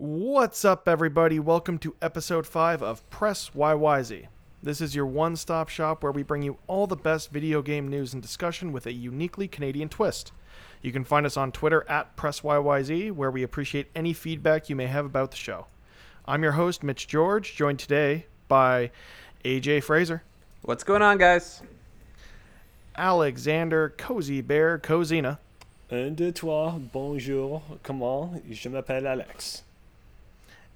What's up, everybody? Welcome to episode 5 of Press YYZ. This is your one stop shop where we bring you all the best video game news and discussion with a uniquely Canadian twist. You can find us on Twitter at PressYYZ, where we appreciate any feedback you may have about the show. I'm your host, Mitch George, joined today by AJ Fraser, What's going on, guys? Alexander Cozy Bear Cozina, Un, deux, trois, bonjour, comment? Je m'appelle Alex.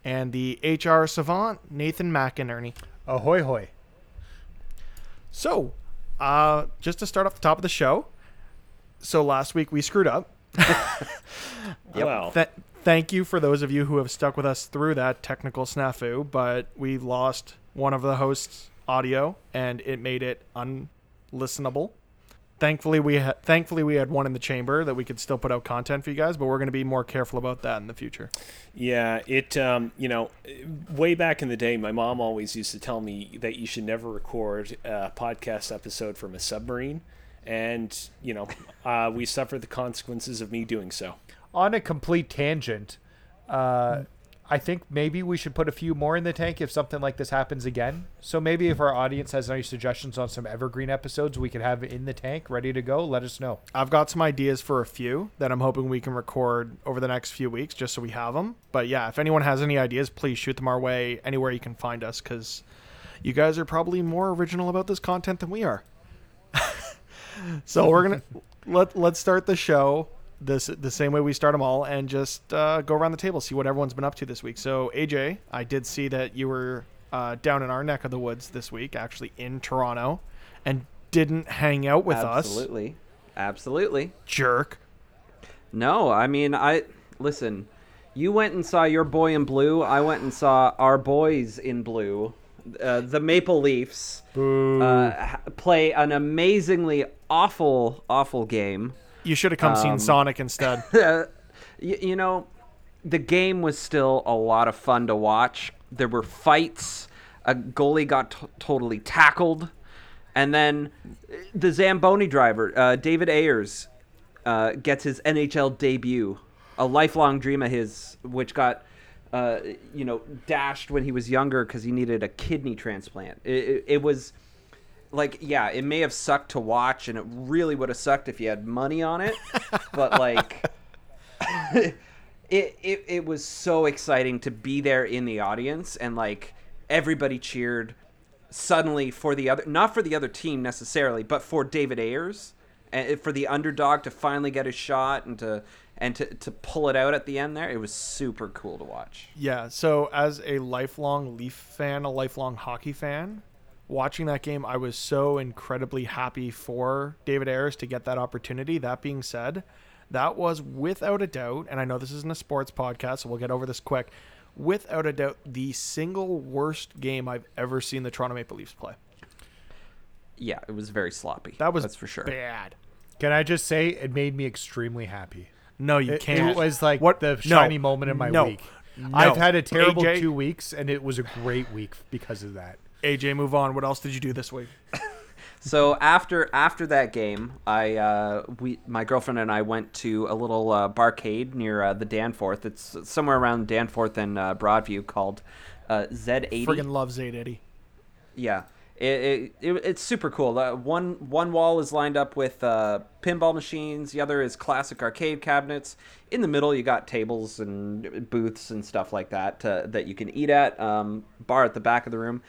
And the HR savant, Nathan McInerney. Ahoy hoy. So, uh, just to start off the top of the show, so last week we screwed up. Well, Th- thank you for those of you who have stuck with us through that technical snafu, but we lost one of the hosts' audio and it made it unlistenable. Thankfully, we ha- thankfully we had one in the chamber that we could still put out content for you guys, but we're going to be more careful about that in the future. yeah, it, um, you know, way back in the day, my mom always used to tell me that you should never record a podcast episode from a submarine. And, you know, uh, we suffered the consequences of me doing so. On a complete tangent, uh, I think maybe we should put a few more in the tank if something like this happens again. So maybe if our audience has any suggestions on some evergreen episodes we could have in the tank ready to go, let us know. I've got some ideas for a few that I'm hoping we can record over the next few weeks just so we have them. But yeah, if anyone has any ideas, please shoot them our way anywhere you can find us because you guys are probably more original about this content than we are. so we're gonna let let's start the show this the same way we start them all and just uh, go around the table see what everyone's been up to this week. So AJ, I did see that you were uh, down in our neck of the woods this week, actually in Toronto, and didn't hang out with us, Absolutely. Absolutely. jerk. No, I mean, I listen. You went and saw your boy in blue. I went and saw our boys in blue. Uh, the Maple Leafs uh, play an amazingly awful, awful game. You should have come seen Um, Sonic instead. Uh, y- you know, the game was still a lot of fun to watch. There were fights. A goalie got t- totally tackled, and then the Zamboni driver, uh, David Ayres, uh, gets his NHL debut. A lifelong dream of his, which got. Uh, you know, dashed when he was younger because he needed a kidney transplant. It, it, it was like yeah it may have sucked to watch and it really would have sucked if you had money on it but like it, it it was so exciting to be there in the audience and like everybody cheered suddenly for the other not for the other team necessarily but for David Ayres and for the underdog to finally get a shot and to and to, to pull it out at the end there. It was super cool to watch. Yeah, so as a lifelong Leaf fan, a lifelong hockey fan, watching that game, I was so incredibly happy for David Ayres to get that opportunity. That being said, that was without a doubt, and I know this isn't a sports podcast, so we'll get over this quick. Without a doubt, the single worst game I've ever seen the Toronto Maple Leafs play. yeah it was very sloppy That was that's for sure bad. Can I just say it made me extremely happy. No, you It, can't. it was like What? the No. shiny moment in my No. week. No. I've had a terrible AJ two weeks, and it was a great week because of that. AJ, move on. What else did you do this week? So after after that game, I uh, we my girlfriend and I went to a little uh, barcade near uh, the Danforth. It's somewhere around Danforth and uh, Broadview called uh, Z80. Friggin' love Z eighty. Yeah, it, it, it it's super cool. Uh, one one wall is lined up with uh, pinball machines. The other is classic arcade cabinets. In the middle, you got tables and booths and stuff like that to, that you can eat at. Um, bar at the back of the room.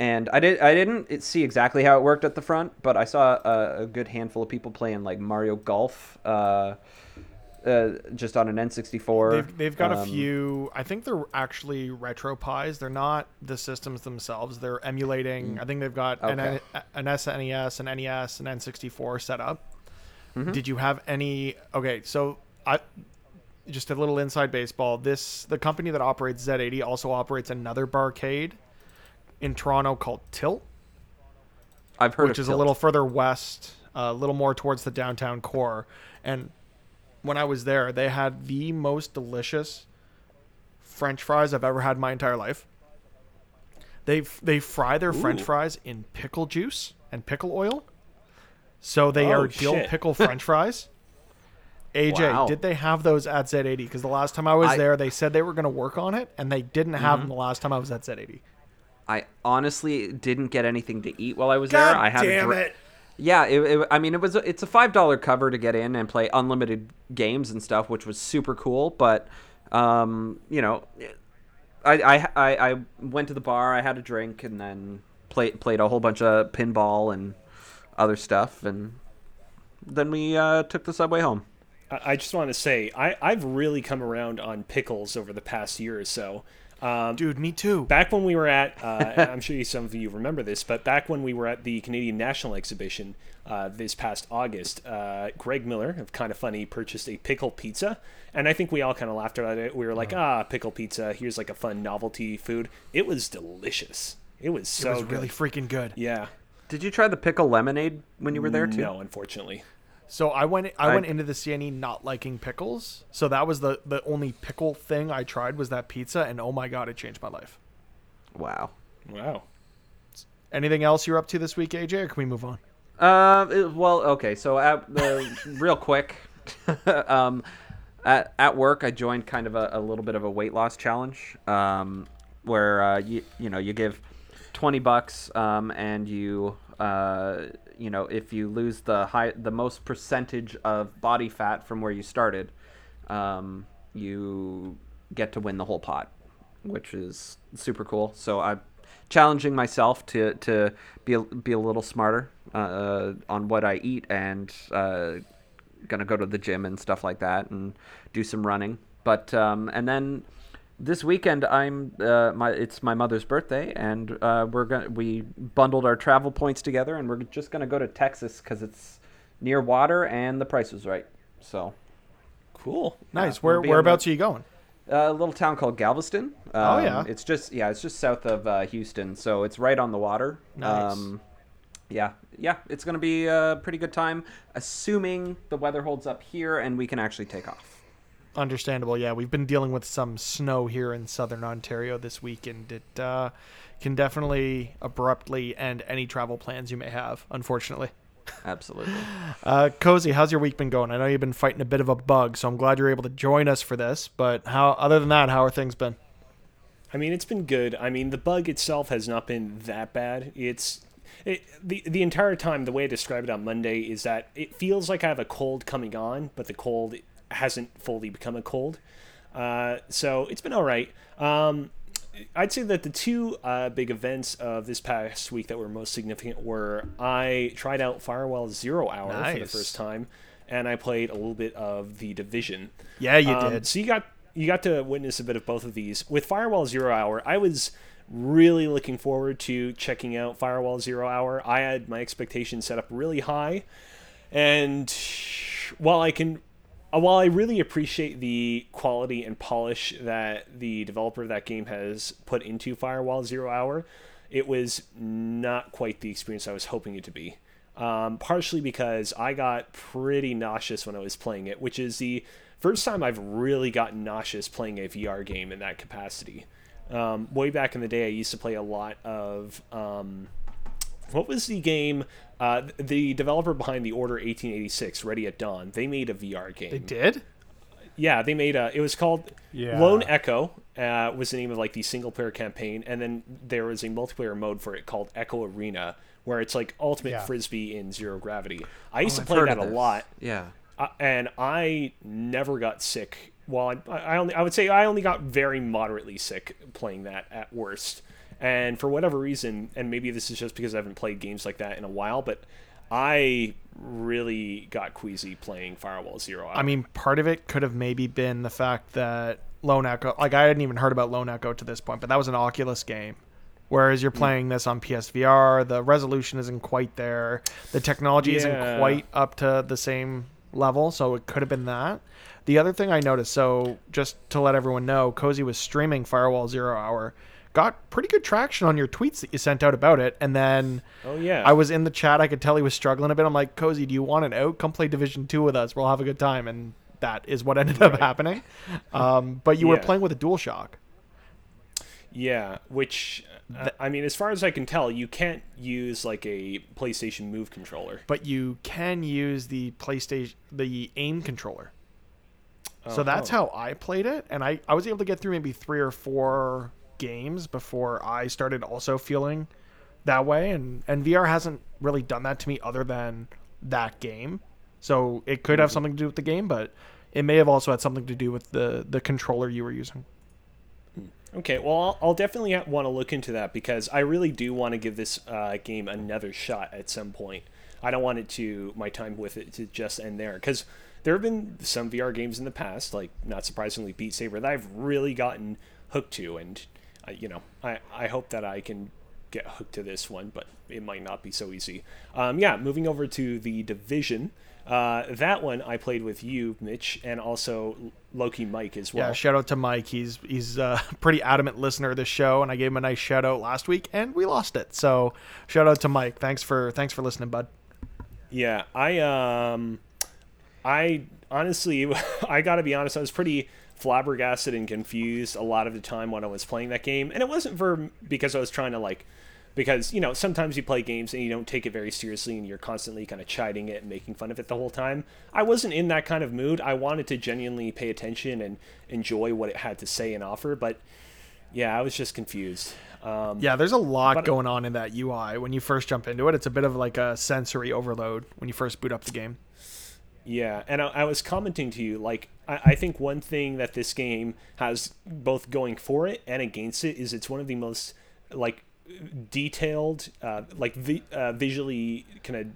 And I did I didn't see exactly how it worked at the front, but I saw a, a good handful of people playing like Mario Golf. Uh, uh, just on an N64. They've, they've got a Um, few. I think they're actually RetroPies. They're not the systems themselves. They're emulating. I think they've got an, Okay. an SNES, an NES, an N64 set up. Mm-hmm. Did you have any? Okay, so I just a little inside baseball. This the company that operates Z80 also operates another barcade in Toronto called Tilt, I've heard which is a little further west, a little more towards the downtown core. And when I was there, they had the most delicious French fries I've ever had in my entire life. They they fry their French fries in pickle juice and pickle oil, so they Oh, are dill shit. pickle French fries. AJ, Wow. did they have those at Z80? Because the last time I was I- there, they said they were going to work on it, and they didn't have Mm-hmm. them the last time I was at Z80. I honestly didn't get anything to eat while I was God there. I had a damn dr- it! Yeah, it, it, I mean, it was it's a five dollar cover to get in and play unlimited games and stuff, which was super cool. But um, you know, I, I I I went to the bar, I had a drink, and then played played a whole bunch of pinball and other stuff, and then we uh, took the subway home. I, I just want to say I, I've really come around on pickles over the past year or so. Um, Dude, me too. back when we were at, uh, I'm sure some of you remember this, but back when we were at the Canadian National Exhibition uh, this past August, uh, Greg Miller of Kind of Funny purchased a pickle pizza, and I think we all kind of laughed about it. We were like, ah, pickle pizza. Here's like a fun novelty food. It was delicious. It was so it was good. really freaking good. yeah. Did you try the pickle lemonade when you were there too? No, unfortunately. So I went I, I- went into the CNE not liking pickles. So that was the the only pickle thing I tried was that pizza, and oh my god, it changed my life. Wow. Wow. Anything else you're up to this week, AJ, or can we move on? Uh, it- well, okay. So, at the real quick, um, at at work, I joined kind of a, a little bit of a weight loss challenge, um, where uh, you you know you give twenty bucks, um, and you uh, you know if you lose the high the most percentage of body fat from where you started, um, you get to win the whole pot, which is super cool. So I'm challenging myself to to be a, be a little smarter uh, on what I eat and uh, gonna go to the gym and stuff like that and do some running. But um, and then this weekend I'm uh, my it's my mother's birthday and uh, we're gonna we bundled our travel points together and we're just gonna go to Texas because it's near water and the price was right. So Cool. Nice. we'll Where whereabouts the- are you going? a little town called Galveston. Oh, Um, yeah. It's just yeah, it's just south of uh, Houston, so it's right on the water. Nice. Um, yeah, yeah, it's gonna be a pretty good time, assuming the weather holds up here and we can actually take off. Understandable. Yeah, we've been dealing with some snow here in southern Ontario this week, and it uh, can definitely abruptly end any travel plans you may have. Unfortunately. Absolutely. Uh, Cozy, how's your week been going? I know you've been fighting a bit of a bug, so I'm glad you're able to join us for this. But how, other than that, how are things been? I mean, it's been good. I mean, the bug itself has not been that bad. It's it, the the entire time. The way I described it on Monday is that it feels like I have a cold coming on, but the cold hasn't fully become a cold. Uh, so it's been all right. Um, I'd say that the two uh, big events of this past week that were most significant were I tried out Firewall Zero Hour for the first time, and I played a little bit of the Division. Yeah, you Um, did. So you got you got to witness a bit of both of these. With Firewall Zero Hour, I was really looking forward to checking out Firewall Zero Hour. I had my expectations set up really high, and while I can, while I really appreciate the quality and polish that the developer of that game has put into Firewall Zero Hour, it was not quite the experience I was hoping it to be. Um, partially because I got pretty nauseous when I was playing it, which is the first time I've really gotten nauseous playing a VR game in that capacity. Um, way back in the day, I used to play a lot of um, what was the game? Uh, the developer behind the Order 1886, Ready at Dawn, they made a VR game. They did? Yeah, they made a. It was called Yeah. Lone Echo. Uh, was the name of like the single player campaign, and then there was a multiplayer mode for it called Echo Arena, where it's like ultimate Yeah. frisbee in zero gravity. I used Oh, to play heard that a this. lot, Yeah. uh, and I never got sick. Well, I, I only I would say I only got very moderately sick playing that at worst. And for whatever reason, and maybe this is just because I haven't played games like that in a while, but I really got queasy playing Firewall Zero. I mean, part of it could have maybe been the fact that Lone Echo, like I hadn't even heard about Lone Echo to this point, but that was an Oculus game. Whereas you're mm. playing this on PSVR, the resolution isn't quite there. The technology isn't quite up to the same level, so it could have been that. The other thing I noticed, so just to let everyone know, Cozy was streaming Firewall Zero Hour, got pretty good traction on your tweets that you sent out about it, and then oh yeah, I was in the chat. I could tell he was struggling a bit. I'm like, Cozy, do you want it out? Come play Division Two with us. We'll have a good time. And that is what ended up happening. Um, but you were playing with a DualShock. Yeah, which uh, I mean, as far as I can tell, you can't use like a PlayStation Move controller. but you can use the PlayStation, the aim controller. So that's Uh-huh. how I played it, and I I was able to get through maybe three or four games before I started also feeling that way, and and VR hasn't really done that to me other than that game. So it could Mm-hmm. have something to do with the game, but it may have also had something to do with the the controller you were using. Okay, well, I'll, I'll definitely want to look into that because I really do want to give this uh, game another shot at some point. I don't want it to my time with it to just end there because there have been some VR games in the past, like not surprisingly Beat Saber, that I've really gotten hooked to, and uh, you know, I I hope that I can get hooked to this one, but it might not be so easy. Um, yeah, moving over to the Division. Uh, that one I played with you, Mitch, and also Loki Mike as well. Yeah, shout out to Mike. He's he's a pretty adamant listener of this show, and I gave him a nice shout out last week, and we lost it. So shout out to Mike. Thanks for thanks for listening, bud. Yeah, I um, I honestly, I gotta be honest, I was pretty flabbergasted and confused a lot of the time when I was playing that game, and it wasn't for because I was trying to like, because you know sometimes you play games and you don't take it very seriously and you're constantly kind of chiding it and making fun of it the whole time. I wasn't in that kind of mood. I wanted to genuinely pay attention and enjoy what it had to say and offer, but yeah, I was just confused. Um, Yeah, there's a lot But- going on in that UI when you first jump into it. It's a bit of like a sensory overload when you first boot up the game. Yeah, and I, I was commenting to you, like, I, I think one thing that this game has both going for it and against it is it's one of the most, like, detailed, uh, like, vi- uh, visually kind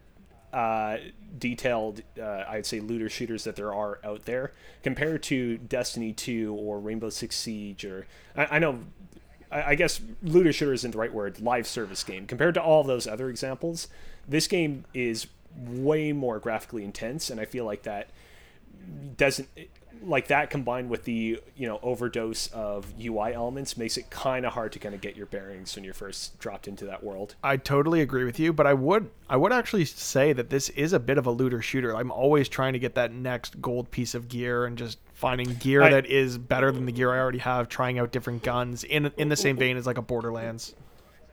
of uh, detailed, uh, I'd say, looter shooters that there are out there compared to Destiny 2 or Rainbow Six Siege or, I, I know. I I guess looter shooter isn't the right word. Live service game compared to all those other examples, this game is way more graphically intense, and I feel like that doesn't like that combined with the you know overdose of UI elements makes it kind of hard to kind of get your bearings when you're first dropped into that world. I totally agree with you, but I would I would actually say that this is a bit of a looter shooter. I'm always trying to get that next gold piece of gear and just finding gear I- that is better than the gear I already have, trying out different guns in in the same vein as like a Borderlands.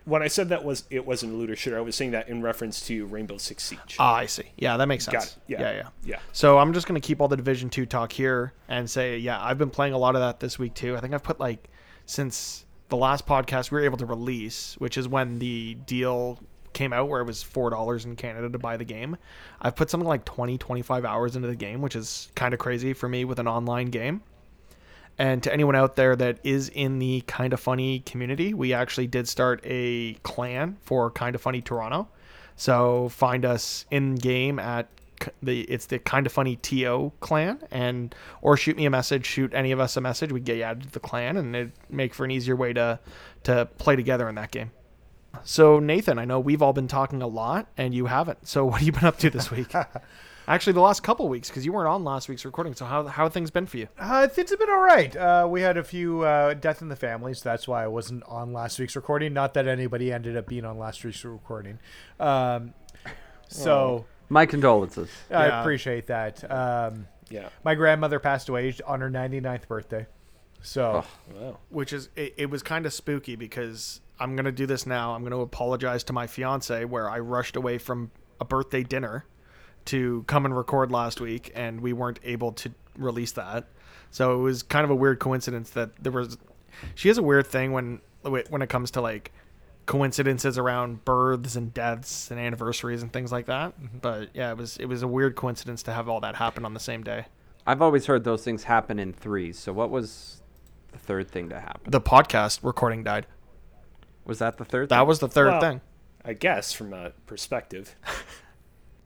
When I said that was it wasn't a looter shooter, I was saying that in reference to Rainbow Six Siege. Ah, I see. Yeah, that makes sense. Got it. Yeah. yeah, yeah. Yeah. So I'm just gonna keep all the Division Two talk here and say, yeah, I've been playing a lot of that this week too. I think I've put like since the last podcast we were able to release, which is when the deal came out where it was four dollars in Canada to buy the game. I've put something like 20, 25 hours into the game, which is kind of crazy for me with an online game. And to anyone out there that is in the kind of funny community, we actually did start a clan for kind of funny Toronto. So find us in game at the it's the kind of funny TO clan and or shoot me a message, shoot any of us a message, we get you added to the clan and it make for an easier way to to play together in that game. So Nathan, I know we've all been talking a lot and you haven't. So what have you been up to this week? Actually, the last couple weeks because you weren't on last week's recording. So how how have things been for you? Uh, things have been all right. Uh, we had a few uh, death in the family, so that's why I wasn't on last week's recording. Not that anybody ended up being on last week's recording. Um, so My condolences. I Yeah. appreciate that. Um, Yeah. my grandmother passed away on her 99th birthday. So Wow. which is it, it was kind of spooky because I'm gonna do this now. I'm gonna apologize to my fiance where I rushed away from a birthday dinner to come and record last week, and we weren't able to release that. So it was kind of a weird coincidence that there was. She has a weird thing when when it comes to like coincidences around births and deaths and anniversaries and things like that. Mm-hmm. But yeah, it was it was a weird coincidence to have all that happen on the same day. I've always heard those things happen in threes. So what was the third thing to happen? The podcast recording died. Was that the third? That thing? was the third Well- thing. I guess from a perspective.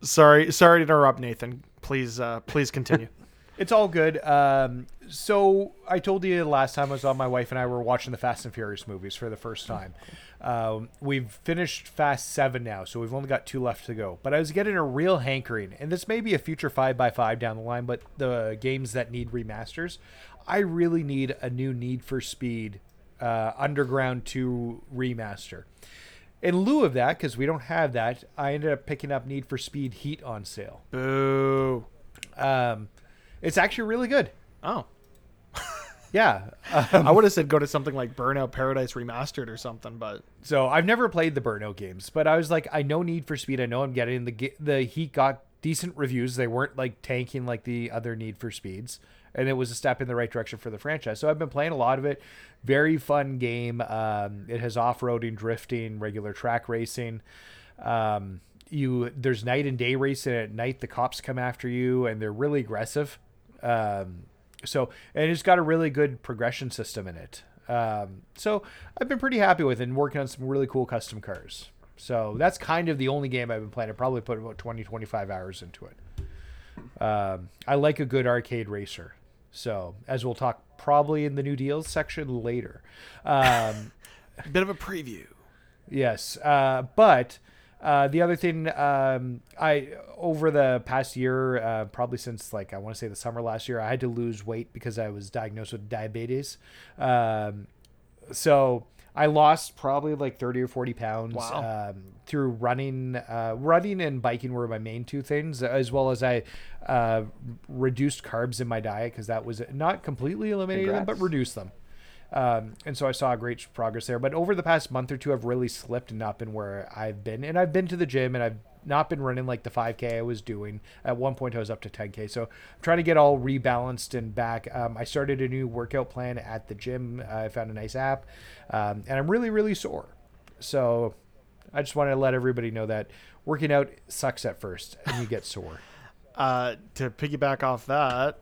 Sorry, sorry to interrupt, Nathan. Please, uh, please continue. it's all good. Um, so I told you last time I was on, my wife and I were watching the Fast and Furious movies for the first time. Um, we've finished Fast Seven now, so we've only got two left to go. But I was getting a real hankering, and this may be a future five by five down the line. But the games that need remasters, I really need a new Need for Speed uh, Underground Two remaster. In lieu of that, because we don't have that, I ended up picking up Need for Speed Heat on sale. Boo. Um, it's actually really good. Oh, Yeah. I would have said go to something like Burnout Paradise Remastered or something, but So I've never played the Burnout games, but I was like, I know Need for Speed. I know I'm getting the the Heat got decent reviews. They weren't like tanking like the other Need for Speeds, and it was a step in the right direction for the franchise. So I've been playing a lot of it. Very fun game. Um, it has off-roading, drifting, regular track racing. Um, you there's night and day racing. At night, the cops come after you, and they're really aggressive. Um, so and it's got a really good progression system in it. Um, so I've been pretty happy with it and working on some really cool custom cars. So that's kind of the only game I've been playing. I probably put about 20, 25 hours into it. Um, I like a good arcade racer. So as we'll talk probably in the new deals section later. Um, Bit of a preview. Yes, uh, but uh, the other thing, um, I over the past year, uh, probably since like I want to say the summer last year, I had to lose weight because I was diagnosed with diabetes. Um, so I lost probably like thirty or forty pounds Wow. um, through running. Uh, running and biking were my main two things, as well as I uh, reduced carbs in my diet because that was not completely eliminated them, but reduced them. Um, and so I saw great progress there. But over the past month or two, I've really slipped and not been where I've been. And I've been to the gym and I've not been running like the 5K I was doing. At one point, I was up to 10K. So I'm trying to get all rebalanced and back. Um, I started a new workout plan at the gym. I found a nice app. Um, and I'm really, really sore. So I just wanted to let everybody know that working out sucks at first and you get sore. Uh, to piggyback off that,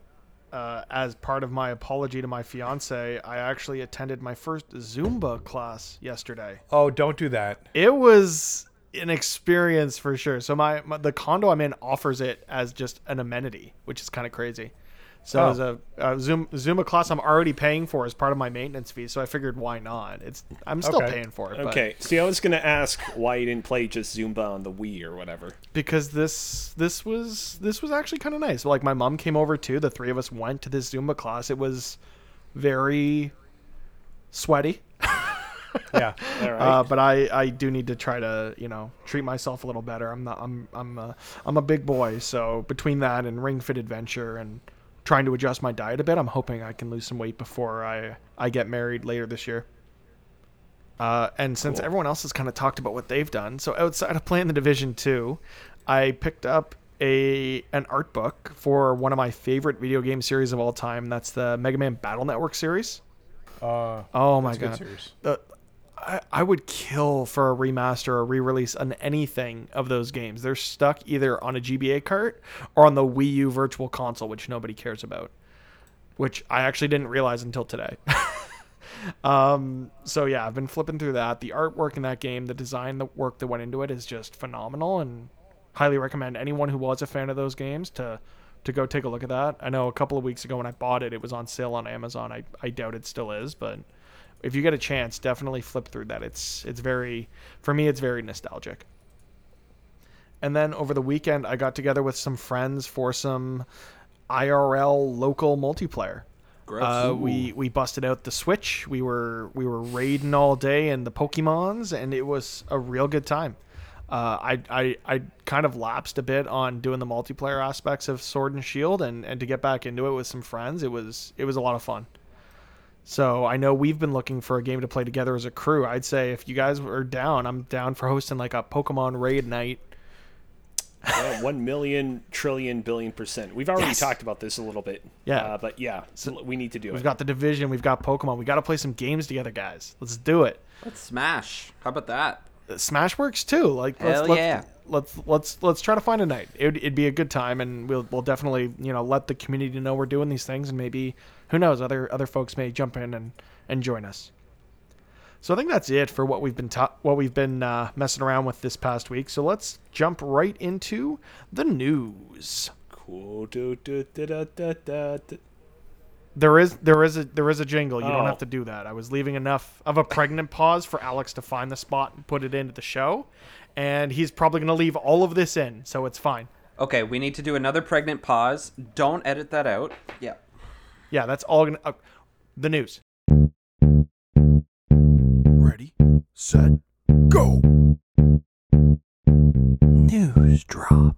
uh, as part of my apology to my fiance, I actually attended my first Zumba class yesterday. Oh, don't do that. It was an experience for sure. So my, my the condo I'm in offers it as just an amenity, which is kind of crazy. So Oh. as a, a Zoom, Zumba class I'm already paying for as part of my maintenance fee. So I figured why not? It's I'm still Okay. paying for it. but- Okay, see, I was gonna ask why you didn't play just Zumba on the Wii or whatever. because this this was this was actually kind of nice. Like my mom came over too. The three of us went to this Zumba class. It was very sweaty. Yeah. right. Uh, but I, I do need to try to you know treat myself a little better. I'm not I'm I'm a, I'm a big boy, so between that and Ring Fit Adventure and trying to adjust my diet a bit, I'm hoping I can lose some weight before I I get married later this year. Uh, and since Cool. everyone else has kind of talked about what they've done, so outside of playing the Division Two, I picked up a an art book for one of my favorite video game series of all time. That's the Mega Man Battle Network series. Uh, Oh my that's a good god! The, I, I would kill for a remaster or re-release on anything of those games. They're stuck either on a GBA cart or on the Wii U Virtual Console, which nobody cares about. Which I actually didn't realize until today. um, so yeah, I've been flipping through that. The artwork in that game, the design, the work that went into it is just phenomenal, and highly recommend anyone who was a fan of those games to to go take a look at that. I know a couple of weeks ago when I bought it, it was on sale on Amazon. I, I doubt it still is, but if you get a chance, definitely flip through that. It's it's very for me it's very nostalgic. And then over the weekend I got together with some friends for some IRL local multiplayer. Uh, we we busted out the Switch. We were we were raiding all day and the Pokemons, and it was a real good time. Uh, I, I I kind of lapsed a bit on doing the multiplayer aspects of Sword and Shield, and, and to get back into it with some friends, it was it was a lot of fun. So I know we've been looking for a game to play together as a crew. I'd say if you guys are down, I'm down for hosting like a Pokemon raid night. Yeah, one million trillion billion percent. We've already Yes. talked about this a little bit. Yeah. uh, but yeah, we need to do it. We've got the division, we've got Pokemon. We got to play some games together, guys. Let's do it. Let's smash. How about that? Smash works too. Like let's Hell let's, yeah. let's let's let's try to find a night. It'd, it'd be a good time, and we'll we'll definitely you know let the community know we're doing these things, and maybe who knows other other folks may jump in and and join us. So I think that's it for what we've been ta- what we've been uh, messing around with this past week. So let's jump right into the news. Cool. Do, do, do, do, do, do, do. There is there is a there is a jingle. You don't Oh. have to do that. I was leaving enough of a pregnant pause for Alex to find the spot and put it into the show, and he's probably going to leave all of this in, so it's fine. Okay, we need to do another pregnant pause. Don't edit that out. Yeah. Yeah, that's all to uh, the news. Ready, set, go. News drop.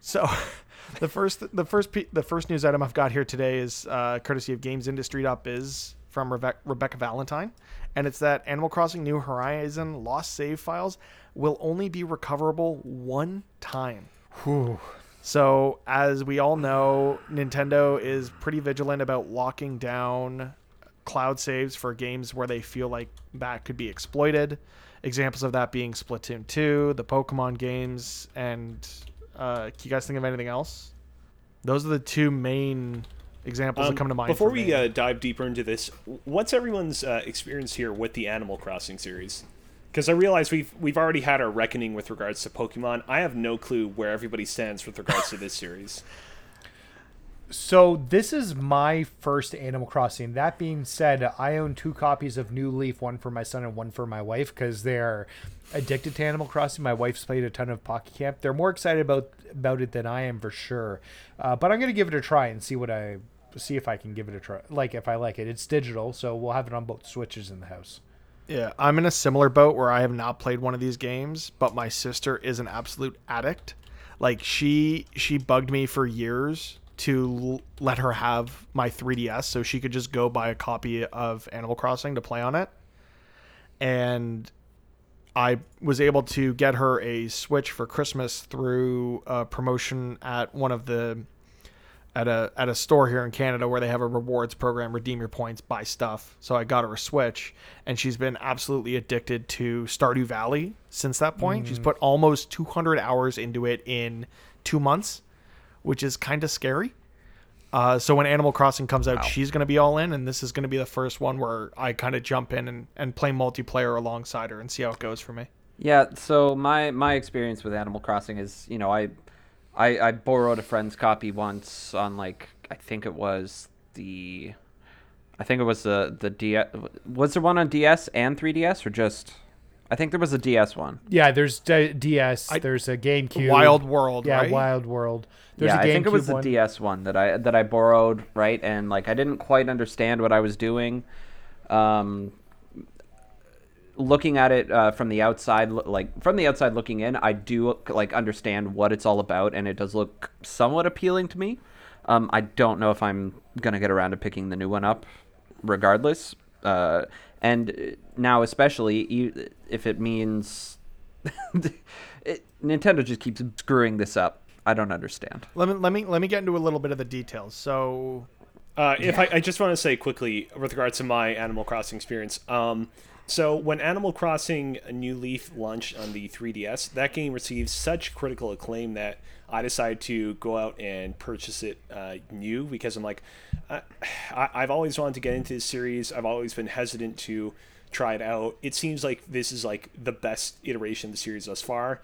So, the first the first pe- the first news item I've got here today is uh, courtesy of GamesIndustry.biz from Rebe- Rebekah Valentine, and it's that Animal Crossing New Horizon lost save files will only be recoverable one time. Whew. So, as we all know, Nintendo is pretty vigilant about locking down cloud saves for games where they feel like that could be exploited. Examples of that being Splatoon 2, the Pokemon games, and uh, can you guys think of anything else? Those are the two main examples Um, that come to mind. Before for we uh, dive deeper into this, what's everyone's uh, experience here with the Animal Crossing series? Because I realize we've we've already had our reckoning with regards to Pokemon. I have no clue where everybody stands with regards to this series. So this is my first Animal Crossing. That being said, I own two copies of New Leaf, one for my son and one for my wife, because they're addicted to Animal Crossing. My wife's played a ton of Pocket Camp. They're more excited about about it than I am for sure. Uh, but I'm gonna give it a try and see what I see if I can give it a try. Like if I like it. It's digital, so we'll have it on both switches in the house. Yeah, I'm in a similar boat where I have not played one of these games, but my sister is an absolute addict. Like she she bugged me for years to l- let her have my 3DS so she could just go buy a copy of Animal Crossing to play on it. And I was able to get her a Switch for Christmas through a promotion at one of the at a at a store here in Canada where they have a rewards program, redeem your points, buy stuff. So I got her a Switch, and she's been absolutely addicted to Stardew Valley since that point. She's put almost 200 hours into it in two months, which is kind of scary. Uh, so when Animal Crossing comes out, she's going to be all in, and this is going to be the first one where I kind of jump in and, and play multiplayer alongside her and see how it goes for me. Yeah, so my my experience with Animal Crossing is, you know, I I, I borrowed a friend's copy once on like I think it was the I think it was the the DS was there one on DS and 3DS or just I think there was a DS one. Yeah, there's D- DS. I- there's a GameCube. Wild World, Yeah, right? Wild World. There's yeah, a I think it was the one. DS one that I that I borrowed, right? And like I didn't quite understand what I was doing. Um, looking at it uh, from the outside, like from the outside looking in, I do like understand what it's all about, and it does look somewhat appealing to me. Um, I don't know if I'm gonna get around to picking the new one up, regardless. Uh, and uh, now, especially e- if it means it, Nintendo just keeps screwing this up. I don't understand. Let me let me let me get into a little bit of the details. So Uh, if I, I just want to say quickly with regards to my Animal Crossing experience. Um, so when Animal Crossing New Leaf launched on the 3DS, that game received such critical acclaim that I decided to go out and purchase it uh, new because I'm like, I, I've always wanted to get into this series. I've always been hesitant to try it out. It seems like this is like the best iteration of the series thus far.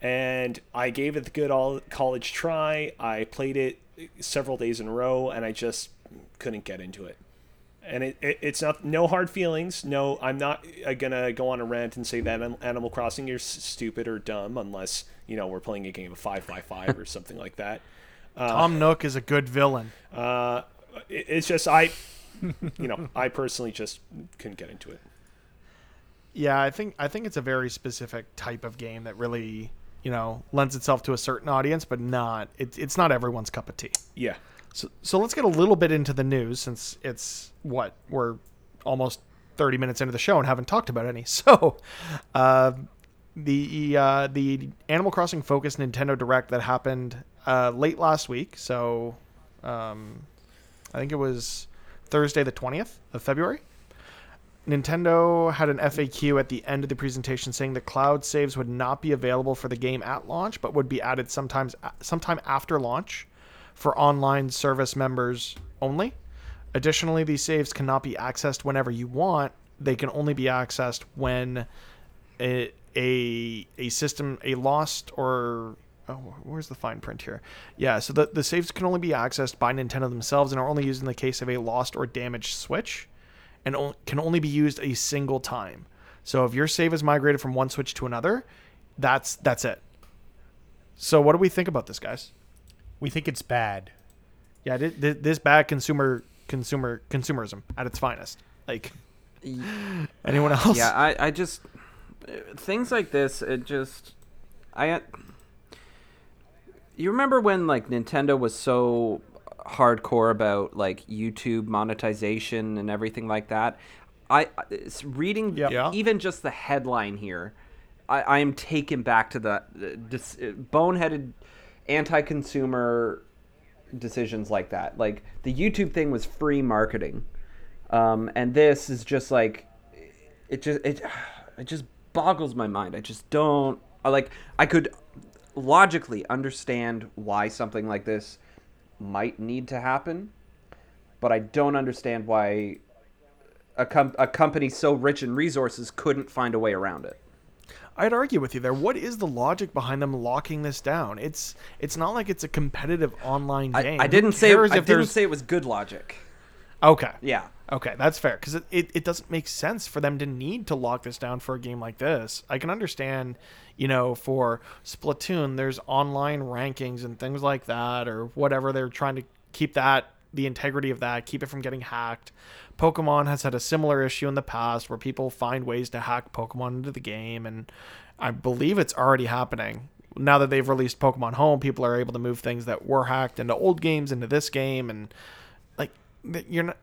And I gave it the good all college try. I played it several days in a row, and I just couldn't get into it. And it, it, it's not no hard feelings. No, I'm not uh, gonna go on a rant and say that Animal Crossing is stupid or dumb unless you know we're playing a game of five by five or something like that. Tom Nook is a good villain. Uh, it, it's just I, you know, I personally just couldn't get into it. Yeah, I think I think it's a very specific type of game that really, you know, lends itself to a certain audience, but not it, it's not everyone's cup of tea. Yeah. So, so let's get a little bit into the news since it's what we're almost 30 minutes into the show and haven't talked about any. So, uh, the uh, the Animal Crossing focused Nintendo Direct that happened uh, late last week. So, um, I think it was Thursday the 20th of February. Nintendo had an FAQ at the end of the presentation saying the cloud saves would not be available for the game at launch, but would be added sometimes sometime after launch for online service members only. Additionally, these saves cannot be accessed whenever you want. They can only be accessed when a a, a system a lost or oh, where's the fine print here? Yeah, so the, the saves can only be accessed by Nintendo themselves and are only used in the case of a lost or damaged Switch and o- can only be used a single time. So if your save is migrated from one Switch to another, that's that's it. So what do we think about this, guys? We think it's bad. Yeah, thi- thi- this bad consumer consumer consumerism at its finest. Like anyone else? Yeah, I, I just things like this. It just I. uh, You remember when like Nintendo was so hardcore about like YouTube monetization and everything like that? I it's reading Yeah. Yeah. even just the headline here. I, I am taken back to the uh, dis, uh, boneheaded anti-consumer decisions like that. Like the YouTube thing was free marketing, um, and this is just like it just it it just boggles my mind. I just don't I like I could logically understand why something like this might need to happen, but I don't understand why a, com- a company so rich in resources couldn't find a way around it. I'd argue with you there. What is the logic behind them locking this down? It's it's not like it's a competitive online game. I Who didn't say I didn't there's say it was good logic. okay. Yeah. Okay, that's fair because it, it, it doesn't make sense for them to need to lock this down for a game like this. I can understand, you know, for Splatoon, there's online rankings and things like that, or whatever. They're trying to keep that, the integrity of that, keep it from getting hacked. Pokemon has had a similar issue in the past where people find ways to hack Pokemon into the game, and I believe it's already happening. Now that they've released Pokemon Home, people are able to move things that were hacked into old games into this game, and like you're not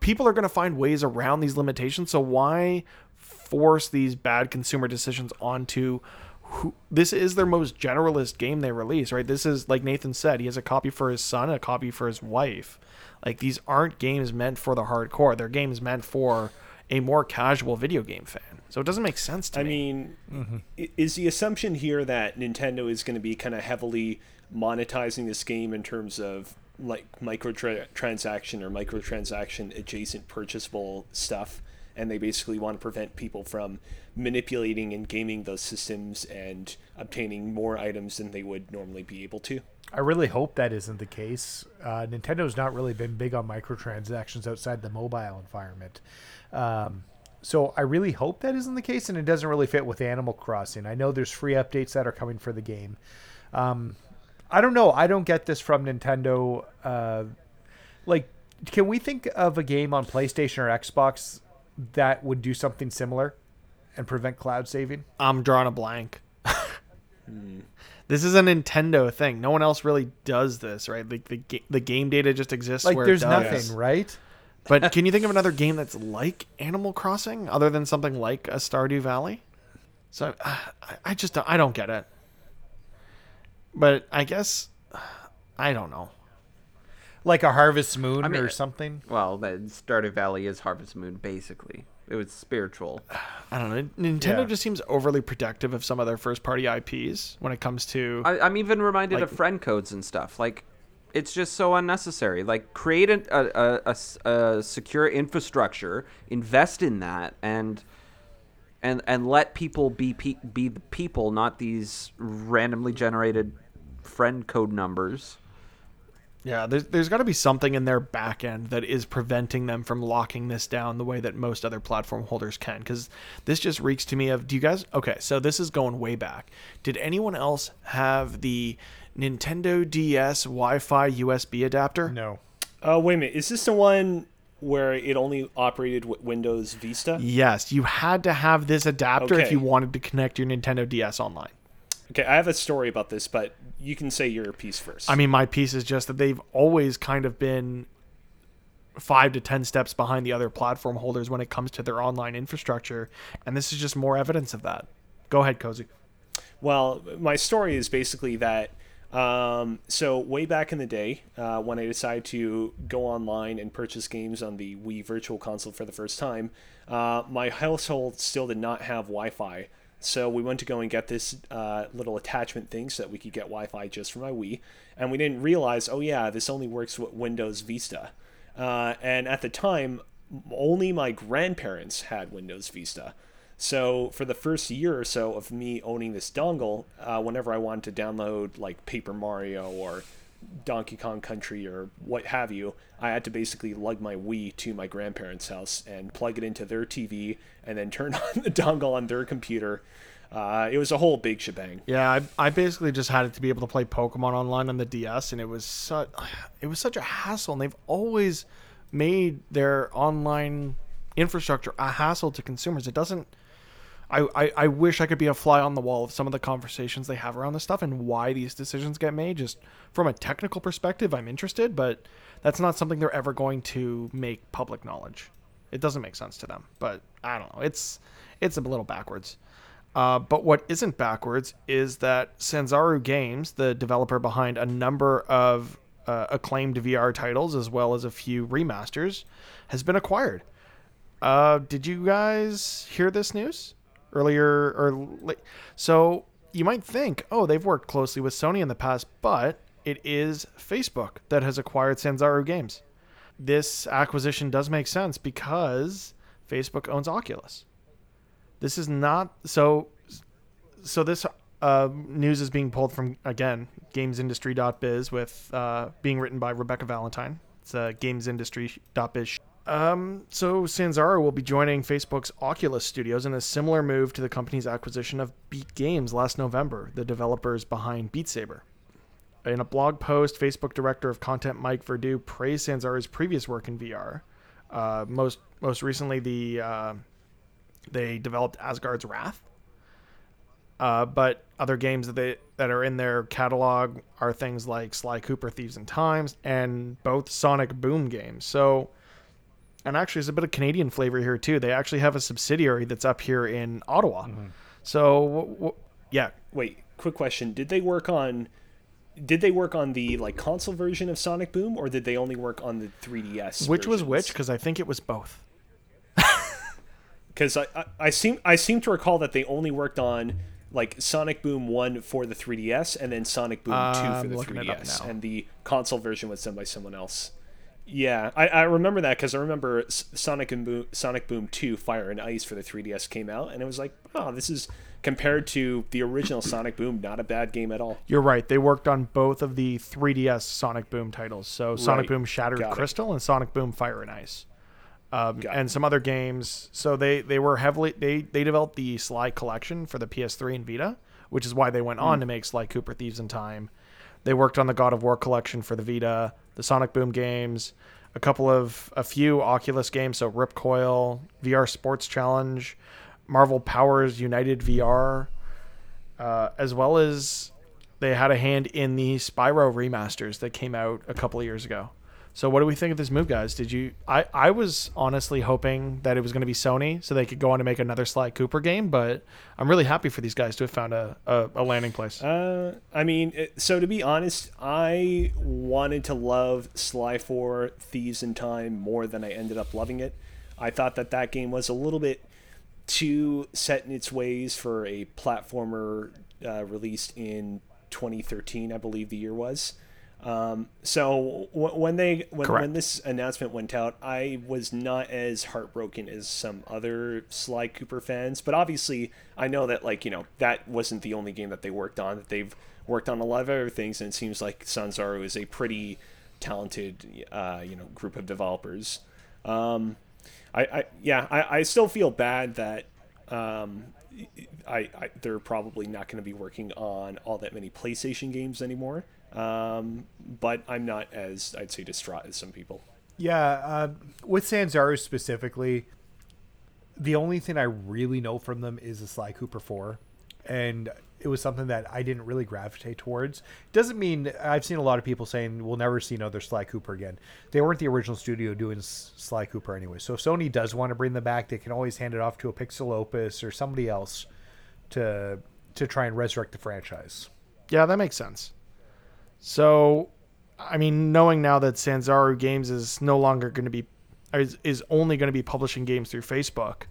people are going to find ways around these limitations. So why force these bad consumer decisions onto who? This is their most generalist game they release, right? This is like Nathan said, he has a copy for his son, a copy for his wife. Like these aren't games meant for the hardcore. They're games meant for a more casual video game fan. So it doesn't make sense to I me. I mean, Mm-hmm. is the assumption here that Nintendo is going to be kind of heavily monetizing this game in terms of like microtransaction or microtransaction adjacent purchasable stuff, and they basically want to prevent people from manipulating and gaming those systems and obtaining more items than they would normally be able to. I really hope that isn't the case. Uh, Nintendo's not really been big on microtransactions outside the mobile environment. Um, so I really hope that isn't the case, and it doesn't really fit with Animal Crossing. I know there's free updates that are coming for the game. Um, I don't know. I don't get this from Nintendo. Uh, like, can we think of a game on PlayStation or Xbox that would do something similar and prevent cloud saving? I'm drawing a blank. This is a Nintendo thing. No one else really does this, right? Like the ga- the game data just exists. Like, where it there's does. nothing, right? But can you think of another game that's like Animal Crossing, other than something like a Stardew Valley? So uh, I, I just don't, I don't get it. But I guess I don't know. Like a Harvest Moon I mean, or something. Well, the Stardew Valley is Harvest Moon basically. It was spiritual. I don't know. Nintendo Yeah. just seems overly protective of some of their first party IPs when it comes to. I, I'm even reminded of friend codes and stuff. Like, it's just so unnecessary. Like, create a a a secure infrastructure, invest in that, and and and let people be pe- be the people, not these randomly generated friend code numbers. Yeah, there's, there's got to be something in their back end that is preventing them from locking this down the way that most other platform holders can. Because this just reeks to me of do you guys. Okay, so this is going way back. Did anyone else have the Nintendo DS Wi Fi USB adapter? No. Uh, wait a minute. Is this the one where it only operated with Windows Vista? Yes, you had to have this adapter if you wanted to connect your Nintendo DS online. Okay, I have a story about this, but you can say your piece first. I mean, my piece is just that they've always kind of been five to ten steps behind the other platform holders when it comes to their online infrastructure, and this is just more evidence of that. Go ahead, Cozy. Well, my story is basically that. Um, so way back in the day, uh, when I decided to go online and purchase games on the Wii Virtual Console for the first time, uh, my household still did not have Wi-Fi. So we went to go and get this uh, little attachment thing so that we could get Wi-Fi just for my Wii, and we didn't realize, oh yeah, this only works with Windows Vista. Uh, and at the time, only my grandparents had Windows Vista. So for the first year or so of me owning this dongle, uh, whenever I wanted to download like Paper Mario or Donkey Kong Country or what have you, I had to basically lug my Wii to my grandparents' house and plug it into their TV and then turn on the dongle on their computer. Uh, it was a whole big shebang. Yeah, I, I basically just had it to be able to play Pokemon online on the DS, and it was such it was such a hassle. And they've always made their online infrastructure a hassle to consumers. It doesn't. I, I, I wish I could be a fly on the wall of some of the conversations they have around this stuff and why these decisions get made. Just from a technical perspective, I'm interested, but that's not something they're ever going to make public knowledge. It doesn't make sense to them. But I don't know. It's it's a little backwards. Uh, but what isn't backwards is that Sanzaru Games, the developer behind a number of uh, acclaimed VR titles as well as a few remasters, has been acquired. Uh, did you guys hear this news earlier or late? So you might think, oh, they've worked closely with Sony in the past, but it is Facebook that has acquired Sanzaru Games. This acquisition does make sense because Facebook owns Oculus. This is not so. So this uh, news is being pulled from again GamesIndustry.biz with uh, being written by Rebekah Valentine. It's uh, GamesIndustry.biz. Um, so Sanzaru will be joining Facebook's Oculus Studios in a similar move to the company's acquisition of Beat Games last November, the developers behind Beat Saber. In a blog post, Facebook director of content Mike Verdu praised Sanzaru's previous work in VR. Uh, most most recently, the uh, they developed Asgard's Wrath. Uh, but other games that they that are in their catalog are things like Sly Cooper, Thieves and Times, and both Sonic Boom games. So, and actually, there's a bit of Canadian flavor here too. They actually have a subsidiary that's up here in Ottawa. Mm-hmm. So, w- w- yeah, Wait, quick question: Did they work on? Did they work on the like console version of Sonic Boom, or did they only work on the 3DS? which was which? Because I think it was both. Because I, I I seem I seem to recall that they only worked on like Sonic Boom one for the 3DS, and then Sonic Boom two uh, for the looking it up 3DS, and the console version was done by someone else. Yeah, I, I remember that because I remember Sonic and Boom, Sonic Boom 2 Fire and Ice for the 3DS came out, and it was like, oh, this is compared to the original Sonic Boom, not a bad game at all. You're right. They worked on both of the 3DS Sonic Boom titles. So Sonic Right. Boom Shattered Got it. Crystal and Sonic Boom Fire and Ice. Um, and it. some other games. So they, they were heavily they they developed the Sly collection for the PS3 and Vita, which is why they went Hmm. on to make Sly Cooper Thieves in Time. They worked on the God of War collection for the Vita, the Sonic Boom games, a couple of a few Oculus games, so Ripcoil, VR Sports Challenge, Marvel Powers United VR, uh, as well as they had a hand in the Spyro remasters that came out a couple of years ago. So what do we think of this move, guys? Did you? I I was honestly hoping that it was going to be Sony, so they could go on to make another Sly Cooper game. But I'm really happy for these guys to have found a a, a landing place. Uh, I mean, so to be honest, I wanted to love Sly 4 Thieves in Time more than I ended up loving it. I thought that that game was a little bit too set in its ways for a platformer uh, released in 2013, I believe the year was. Um, so w- when they when, Correct. when this announcement went out, I was not as heartbroken as some other Sly Cooper fans. But obviously, I know that like you know that wasn't the only game that they worked on. That they've worked on a lot of other things, and it seems like Sanzaru is a pretty talented uh, you know group of developers. Um, I, I yeah, I, I still feel bad that um, I, I they're probably not going to be working on all that many PlayStation games anymore. Um, but I'm not as I'd say distraught as some people. Yeah, uh, with Sanzaru specifically, the only thing I really know from them is the Sly Cooper 4. And it was something that I didn't really gravitate towards. Doesn't mean I've seen a lot of people saying we'll never see another Sly Cooper again. They weren't the original studio doing S- Sly Cooper anyway. So if Sony does want to bring them back, they can always hand it off to a Pixelopus or somebody else to to try and resurrect the franchise. Yeah, that makes sense. So, I mean, knowing now that Sanzaru Games is no longer going to be, is, is only going to be publishing games through Facebook,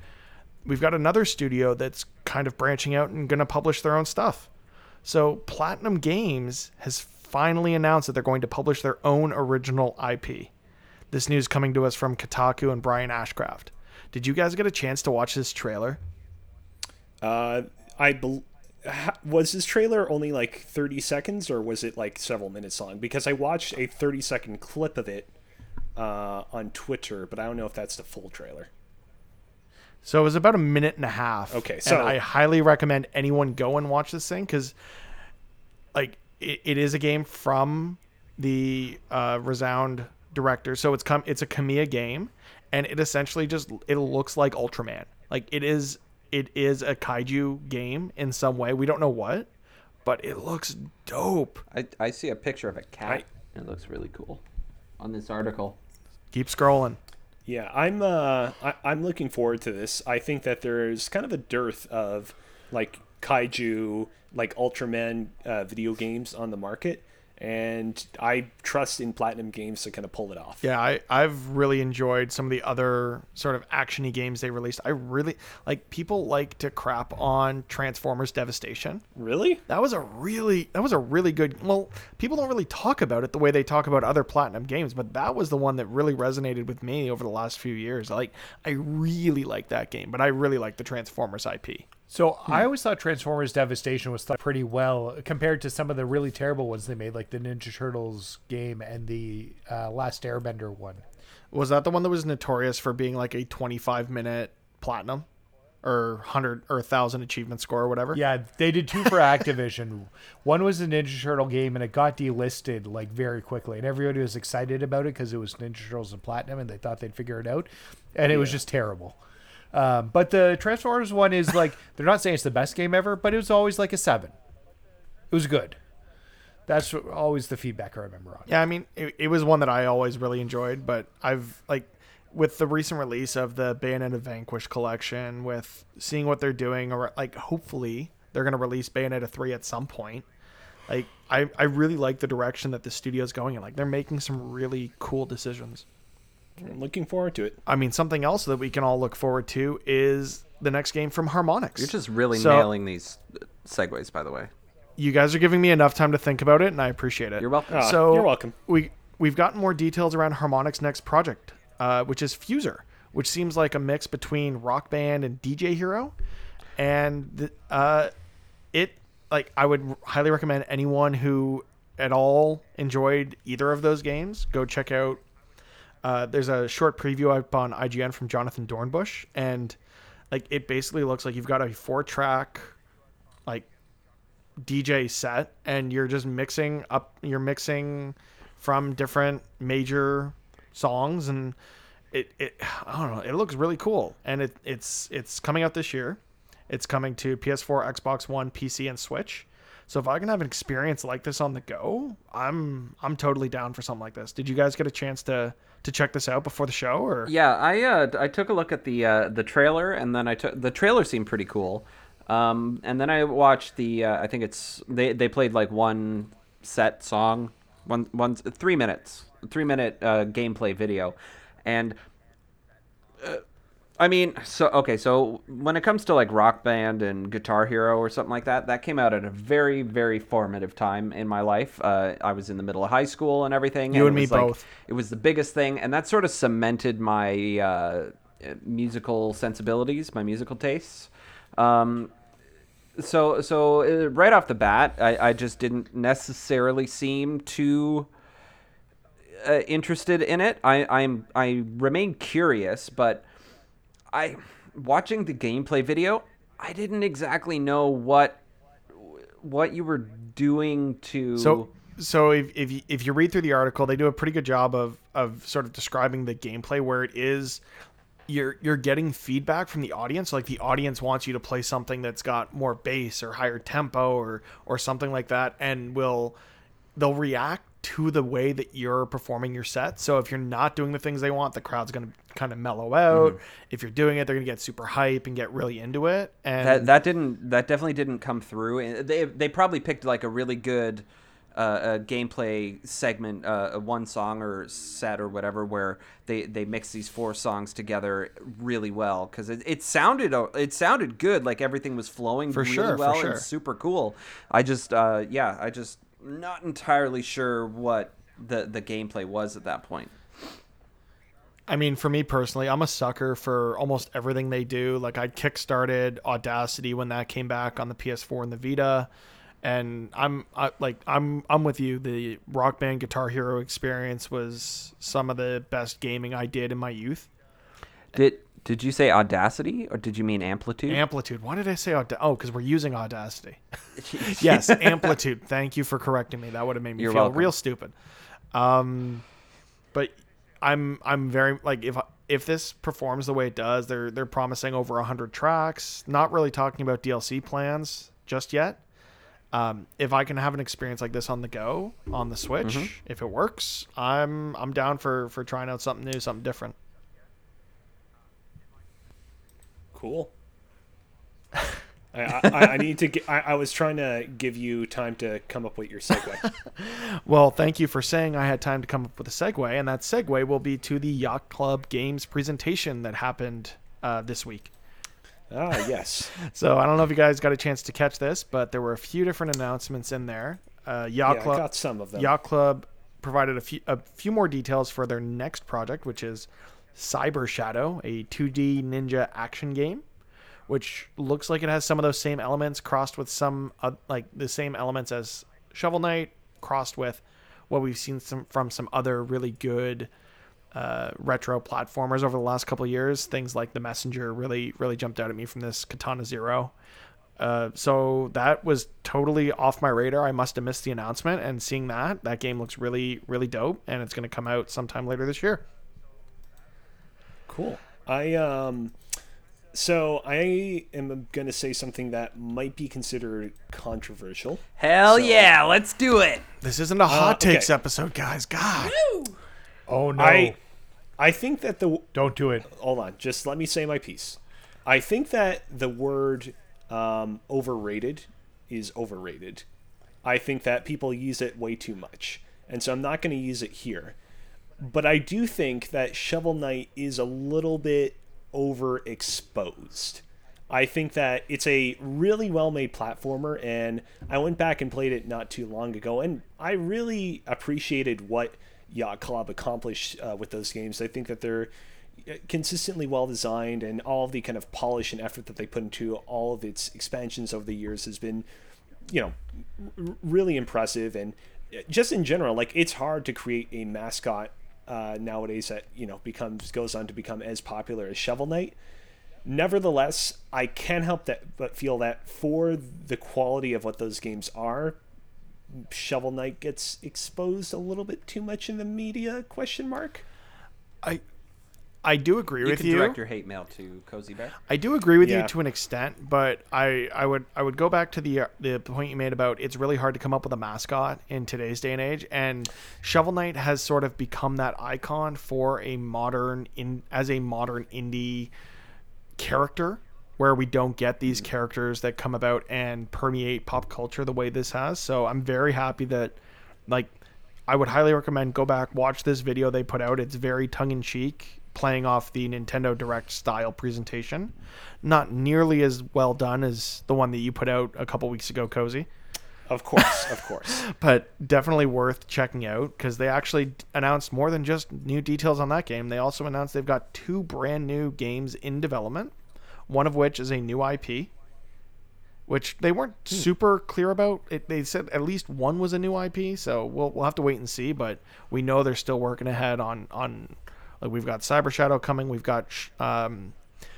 we've got another studio that's kind of branching out and going to publish their own stuff. So, Platinum Games has finally announced that they're going to publish their own original IP. This news coming to us from Kotaku and Brian Ashcraft. Did you guys get a chance to watch this trailer? Uh, I bel ha- was this trailer only like 30 seconds or was it like several minutes long? Because I watched a 30 second clip of it uh, on Twitter, but I don't know if that's the full trailer. So it was about a minute and a half. Okay, and so- I highly recommend anyone go and watch this thing because, like, it, it is a game from the uh, Resound director. So it's come. It's a Kamiya game, and it essentially just it looks like Ultraman. Like it is. It is a kaiju game in some way. We don't know what, but it looks dope. I, I see a picture of a cat. Right. It looks really cool on this article. Keep scrolling. Yeah, I'm uh, I, I'm looking forward to this. I think that there's kind of a dearth of like kaiju, like Ultraman uh, video games on the market, and I trust in Platinum Games to kind of pull it off. Yeah, I, I've really enjoyed some of the other sort of actiony games they released. I really like people like to crap on Transformers Devastation. Really? That was a really that was a really good well, people don't really talk about it the way they talk about other platinum games, but that was the one that really resonated with me over the last few years. Like I really like that game, but I really like the Transformers IP. So I always thought Transformers Devastation was thought pretty well compared to some of the really terrible ones they made, like the Ninja Turtles game and the uh, Last Airbender one. Was that the one that was notorious for being like a 25 minute platinum or 100 or 1000 achievement score or whatever? Yeah, they did two for Activision. One was a Ninja Turtle game, and it got delisted like very quickly, and everybody was excited about it because it was Ninja Turtles and Platinum, and they thought they'd figure it out, and it was just terrible. Um, but the Transformers one is like they're not saying it's the best game ever, but it was always like a seven. It was good. That's always the feedback I remember on. it. Yeah, I mean, it, it was one that I always really enjoyed, but I've like with the recent release of the Bayonetta Vanquish collection, with seeing what they're doing, or like hopefully they're gonna release Bayonetta three at some point. Like I, I really like the direction that the studio's going in. Like they're making some really cool decisions. I'm looking forward to it. I mean, something else that we can all look forward to is the next game from Harmonix. You're just really So- nailing these uh, segues, by the way. you guys are giving me enough time to think about it, and I appreciate it. You're welcome. Ah, so you're welcome. We we've gotten more details around Harmonix' next project, uh, which is Fuser, which seems like a mix between Rock Band and DJ Hero, and the, uh, it like I would highly recommend anyone who at all enjoyed either of those games go check out. Uh, there's a short preview up on IGN from Jonathan Dornbush, and like it basically looks like you've got a four track like DJ set and you're just mixing up you're mixing from different major songs and it, it I don't know it looks really cool. And it it's it's coming out this year. It's coming to PS4 Xbox One PC and Switch. So if I can have an experience like this on the go I'm I'm totally down for something like this. Did you guys get a chance to to check this out before the show or Yeah, I uh, I took a look at the uh, the trailer, and then I took the trailer seemed pretty cool. Um, and then I watched the uh, I think it's they they played like one set song, one one three minutes, three minute uh, gameplay video, and uh, I mean, so okay, so when it comes to like Rock Band and Guitar Hero or something like that, that came out at a very, very formative time in my life. Uh, I was in the middle of high school and everything. You and it me was, like, both. It was the biggest thing, and that sort of cemented my uh, musical sensibilities, my musical tastes. Um, so, so uh, right off the bat, I, I just didn't necessarily seem to uh, interested in it. I I'm I remain curious, but I watching the gameplay video, I didn't exactly know what what you were doing to So so if if you, if you read through the article, they do a pretty good job of of sort of describing the gameplay where it is. You're you're getting feedback from the audience like the audience wants you to play something that's got more bass or higher tempo or or something like that and will they'll react to the way that you're performing your set. So if you're not doing the things they want, the crowd's going to kind of mellow out. If you're doing it, they're going to get super hype and get really into it. And that that didn't that definitely didn't come through. They they probably picked like a really good uh, uh, gameplay segment, uh, one song or set or whatever, where they they mix these four songs together really well because it, it sounded uh, it sounded good, like everything was flowing For really sure, for well sure. and super cool. I just uh, yeah, I just not entirely sure what the the gameplay was at that point. I mean, for me personally, I'm a sucker for almost everything they do. Like I kickstarted Audacity when that came back on the PS4 and the Vita, and I'm I, like I'm I'm with you. The Rock Band Guitar Hero experience was some of the best gaming I did in my youth. Did did you say Audacity or did you mean Amplitude? Amplitude. Why did I say Audacity? Oh, because we're using Audacity. yes, Amplitude. Thank you for correcting me. That would have made me You're feel welcome. real stupid. Um, but I'm I'm very like if if this performs the way it does, they're they're promising over hundred tracks. Not really talking about DLC plans just yet. Um, if I can have an experience like this on the go on the Switch, Mm-hmm. if it works, I'm I'm down for for trying out something new, something different. Cool. I I, I, need to. Get, I, I was trying to give you time to come up with your segue. Well, thank you for saying I had time to come up with a segue, and that segue will be to the Yacht Club Games presentation that happened uh, this week. ah, yes. So I don't know if you guys got a chance to catch this, but there were a few different announcements in there. Uh, Yacht Yeah, I Club, got some of them. Yacht Club provided a few a few more details for their next project, which is Cyber Shadow, a 2D ninja action game, which looks like it has some of those same elements crossed with some uh, like the same elements as Shovel Knight, crossed with what we've seen some from some other really good uh, retro platformers over the last couple years. Things like The Messenger really really jumped out at me from this Katana Zero. Uh, so that was totally off my radar. I must have missed the announcement, and seeing that, that game looks really, really dope, and it's going to come out sometime later this year. Cool. I um so I am going to say something that might be considered controversial. Hell So- yeah, let's do it. This isn't a hot okay. takes episode, guys. God, Oh no! I I think that the Don't do it. hold on, just let me say my piece. I think that the word um, overrated is overrated. I think that people use it way too much, and so I'm not going to use it here. But I do think that Shovel Knight is a little bit overexposed. I think that it's a really well made platformer, and I went back and played it not too long ago, and I really appreciated what Yacht Club accomplished uh, with those games. I think that they're uh, consistently well designed, and all the kind of polish and effort that they put into all of its expansions over the years has been, you know, r- really impressive. And uh, just in general, like it's hard to create a mascot uh, nowadays that you know becomes goes on to become as popular as Shovel Knight. Nevertheless, I can't help that but feel that for the quality of what those games are, Shovel Knight gets exposed a little bit too much in the media? Question mark. I I do agree You with can you. direct your hate mail to Cozy Bear. I do agree with Yeah. you to an extent, but I, I would I would go back to the uh, the point you made about it's really hard to come up with a mascot in today's day and age, and Shovel Knight has sort of become that icon for a modern in as a modern indie character where we don't get these characters that come about and permeate pop culture the way this has. So I'm very happy that like I would highly recommend go back watch this video they put out. It's very tongue in cheek, playing off the Nintendo Direct style presentation. Not nearly as well done as the one that you put out a couple weeks ago, Cozy, Of course, of course. but definitely worth checking out because they actually announced more than just new details on that game. They also announced they've got two brand new games in development, one of which is a new IP. Which they weren't hmm. super clear about. It, they said at least one was a new IP, so we'll we'll have to wait and see. But we know they're still working ahead on on like we've got Cyber Shadow coming, we've got um,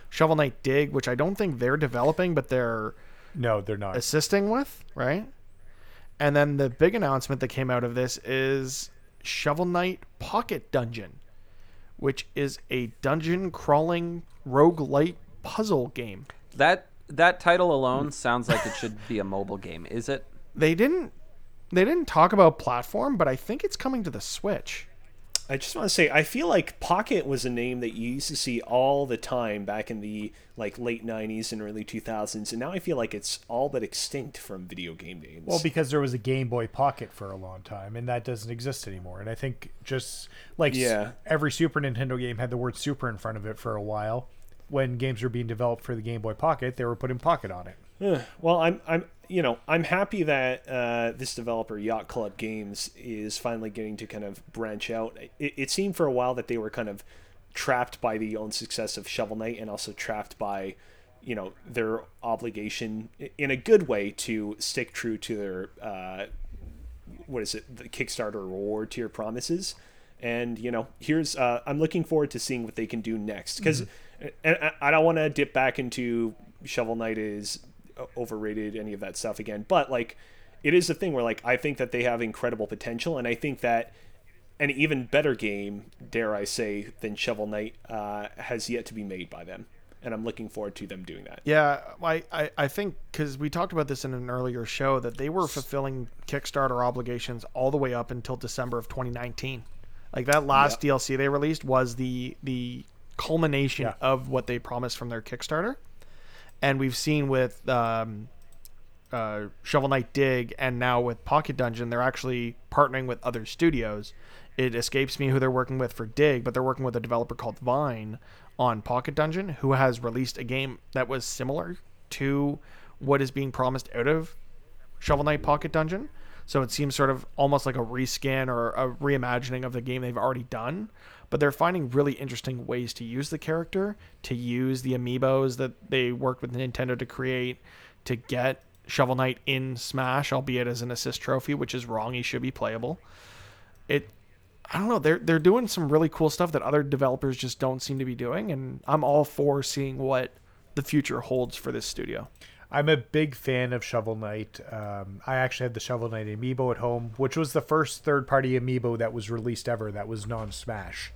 Shovel Knight Dig, which I don't think they're developing, but they're No, they're not. assisting with, right? And then the big announcement that came out of this is Shovel Knight Pocket Dungeon, which is a dungeon crawling roguelite puzzle game. That that title alone sounds like it should be a mobile game. Is it? They didn't they didn't talk about platform, but I think it's coming to the Switch. I just want to say, I feel like Pocket was a name that you used to see all the time back in the like late '90s and early 2000s, and now I feel like it's all but extinct from video game names. Well, because there was a Game Boy Pocket for a long time, and that doesn't exist anymore. And I think just like Yeah. every Super Nintendo game had the word "Super" in front of it for a while. When games were being developed for the Game Boy Pocket, they were putting Pocket on it. Well, I'm I'm you know I'm happy that uh, this developer Yacht Club Games is finally getting to kind of branch out. It, it seemed for a while that they were kind of trapped by the own success of Shovel Knight and also trapped by you know their obligation in a good way to stick true to their uh, what is it the Kickstarter reward tier promises. And you know, here's uh, I'm looking forward to seeing what they can do next because, and I, I don't want to dip back into Shovel Knight is overrated any of that stuff again, but like, it is a thing where like I think that they have incredible potential, and I think that an even better game, dare I say, than Shovel Knight uh, has yet to be made by them, and I'm looking forward to them doing that. Yeah, I, I, I think because we talked about this in an earlier show that they were fulfilling Kickstarter obligations all the way up until December of 2019. Like that last DLC they released was the the culmination Yeah. of what they promised from their Kickstarter. And we've seen with um, uh, Shovel Knight Dig and now with Pocket Dungeon, they're actually partnering with other studios. It escapes me who they're working with for Dig, but they're working with a developer called Vine on Pocket Dungeon, who has released a game that was similar to what is being promised out of Shovel Knight Pocket Dungeon. So it seems sort of almost like a reskin or a reimagining of the game they've already done. But they're finding really interesting ways to use the character, to use the amiibos that they worked with Nintendo to create, to get Shovel Knight in Smash, albeit as an assist trophy, which is wrong. He should be playable. It, I don't know. They're they're doing some really cool stuff that other developers just don't seem to be doing, and I'm all for seeing what the future holds for this studio. I'm a big fan of Shovel Knight. Um, I actually had the Shovel Knight amiibo at home, which was the first third-party amiibo that was released ever that was non-Smash.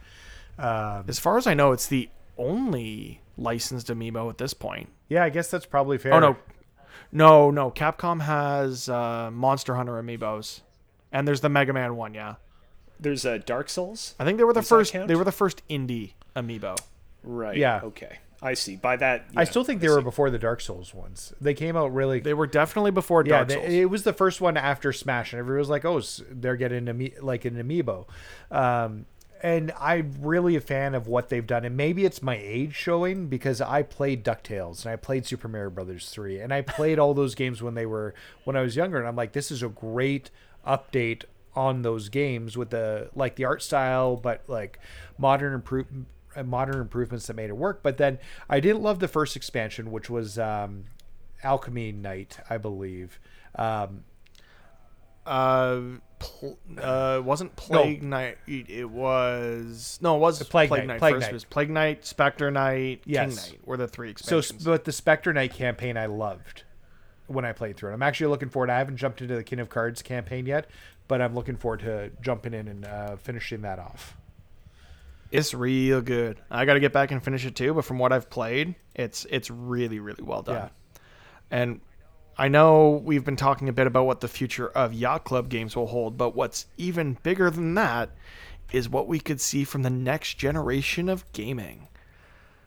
Um, As far as I know, it's the only licensed amiibo at this point. yeah, I guess that's probably fair. Oh no, no, no. Capcom has uh, Monster Hunter amiibos, and there's the Mega Man one. Yeah, There's uh, Dark Souls. I think they were the Does first. They were the first indie amiibo. Right. Yeah. Okay. I see. By that, I still think they were before the Dark Souls ones. They came out really. They were definitely before yeah, Dark they- Souls. it was the first one after Smash, and everyone was like, "Oh, they're getting ami- like an amiibo." Um, and I'm really a fan of what they've done, and maybe it's my age showing because I played Ducktales and I played Super Mario Brothers three, and I played all those games when they were when I was younger, and I'm like, this is a great update on those games with the like the art style, but like modern improve modern improvements that made it work. But then I didn't love the first expansion, which was um, Alchemy Knight, I believe. Um, uh, pl- uh, wasn't Plague Knight. It was no, it was Plague Plague, Knight, Knight. Plague first. Knight. Was Plague Knight, Spectre Knight, Yes. King Knight were the three so, but the Spectre Knight campaign I loved when I played through it. I'm actually looking forward. I haven't jumped into the King of Cards campaign yet, but I'm looking forward to jumping in and uh, finishing that off. it's real good. I got to get back and finish it too. But from what I've played, it's it's really really well done. Yeah. And I know we've been talking a bit about what the future of Yacht Club games will hold, but what's even bigger than that is what we could see from the next generation of gaming.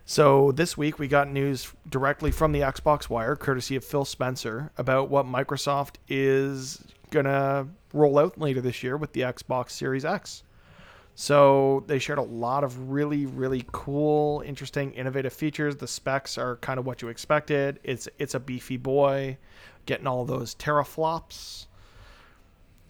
So this week we got news directly from the Xbox Wire, courtesy of Phil Spencer, about what Microsoft is gonna roll out later this year with the Xbox Series X. So they shared a lot of really, really cool, interesting, innovative features. The specs are kind of what you expected. It's it's a beefy boy, getting all those teraflops.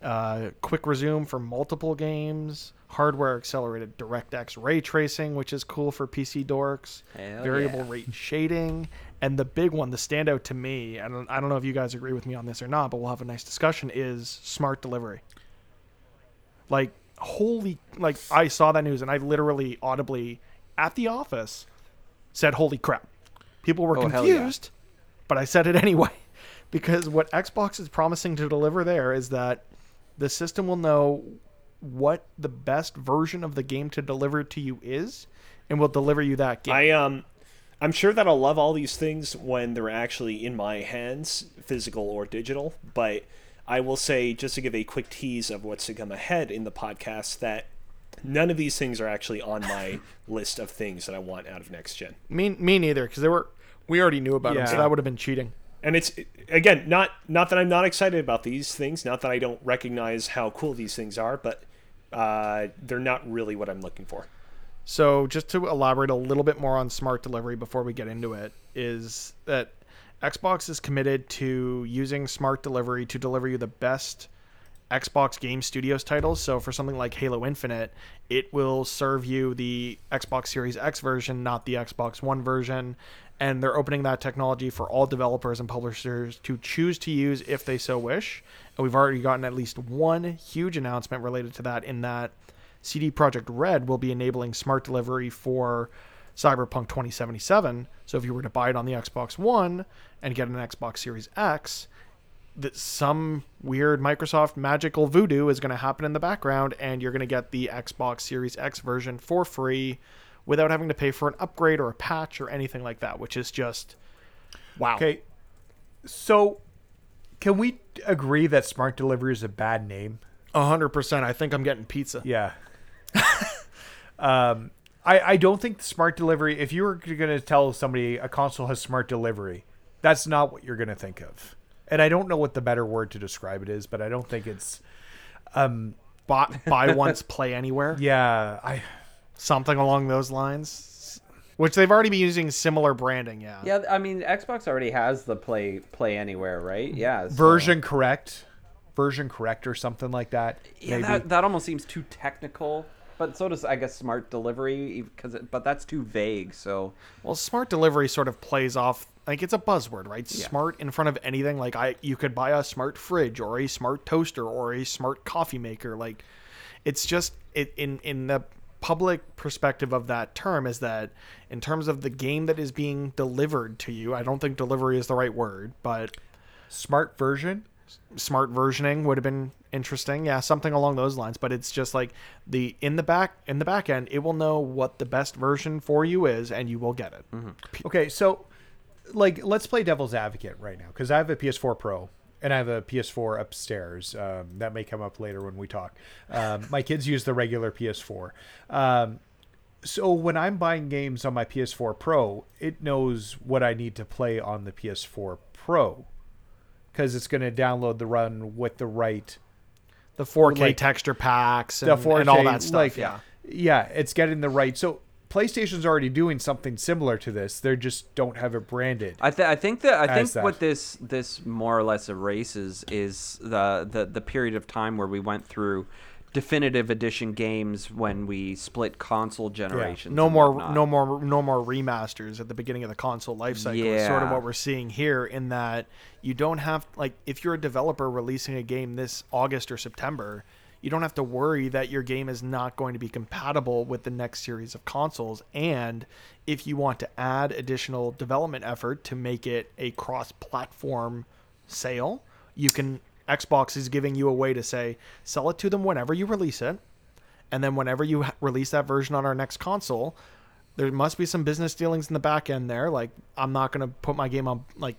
Uh, quick resume for multiple games. Hardware accelerated DirectX ray tracing, which is cool for PC dorks. Hell variable yeah. rate shading, and the big one, the standout to me, I don't, I don't know if you guys agree with me on this or not, but we'll have a nice discussion. Is smart delivery. Like holy, like I saw that news and I literally audibly at the office said, "Holy crap!" People were Oh, hell yeah. confused, but I said it anyway because what Xbox is promising to deliver there is that the system will know what the best version of the game to deliver to you is, and will deliver you that game. I um, I'm sure that I'll love all these things when they're actually in my hands, physical or digital. But I will say, just to give a quick tease of what's to come ahead in the podcast, that none of these things are actually on my list of things that I want out of next gen. Me, me neither, because they were we already knew about them, so that would have been cheating. And it's again not not that I'm not excited about these things, not that I don't recognize how cool these things are, but uh, they're not really what I'm looking for. So, just to elaborate a little bit more on smart delivery before we get into it, is that Xbox is committed to using smart delivery to deliver you the best Xbox Game Studios titles. So, for something like Halo Infinite, it will serve you the Xbox Series X version, not the Xbox One version. And they're opening that technology for all developers and publishers to choose to use if they so wish. And we've already gotten at least one huge announcement related to that, in that CD Projekt Red will be enabling smart delivery for Cyberpunk 2077. So if you were to buy it on the Xbox One and get an Xbox Series X, that some weird Microsoft magical voodoo is going to happen in the background, and you're going to get the Xbox Series X version for free without having to pay for an upgrade or a patch or anything like that, which is just wow. Okay, so can we agree that smart delivery is a bad name? A hundred percent. I think I'm getting pizza. Yeah. um, I I don't think smart delivery. If you were going to tell somebody a console has smart delivery, That's not what you're going to think of. And I don't know what the better word to describe it is, but I don't think it's um Buy, buy once, play anywhere. yeah, I Something along those lines. Which they've already been using similar branding, yeah. Yeah, I mean Xbox already has the play play anywhere, right? Yeah. so- version correct, version correct or something like that. Yeah, maybe. that that almost seems too technical. But so does I guess smart delivery because but that's too vague. So Well, smart delivery sort of plays off like it's a buzzword, right? Smart in front of anything. Like I, you could buy a smart fridge or a smart toaster or a smart coffee maker. Like, it's just it in in the public perspective of that term is that in terms of the game that is being delivered to you, I don't think delivery is the right word, but smart version. smart versioning would have been interesting. Yeah something along those lines but it's just like the in the back in the back end it will know what the best version for you is and you will get it. Mm-hmm. Okay, so like let's play devil's advocate right now because I have a PS4 Pro and I have a PS4 upstairs. Um, that may come up later when we talk. Um, my kids use the regular PS4. Um, so when I'm buying games on my PS4 Pro, it knows what I need to play on the PS4 Pro because it's going to download the run with the right the 4k Like, texture packs and, the 4K, and all that stuff like, yeah yeah, it's getting the right. So PlayStation's already doing something similar to this. They just don't have it branded. I, th- I think that I think that. what this this more or less erases is the, the the period of time where we went through definitive edition games when we split console generations. no more whatnot. no more no more remasters at the beginning of the console life cycle yeah. is sort of what we're seeing here in that you don't have like if you're a developer releasing a game this August or September you don't have to worry that your game is not going to be compatible with the next series of consoles. And if you want to add additional development effort to make it a cross platform sale you can Xbox is giving you a way to say sell it to them whenever you release it. And then whenever you release that version on our next console there must be some business dealings in the back end there. Like i'm not going to put my game on like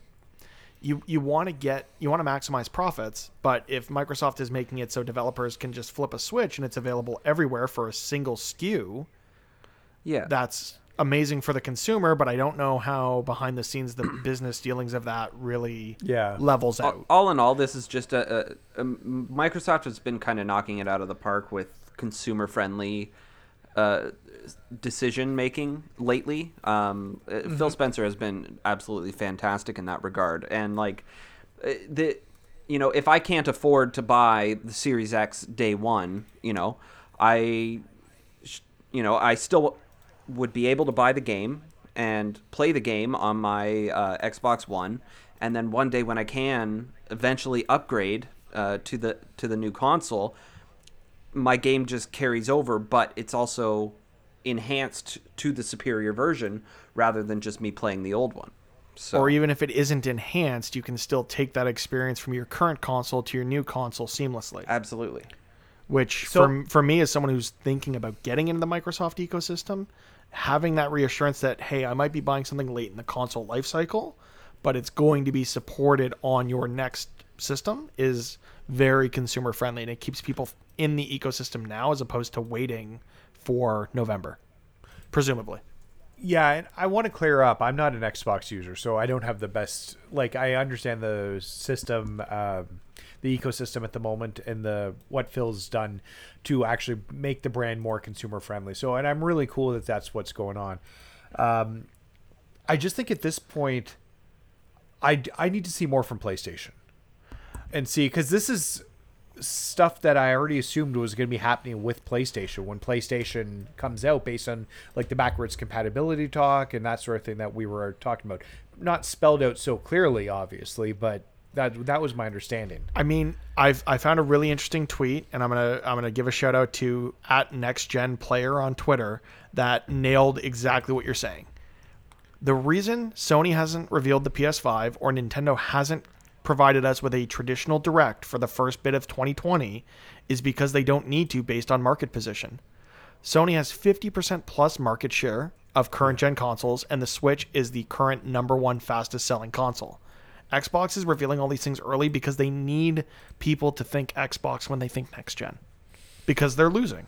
you you want to get you want to maximize profits but if microsoft is making it so developers can just flip a switch and it's available everywhere for a single sku Yeah. that's amazing for the consumer but i don't know how behind the scenes the business dealings of that really Yeah. levels out all, all in all, this is just a, a, a Microsoft has been kind of knocking it out of the park with consumer friendly uh, decision making lately. Um, uh Mm-hmm. Phil Spencer has been absolutely fantastic in that regard, and like uh, the. You know, if I can't afford to buy the Series X day one, you know, I you know, I still would be able to buy the game and play the game on my uh, Xbox One, and then one day when I can eventually upgrade uh, to the to the new console, my game just carries over, but it's also enhanced to the superior version rather than just me playing the old one. So or even if it isn't enhanced you can still take that experience from your current console to your new console seamlessly absolutely. which So- for, for me as someone who's thinking about getting into the microsoft ecosystem having that reassurance that hey i might be buying something late in the console life cycle but it's going to be supported on your next system is very consumer friendly and it keeps people in the ecosystem now as opposed to waiting for november presumably Yeah, and I want to clear up. I'm not an Xbox user, so I don't have the best. Like, I understand the system, um, the ecosystem at the moment, and the what Phil's done to actually make the brand more consumer friendly. So, and I'm really cool that that's what's going on. Um, I just think at this point, I I need to see more from PlayStation, and see because this is stuff that I already assumed was going to be happening with PlayStation when PlayStation comes out based on like the backwards compatibility talk and that sort of thing that we were talking about. Not spelled out so clearly, obviously, but that that was my understanding. I mean, I've I found a really interesting tweet, and I'm gonna I'm gonna give a shout out to at Next Gen Player on Twitter that nailed exactly what you're saying. The reason Sony hasn't revealed the PS5 or Nintendo hasn't provided us with a traditional direct for the first bit of 2020 is because they don't need to based on market position. Sony has 50% plus market share of current gen consoles, and the Switch is the current number one fastest selling console. Xbox is revealing all these things early because they need people to think Xbox when they think next gen, because they're losing,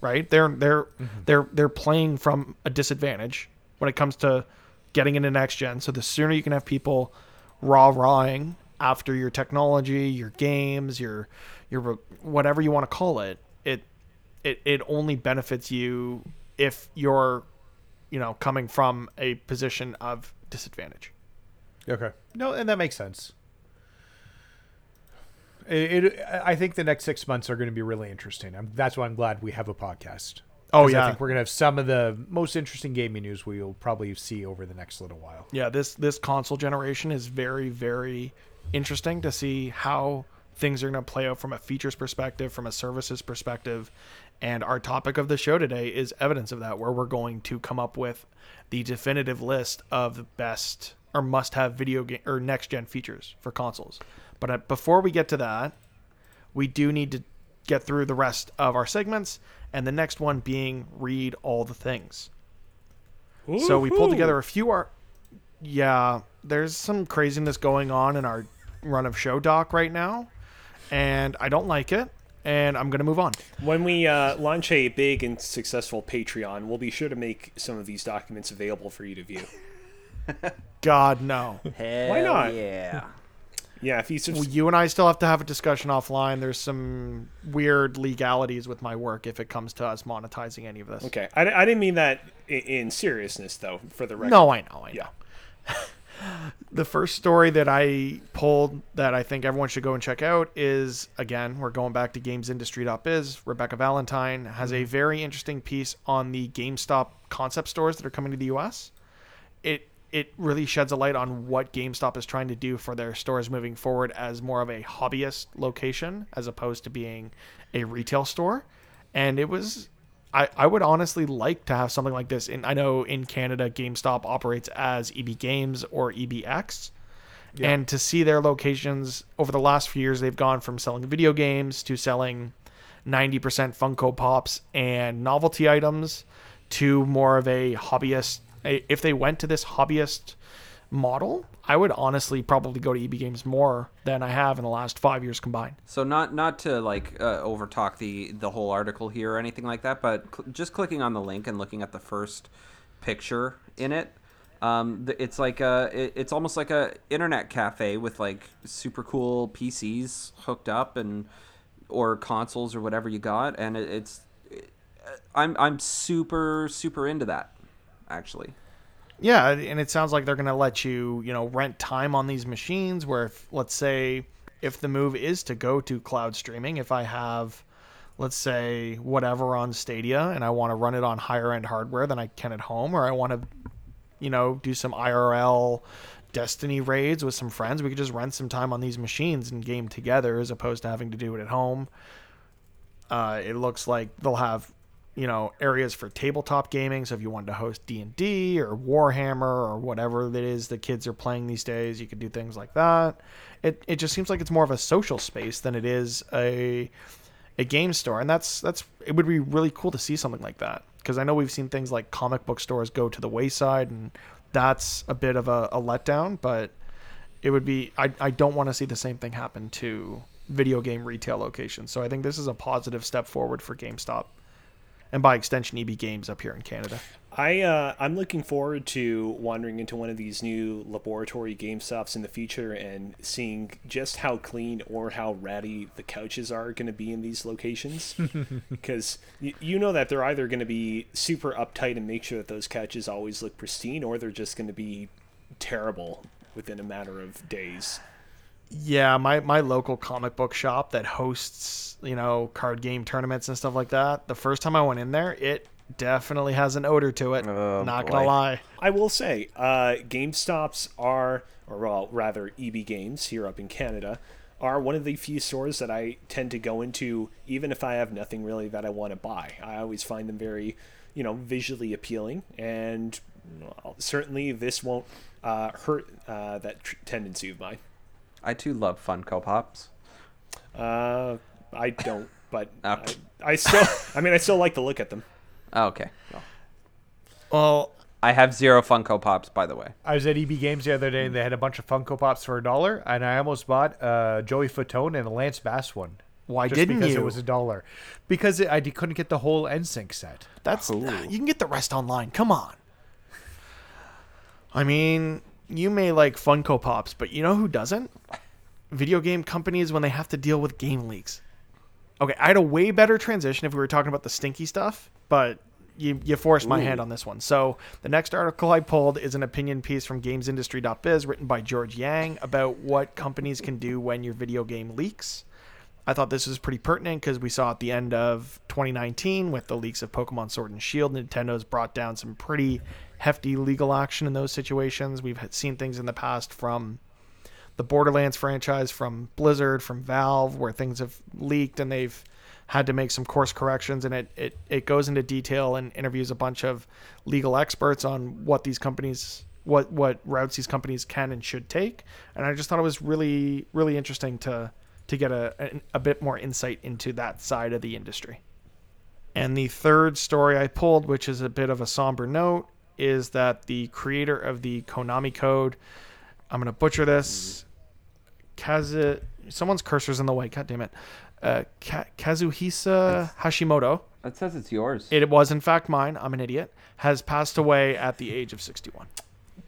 right? They're they're mm-hmm. they're they're playing from a disadvantage when it comes to getting into next gen. So the sooner you can have people raw rahing after your technology, your games, your your whatever you want to call it. It it it only benefits you if you're you know coming from a position of disadvantage. Okay. No, and that makes sense. It, it I think the next six months are going to be really interesting. I'm, that's why I'm glad we have a podcast. Oh yeah, I think we're going to have some of the most interesting gaming news we'll probably see over the next little while. yeah. This this console generation is very very interesting to see how things are going to play out from a features perspective, from a services perspective, and our topic of the show today is evidence of that, where we're going to come up with the definitive list of the best or must-have video game or next-gen features for consoles. But uh, before we get to that, we do need to get through the rest of our segments, and the next one being read all the things. So we pulled together a few art. Yeah, there's some craziness going on in our run of show doc right now, and I don't like it. And I'm gonna move on. When we uh, launch a big and successful Patreon, we'll be sure to make some of these documents available for you to view. God no. Hell not? Yeah. Yeah, if you subs- Well, you and I still have to have a discussion offline. There's some weird legalities with my work if it comes to us monetizing any of this. okay, I, I didn't mean that in, in seriousness though. For the record, No, I know, I know. Yeah. the first story that I pulled that I think everyone should go and check out is again, we're going back to gamesindustry.biz. Rebekah Valentine has a mm-hmm. very interesting piece on the GameStop concept stores that are coming to the US. It it really sheds a light on what GameStop is trying to do for their stores moving forward as more of a hobbyist location as opposed to being a retail store. And it was I, I would honestly like to have something like this. In I know in Canada, GameStop operates as EB Games or EBX, and to see their locations over the last few years, they've gone from selling video games to selling 90% Funko Pops and novelty items to more of a hobbyist. If they went to this hobbyist model, I would honestly probably go to EB Games more than I have in the last five years combined. So not not to like uh, overtalk the the whole article here or anything like that, but cl- just clicking on the link and looking at the first picture in it, um, it's like a it, it's almost like a internet cafe with like super cool PCs hooked up and or consoles or whatever you got, and it, it's it, I'm I'm super super into that actually. Yeah, and it sounds like they're going to let you, you know, rent time on these machines where if let's say if the move is to go to cloud streaming, if I have let's say whatever on Stadia and I want to run it on higher end hardware than I can at home or I want to you know, do some IRL Destiny raids with some friends, we could just rent some time on these machines and game together as opposed to having to do it at home. Uh, it looks like they'll have you know areas for tabletop gaming. So if you wanted to host d&d or warhammer or whatever it is the kids are playing these days you could do things like that. It, it just seems like it's more of a social space than it is a a game store. And that's that's it would be really cool to see something like that. Because i know we've seen things like comic book stores go to the wayside and that's a bit of a, a letdown but it would be I, I don't want to see the same thing happen to video game retail locations. So i think this is a positive step forward for gamestop and by extension eb games up here in canada I uh, I'm looking forward to wandering into one of these new laboratory game stops in the future and seeing just how clean or how ratty the couches are going to be in these locations. Because y- you know that they're either going to be super uptight and make sure that those couches always look pristine, or they're just going to be terrible within a matter of days. Yeah my, my local comic book shop that hosts you know card game tournaments and stuff like that the first time i went in there it definitely has an odor to it Oh, not boy. gonna lie I will say, uh, GameStops are, or well, rather, EB Games here up in Canada, are one of the few stores that I tend to go into, even if I have nothing really that I want to buy. I always find them very, you know, visually appealing, and well, certainly this won't uh, hurt uh, that tr- tendency of mine. I too love Funko Pops. Uh, I don't, but Oh. I, I still, I mean, I still like to look at them. Oh, okay. Well, well I have zero Funko Pops, by the way. I was at EB Games the other day and they had a bunch of Funko Pops for a dollar, and I almost bought uh, Joey Fatone and a Lance Bass one. why just didn't because you it was a dollar. Because it, I d- couldn't get the whole NSYNC set. That's Ooh. you can get the rest online. Come on. I mean, you may like Funko Pops, but you know who doesn't? Video game companies when they have to deal with game leaks. Okay, I had a way better transition if we were talking about the stinky stuff, but you, you forced my hand on this one. So the next article I pulled is an opinion piece from GamesIndustry.biz written by George Yang about what companies can do when your video game leaks. I thought this was pretty pertinent because we saw at the end of 2019 with the leaks of Pokemon Sword and Shield, Nintendo's brought down some pretty hefty legal action in those situations. We've seen things in the past from the Borderlands franchise, from Blizzard, from Valve, where things have leaked and they've had to make some course corrections. And it, it, it goes into detail and interviews a bunch of legal experts on what these companies, what, what routes these companies can and should take. And I just thought it was really, really interesting to to get a, a, a bit more insight into that side of the industry. And the third story I pulled, which is a bit of a somber note, is that the creator of the Konami code, I'm going to butcher this, Kazu, someone's cursor's in the way, god damn it, uh, Ka- Kazuhisa Hashimoto, It says it's yours. it was in fact mine, I'm an idiot, has passed away at the age of 61.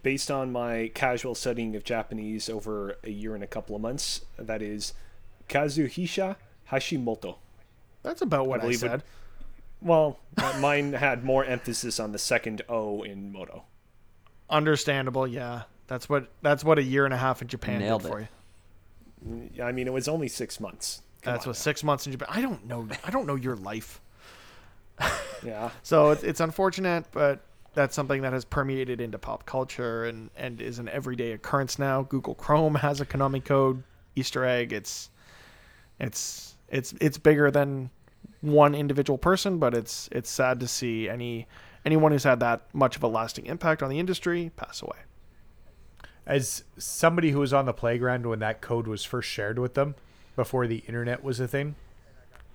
Based on my casual studying of Japanese over a year and a couple of months, that is Kazuhisha Hashimoto. That's about what I, believe it- said. Well, mine had more emphasis on the second O in Moto. Understandable, yeah. That's what that's what a year and a half in Japan Nailed did for it. you. I mean, it was only six months. Come That's on what six months in Japan. I don't know. I don't know your life. Yeah. So it's, it's unfortunate, but that's something that has permeated into pop culture and, and is an everyday occurrence now. Google Chrome has a Konami code Easter egg. It's it's it's it's bigger than one individual person, but it's it's sad to see any anyone who's had that much of a lasting impact on the industry pass away. As somebody who was on the playground when that code was first shared with them, before the internet was a thing,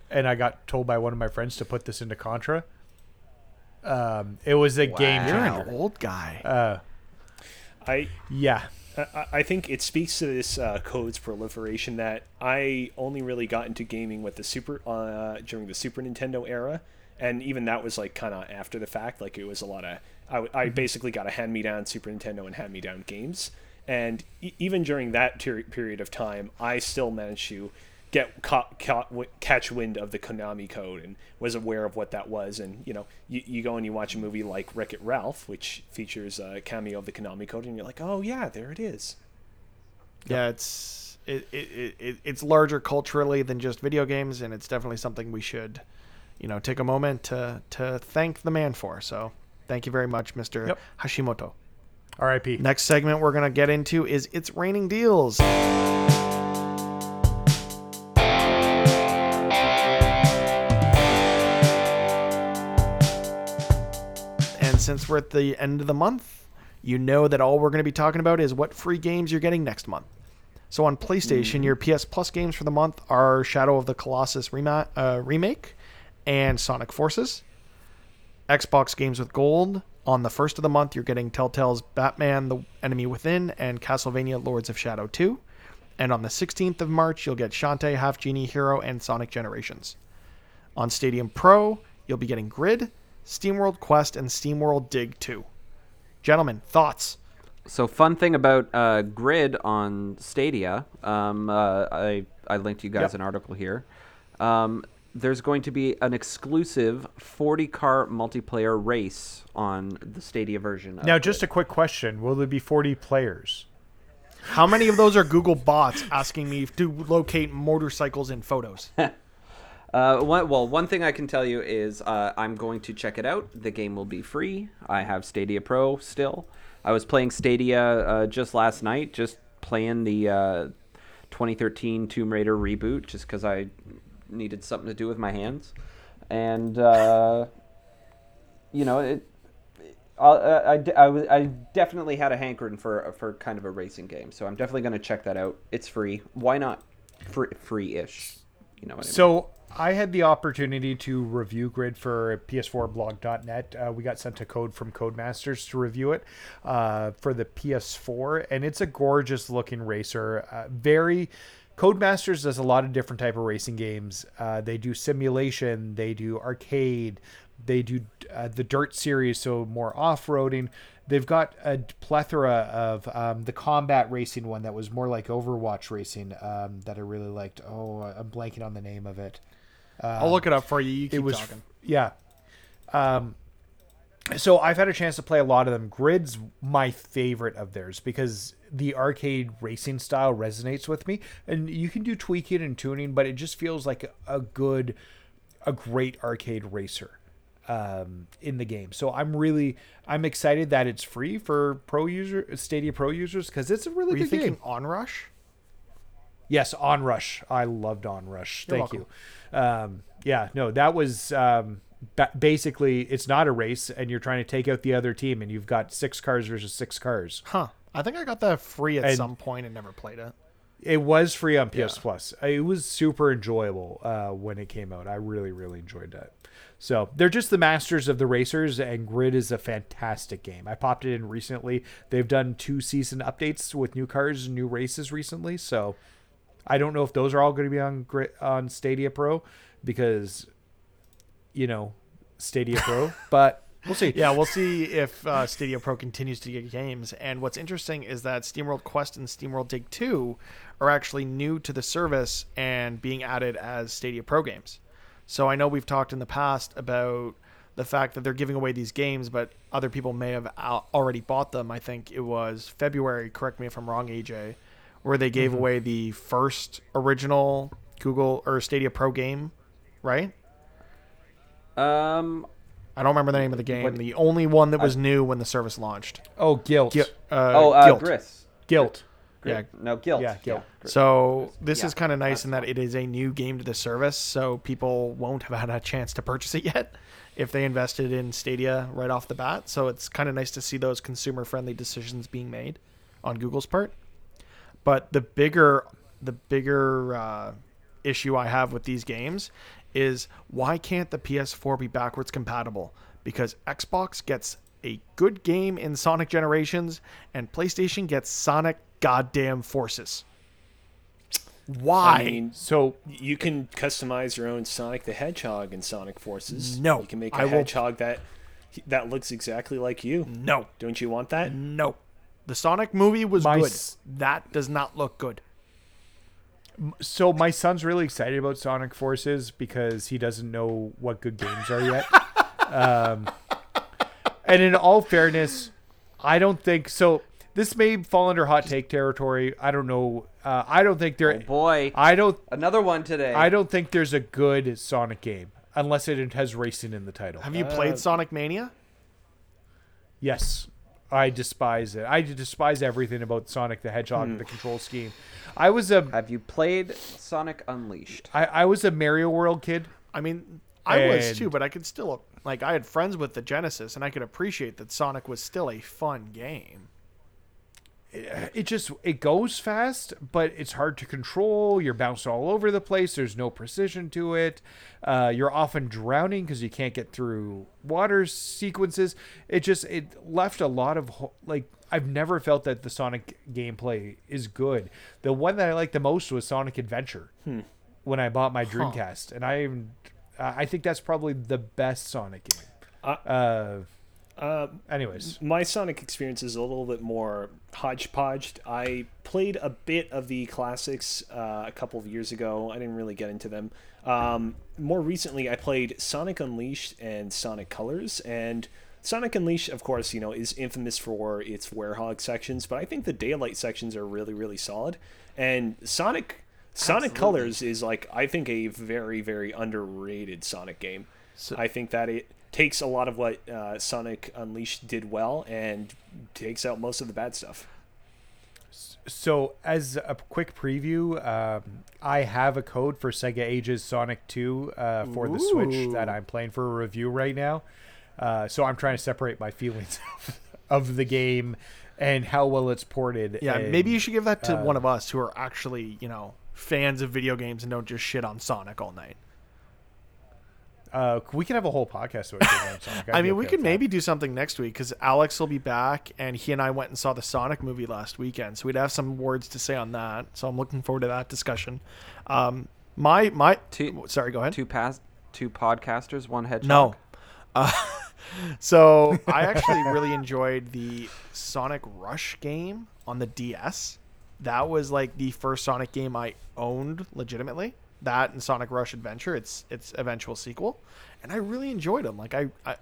and I got told by one of my friends to put this into Contra. Um, it was a game You're changer. an old guy. Uh, I yeah, I, I think it speaks to this uh, code's proliferation that I only really got into gaming with the super uh, during the Super Nintendo era, and even that was like kind of after the fact. Like it was a lot of I basically got a hand me down Super Nintendo and hand me down games, and e- even during that ter- period of time, I still managed to get caught, caught, catch wind of the Konami code and was aware of what that was. And you know, you, you go and you watch a movie like Wreck It Ralph, which features a cameo of the Konami code, and you're like, oh yeah, there it is. Yeah, it's it, it, it, it it's larger culturally than just video games, and it's definitely something we should, you know, take a moment to to thank the man for. So, thank you very much, Mr. Yep. Hashimoto. R.I.P. Next segment we're gonna get into is it's raining deals. Since we're at the end of the month, you know that all we're going to be talking about is what free games you're getting next month. So on PlayStation, your PS Plus games for the month are Shadow of the Colossus rema- uh, remake and Sonic Forces. Xbox games with gold. On the first of the month, you're getting Telltale's Batman: The Enemy Within and Castlevania: Lords of Shadow 2. And on the 16th of March, you'll get Shantae, Half Genie Hero, and Sonic Generations. On Stadia Pro, you'll be getting Grid, SteamWorld Quest, and SteamWorld Dig 2. Gentlemen, thoughts? So fun thing about uh, Grid on Stadia, um, uh, I I linked you guys Yep. an article here. Um, there's going to be an exclusive 40 car multiplayer race on the Stadia version. Of Now, just a quick question: Will there be forty players? How many of those are Google bots asking me to locate motorcycles in photos? Uh, one, well, one thing I can tell you is uh, I'm going to check it out. The game will be free. I have Stadia Pro still. I was playing Stadia uh, just last night, just playing the uh, 2013 Tomb Raider reboot, just because I needed something to do with my hands, and uh, you know it. I, I, I, definitely had a hankering for for kind of a racing game, so I'm definitely going to check that out. It's free. Why not? Free, free-ish. You know what I mean? I had the opportunity to review Grid for PS4blog.net. Uh, we got sent a code from Codemasters to review it uh, for the PS4, and it's a gorgeous looking racer. Uh, very. Codemasters does a lot of different type of racing games. Uh, they do simulation, they do arcade, they do uh, the dirt series, so more off-roading. they've got a plethora of um, the combat racing one that was more like Overwatch racing um, that I really liked. Oh, I'm blanking on the name of it. I'll look it up for you. You keep it was talking. yeah. Um, so I've had a chance to play a lot of them. Grid's my favorite of theirs because the arcade racing style resonates with me, and you can do tweaking and tuning, but it just feels like a, good, a great arcade racer um, in the game. So I'm really I'm excited that it's free for pro user Stadia Pro users because it's a really Were you good thinking game. Onrush? Yes, Onrush. I loved Onrush. You're Thank you. Um, yeah, no, that was um, ba- basically it's not a race, and you're trying to take out the other team, and you've got six cars versus six cars. Huh. I think I got that free at And- some point and never played it. It was free on PS Yeah. Plus. It was super enjoyable uh, when it came out. I really, really enjoyed that. So they're just the masters of the racers, and Grid is a fantastic game. I popped it in recently. They've done two season updates with new cars and new races recently. So I don't know if those are all going to be on on Stadia Pro because you know Stadia Pro, but we'll see. Yeah, we'll see if uh, Stadia Pro continues to get games. And what's interesting is that SteamWorld Quest and SteamWorld Dig 2 are actually new to the service and being added as Stadia Pro games. So I know we've talked in the past about the fact that they're giving away these games, but other people may have al- already bought them. I think it was February, correct me if I'm wrong, AJ, where they gave away the first original Google or Stadia Pro game, right? Um. I don't remember the name of the game. What- the only one that was new when the service launched. Oh, Gylt. Gui- uh, oh, uh, Gylt. Gris. Gylt. Yeah. No, Gylt. Yeah, Gylt. Gris. So this Yeah, is kind of nice that's in that it is a new game to the service, so people won't have had a chance to purchase it yet if they invested in Stadia right off the bat. So it's kind of nice to see those consumer-friendly decisions being made on Google's part. But the bigger, the bigger uh, issue I have with these games is why can't the PS4 be backwards compatible? Because Xbox gets a good game in Sonic Generations, and PlayStation gets Sonic Goddamn Forces. Why? I mean, So you can customize your own Sonic the Hedgehog in Sonic Forces. No, you can make a I will- hedgehog that that looks exactly like you. no, Don't you want that? no. The Sonic movie was My good. s- That does not look good. so my son's really excited about Sonic Forces because he doesn't know what good games are yet. um, and in all fairness, I don't think so. This may fall under hot take territory. I don't know. Uh, I don't think there. Oh boy, I don't. another one today. I don't think there's a good Sonic game unless it has racing in the title. Have you played Sonic Mania? Yes, I despise it. I despise everything about Sonic the Hedgehog and hmm. the control scheme. I was a Have you played Sonic Unleashed? I, I was a Mario World kid. I mean, I was too, but I could still like I had friends with the Genesis, and I could appreciate that Sonic was still a fun game. It just it goes fast but it's hard to control. You're bounced all over the place. There's no precision to it. Uh, you're often drowning because you can't get through water sequences. It just it left a lot of ho- like i've never felt that the sonic gameplay is good. The one that i liked the most was sonic adventure when i bought my dreamcast and i i think that's probably the best sonic game. Uh, uh Uh, anyways my Sonic experience is a little bit more hodgepodge. I played a bit of the classics uh, a couple of years ago. I didn't really get into them. Um, more recently, I played Sonic Unleashed and Sonic Colors, and Sonic Unleashed, of course, you know, is infamous for its Werehog sections, but I think the Daylight sections are really, really solid. And Sonic Sonic Absolutely. Colors is like I think a very, very underrated Sonic game. So- I think that it takes a lot of what uh, Sonic Unleashed did well and takes out most of the bad stuff. So, as a quick preview, um, I have a code for Sega Ages Sonic 2 uh, for the Switch that I'm playing for a review right now. Uh, so, I'm trying to separate my feelings of, of the game and how well it's ported. Yeah, and, maybe you should give that to uh, one of us who are actually, you know, fans of video games and don't just shit on Sonic all night. Uh, we can have a whole podcast about it Sonic. I'd I mean, we okay could with that. maybe do something next week because Alex will be back, and he and I went and saw the Sonic movie last weekend, so we'd have some words to say on that. So I'm looking forward to that discussion. Um, my my, Two- sorry, go ahead. Two past two podcasters, one hedgehog. No, uh, So I actually really enjoyed the Sonic Rush game on the DS. That was like the first Sonic game I owned legitimately. That and Sonic Rush Adventure, its its eventual sequel, and I really enjoyed them. Like I, I,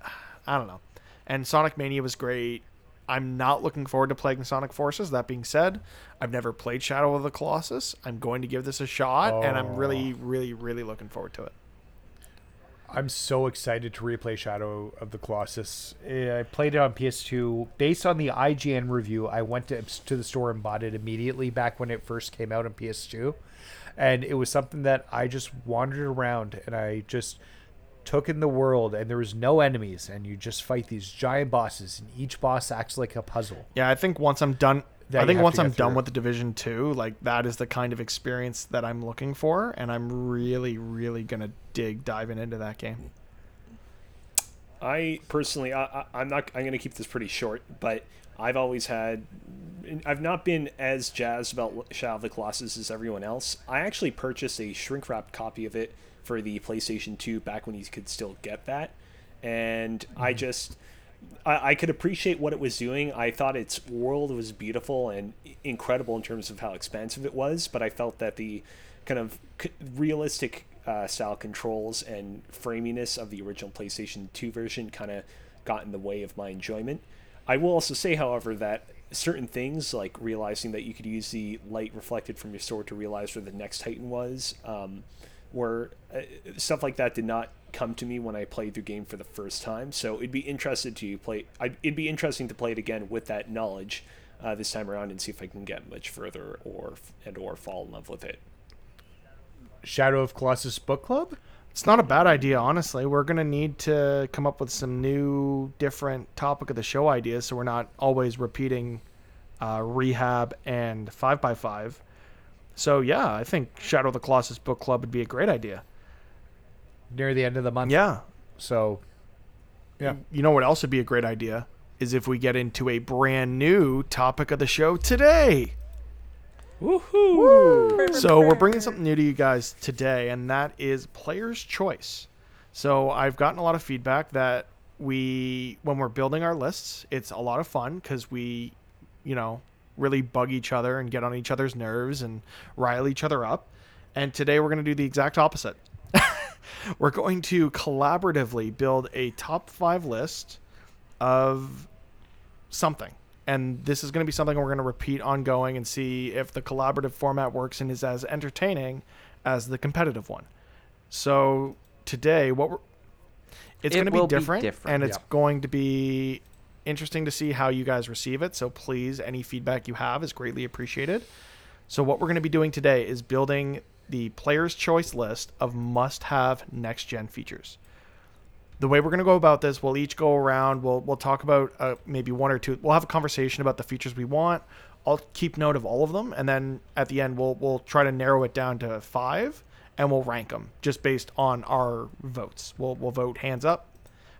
I don't know. And Sonic Mania was great. I'm not looking forward to playing Sonic Forces. That being said, I've never played Shadow of the Colossus. I'm going to give this a shot, and I'm really, really, really looking forward to it. I'm so excited to replay Shadow of the Colossus. Eh, I played it on PS2. Based on the IGN review, I went to, to the store and bought it immediately back when it first came out on PS2. And it was something that I just wandered around and I just took in the world and there was no enemies and you just fight these giant bosses and each boss acts like a puzzle. Yeah, I think once I'm done, I think once I'm get done with the Division Two, like that is the kind of experience that I'm looking for, and I'm really, really gonna dig diving into that game. I personally, I, I, I'm not. I'm going to keep this pretty short, but I've always had. I've not been as jazzed about Shadow of the Colossus as everyone else. I actually purchased a shrink wrapped copy of it for the PlayStation 2 back when you could still get that, and I just. I, I could appreciate what it was doing. I thought its world was beautiful and incredible in terms of how expansive it was, but I felt that the kind of c- realistic uh, style controls and framiness of the original PlayStation 2 version kind of got in the way of my enjoyment. I will also say, however, that certain things like realizing that you could use the light reflected from your sword to realize where the next Titan was, um, were uh, stuff like that did not come to me when I played the game for the first time. So it'd be interested to play. I'd, it'd be interesting to play it again with that knowledge uh, this time around and see if I can get much further or and or fall in love with it. Shadow of Colossus Book Club? It's not a bad idea, honestly. We're gonna need to come up with some new, different topic of the show ideas, so we're not always repeating uh, rehab and five by five. So yeah, I think Shadow of the Colossus book club would be a great idea. Near the end of the month. Yeah, So Yeah. You know what else would be a great idea is if we get into a brand new topic of the show today. Woohoo! So we're bringing something new to you guys today, and that is player's choice. So I've gotten a lot of feedback that we, when we're building our lists, it's a lot of fun because we, you know, really bug each other and get on each other's nerves and rile each other up. And today we're going to do the exact opposite. we're going to collaboratively build a top five list of something. And this is going to be something we're going to repeat ongoing and see if the collaborative format works and is as entertaining as the competitive one. So today, what we're it's It going to be will be different, different. and it's going to be interesting to see how you guys receive it. So please, any feedback you have is greatly appreciated. So what we're going to be doing today is building the player's choice list of must-have next-gen features the way we're going to go about this, we'll each go around. We'll we'll talk about uh, maybe one or two. We'll have a conversation about the features we want. I'll keep note of all of them, and then at the end, we'll we'll try to narrow it down to five, and we'll rank them just based on our votes. We'll we'll vote hands up.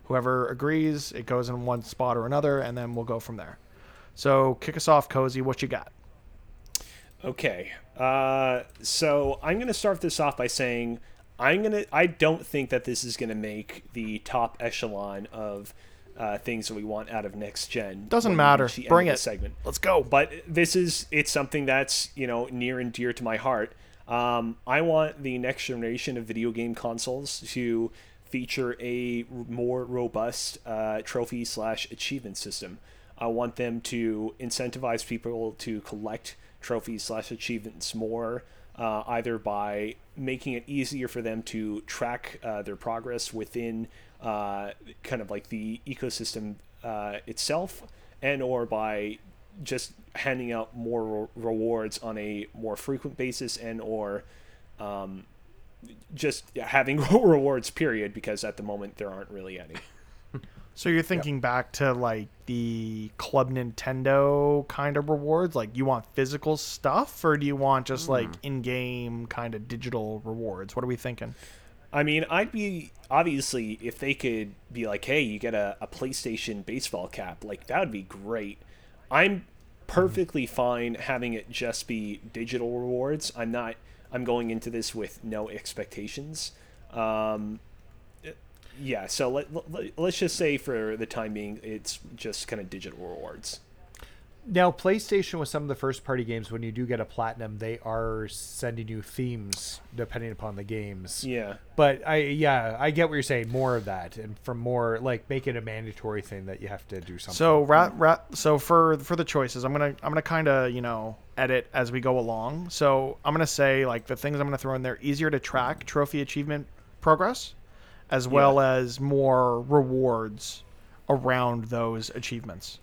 Whoever agrees, it goes in one spot or another, and then we'll go from there. So kick us off, cozy. What you got? Okay. Uh, so I'm going to start this off by saying I'm to I don't think that this is going to make the top echelon of uh, things that we want out of next gen. Doesn't matter. reach the end Bring it. segment. Let's go. But this is it's something that's, you know, near and dear to my heart. Um, I want the next generation of video game consoles to feature a more robust uh, trophy slash achievement system. I want them to incentivize people to collect trophies slash achievements more, uh, either by making it easier for them to track uh, their progress within uh, kind of like the ecosystem uh, itself, and or by just handing out more re- rewards on a more frequent basis, and or um, just having rewards period because at the moment there aren't really any. So you're thinking back to like the Club Nintendo kind of rewards? Like you want physical stuff or do you want just like in-game kind of digital rewards? What are we thinking? I mean, I'd be obviously if they could be like, hey, you get a, a PlayStation baseball cap, like that would be great. I'm perfectly fine having it just be digital rewards. I'm not. I'm going into this with no expectations. Um, yeah. So let, let let's just say for the time being, it's just kind of digital rewards. Now, PlayStation with some of the first party games, when you do get a platinum, they are sending you themes depending upon the games. Yeah. But I, yeah, I get what you're saying. More of that, and from more like make it a mandatory thing that you have to do something. So rat, rat, so for for the choices, I'm gonna I'm gonna kind of you know edit as we go along. So I'm gonna say like the things I'm gonna throw in there easier to track trophy achievement progress, as well as more rewards around those achievements.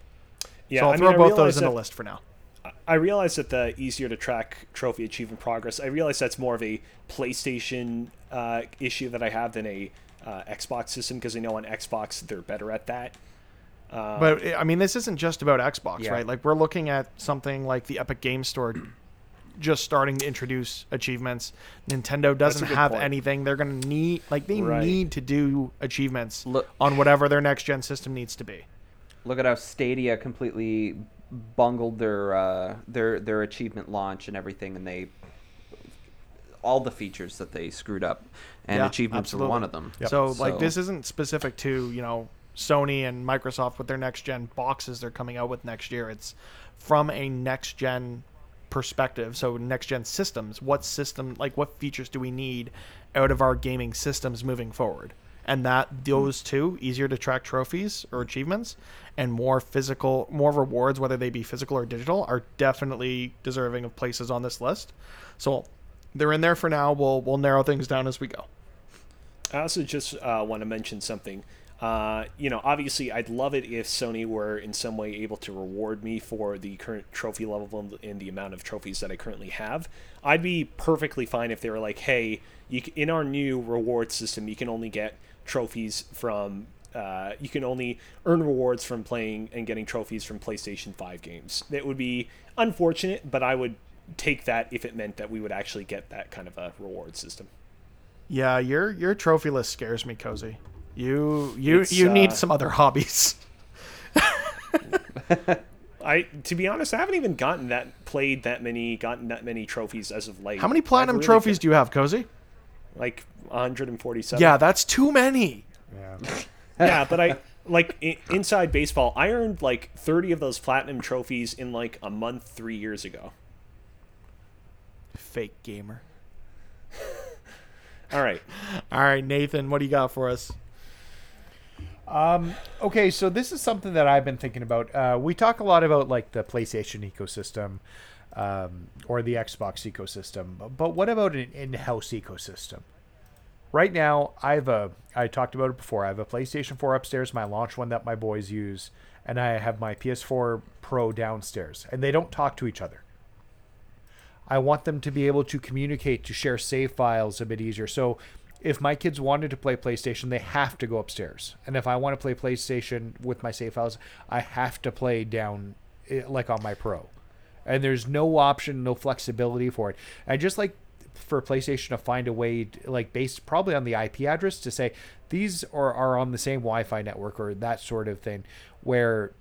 Yeah. so I'll I throw mean, both those in the list for now. I realize that the easier to track trophy achievement progress. I realize that's more of a PlayStation uh, issue that I have than a uh, Xbox system because I know on Xbox they're better at that. Uh, But I mean, this isn't just about Xbox, Yeah. right? Like we're looking at something like the Epic Game Store just starting to introduce achievements. Nintendo doesn't have point. anything. They're going to need like they Right. need to do achievements Look- on whatever their next gen system needs to be. Look at how Stadia completely bungled their uh, their their achievement launch and everything, and they all the features that they screwed up, and Yeah, achievements absolutely. were one of them. So, like this isn't specific to, you know, Sony and Microsoft with their next gen boxes they're coming out with next year. It's from a next gen perspective. So next gen systems, what system like what features do we need out of our gaming systems moving forward? And that those two, easier to track trophies or achievements and more physical more rewards, whether they be physical or digital, are definitely deserving of places on this list. So they're in there for now. We'll we'll narrow things down as we go. I also just uh, want to mention something. Uh, you know, obviously, I'd love it if Sony were in some way able to reward me for the current trophy level and the amount of trophies that I currently have. I'd be perfectly fine if they were like, "Hey, in our new reward system, you can only get trophies from." Uh, you can only earn rewards from playing and getting trophies from PlayStation 5 games. That would be unfortunate, but I would take that if it meant that we would actually get that kind of a reward system. Yeah, your your trophy list scares me, cozy. You you It's, you need uh, some other hobbies. I to be honest, I haven't even gotten that played that many, gotten that many trophies as of late. How many platinum really trophies got- do you have, cozy? Like 147. Yeah, that's too many. yeah. yeah, but I like i- inside baseball. I earned like 30 of those platinum trophies in like a month three years ago. Fake gamer. All right, All right, Nathan, what do you got for us? Um, okay, so this is something that I've been thinking about. Uh, we talk a lot about like the PlayStation ecosystem um, or the Xbox ecosystem, but- what about an in-house ecosystem? Right now, I have a. I talked about it before. I have a PlayStation 4 upstairs, my launch one that my boys use, and I have my PS4 Pro downstairs, and they don't talk to each other. I want them to be able to communicate, to share save files a bit easier. So if my kids wanted to play PlayStation, they have to go upstairs. And if I want to play PlayStation with my save files, I have to play down eh, like on my Pro. And there's no option, no flexibility for it. I just like for PlayStation to find a way, like based probably on the IP address, to say these are, are on the same Wi-Fi network or that sort of thing, where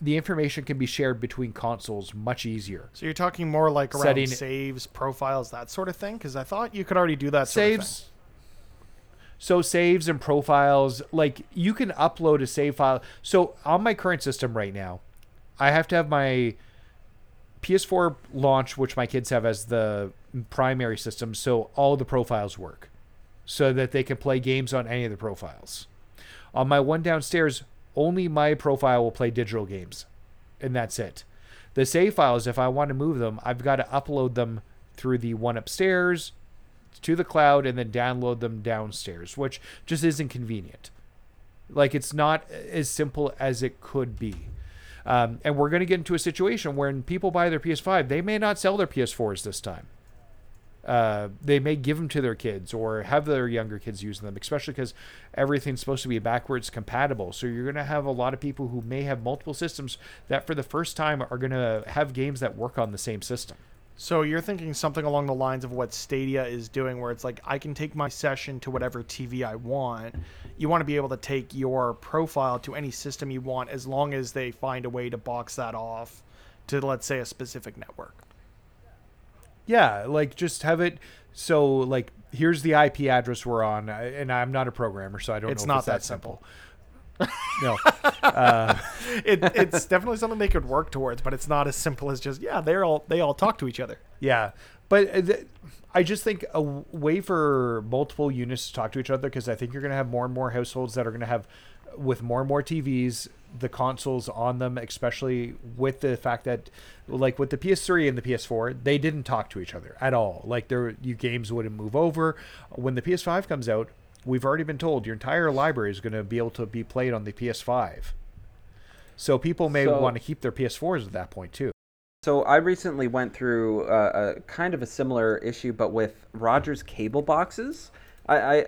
the information can be shared between consoles much easier. So you're talking more like around Setting- saves, profiles, that sort of thing? Because I thought you could already do that. Sort of thing. saves so saves and profiles like you can upload a save file. So on my current system right now i have to have my ps4 launch which my kids have as the primary system so all the profiles work so that they can play games on any of the profiles. On my one downstairs only my profile will play digital games and that's it. The save files if i want to move them i've got to upload them through the one upstairs to the cloud and then download them downstairs, which just isn't convenient. Like it's not as simple as it could be. Um, and we're going to get into a situation where when people buy their PS5, they may not sell their PS4s this time. Uh, they may give them to their kids or have their younger kids using them, especially because everything's supposed to be backwards compatible. So you're going to have a lot of people who may have multiple systems that for the first time are going to have games that work on the same system. So you're thinking something along the lines of what Stadia is doing, where it's like I can take my session to whatever TV I want. You want to be able to take your profile to any system you want, as long as they find a way to box that off to, let's say, a specific network. Yeah, like just have it So like, here's the IP address we're on, and I'm not a programmer, so I don't It's know if not it's that that simple. no, It, it's definitely something they could work towards, but it's not as simple as just yeah, they're all they all talk to each other. Yeah, but uh, th- I just think a w- way for multiple units to talk to each other because I think you're going to have more and more households that are going to have, with more and more TVs, the consoles on them, especially with the fact that, like with the PS3 and the PS4, they didn't talk to each other at all. Like their you games wouldn't move over. When the PS5 comes out, we've already been told your entire library is going to be able to be played on the PS5. So people may So- want to keep their PS4s at that point too. So I recently went through uh, a kind of a similar issue, but with Rogers cable boxes. I, I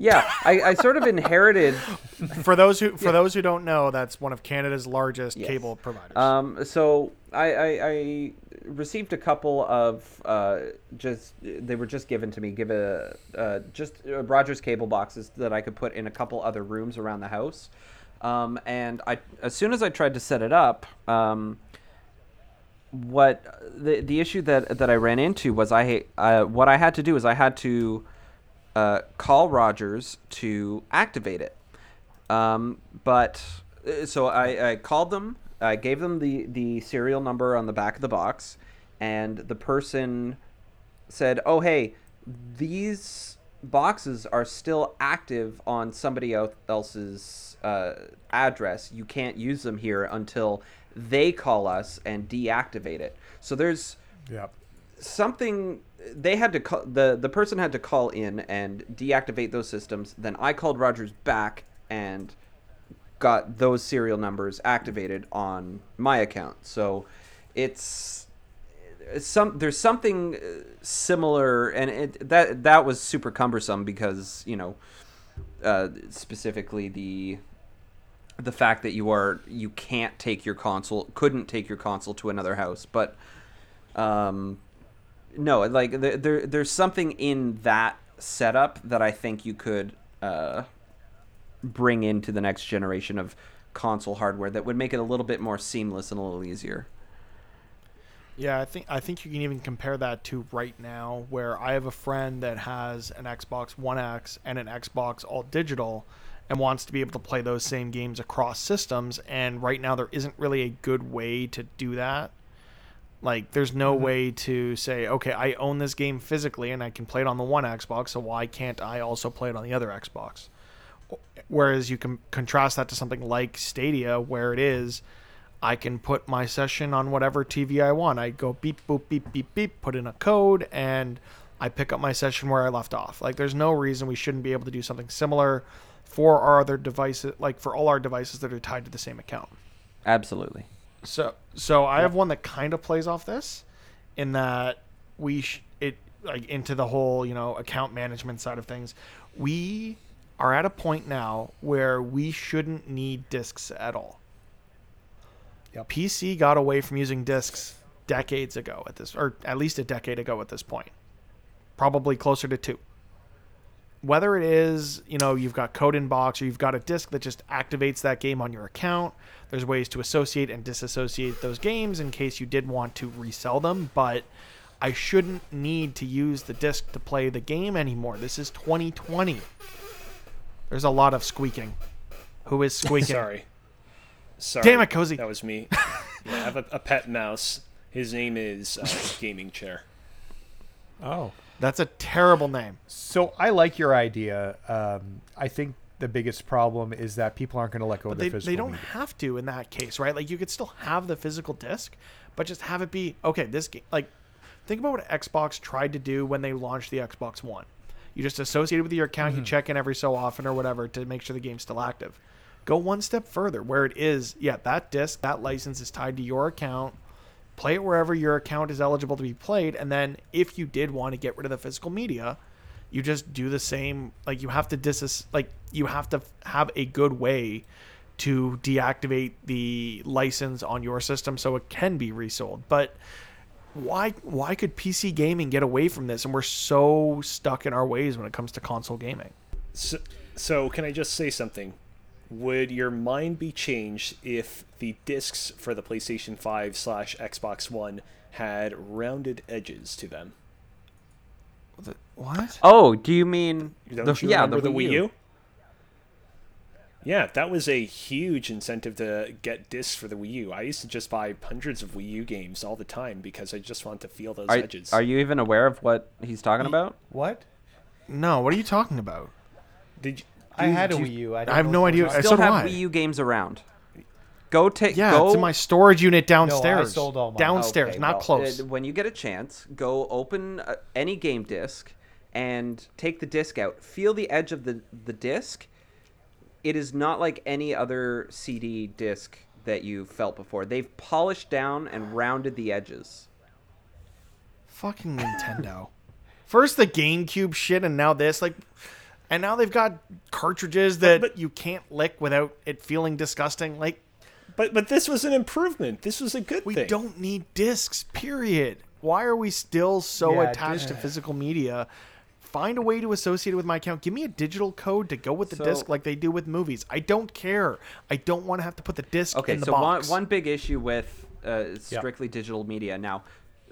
yeah, I, I sort of inherited. For those who for those who don't know, that's one of Canada's largest Yes. cable providers. Um, so I, I, I received a couple of uh, just they were just given to me. Give a uh, just uh, Rogers cable boxes that I could put in a couple other rooms around the house. Um, and I as soon as I tried to set it up. Um, what the the issue that that I ran into was I uh, what I had to do is I had to uh, call Rogers to activate it. Um, but uh, so I, I called them. I gave them the the serial number on the back of the box, and the person said, "Oh hey, these boxes are still active on somebody else's uh, address. You can't use them here until they call us and deactivate it." So there's Yep. something they had to call the the person had to call in and deactivate those systems. Then i called rogers back and got those serial numbers activated on my account. So it's some there's something uh, similar and it that that was super cumbersome because you know uh, specifically the the fact that you are you can't take your console couldn't take your console to another house. But um no like there, there there's something in that setup that i think you could uh bring into the next generation of console hardware that would make it a little bit more seamless and a little easier Yeah, I think I think you can even compare that to right now, where I have a friend that has an Xbox One X and an Xbox All Digital, and wants to be able to play those same games across systems. And right now, there isn't really a good way to do that. Like, there's no mm-hmm. way to say, okay, I own this game physically and I can play it on the one Xbox, so why can't I also play it on the other Xbox? Whereas you can contrast that to something like Stadia, where it is, I can put my session on whatever TV I want. I go beep, boop, beep, beep, beep, put in a code, and I pick up my session where I left off. Like, there's no reason we shouldn't be able to do something similar for our other devices, like for all our devices that are tied to the same account. absolutely So, so I have one that kind of plays off this, in that we sh- it like into the whole you know account management side of things. We are at a point now where we shouldn't need discs at all. Yep. PC got away from using discs decades ago at this, or at least a decade ago at this point. Probably closer to two. Whether it is, you know, you've got code in box or you've got a disk that just activates that game on your account, there's ways to associate and disassociate those games in case you did want to resell them, but I shouldn't need to use the disc to play the game anymore. This is 2020. There's a lot of squeaking. Who is squeaking? Sorry. Sorry. Damn it, Cozy. That was me. yeah, I have a, a pet mouse. His name is uh, Gaming Chair. Oh. That's a terrible name. So I like your idea. Um, I think the biggest problem is that people aren't going to let go But of they, their physical they don't media. have to in that case, right? Like you could still have the physical disc, but just have it be okay. This game, like, think about what Xbox tried to do when they launched the Xbox One. You just associate it with your account, Mm-hmm. you check in every so often or whatever to make sure the game's still active. Go one step further, where it is, yeah, that disc, that license is tied to your account. Play it wherever your account is eligible to be played, and then if you did want to get rid of the physical media, you just do the same like you have to dis like you have to have a good way to deactivate the license on your system so it can be resold but why why could pc gaming get away from this and we're so stuck in our ways when it comes to console gaming So, so can I just say something? Would your mind be changed if the discs for the PlayStation 5 slash Xbox One had rounded edges to them? What? Oh, do you mean Don't the, you yeah, remember the, Wii U? Yeah, that was a huge incentive to get discs for the Wii U. I used to just buy hundreds of Wii U games all the time because I just want to feel those Are, edges. are you even aware of what he's talking about? What? No, what are you talking about? Did you, I had a you- Wii U. I, I have no idea. I Still so have I. Wii U games around. Go take Yeah, go it's in my storage unit downstairs. No, I sold all mine. Downstairs, Okay, not well, close. uh, when you get a chance, go open uh, any game disc and take the disc out. Feel the edge of the the disc. It is not like any other CD disc that you felt before. They've polished down and rounded the edges. Fucking Nintendo. First the GameCube shit, and now this. Like, and now they've got cartridges that but- you can't lick without it feeling disgusting. Like, But but this was an improvement. This was a good we thing. don't need discs. Period. Why are we still so Yeah, attached to physical media? Find a way to associate it with my account. Give me a digital code to go with the So- disc, like they do with movies. I don't care. I don't want to have to put the disc Okay, in the so box. one one big issue with uh, strictly digital media. Now,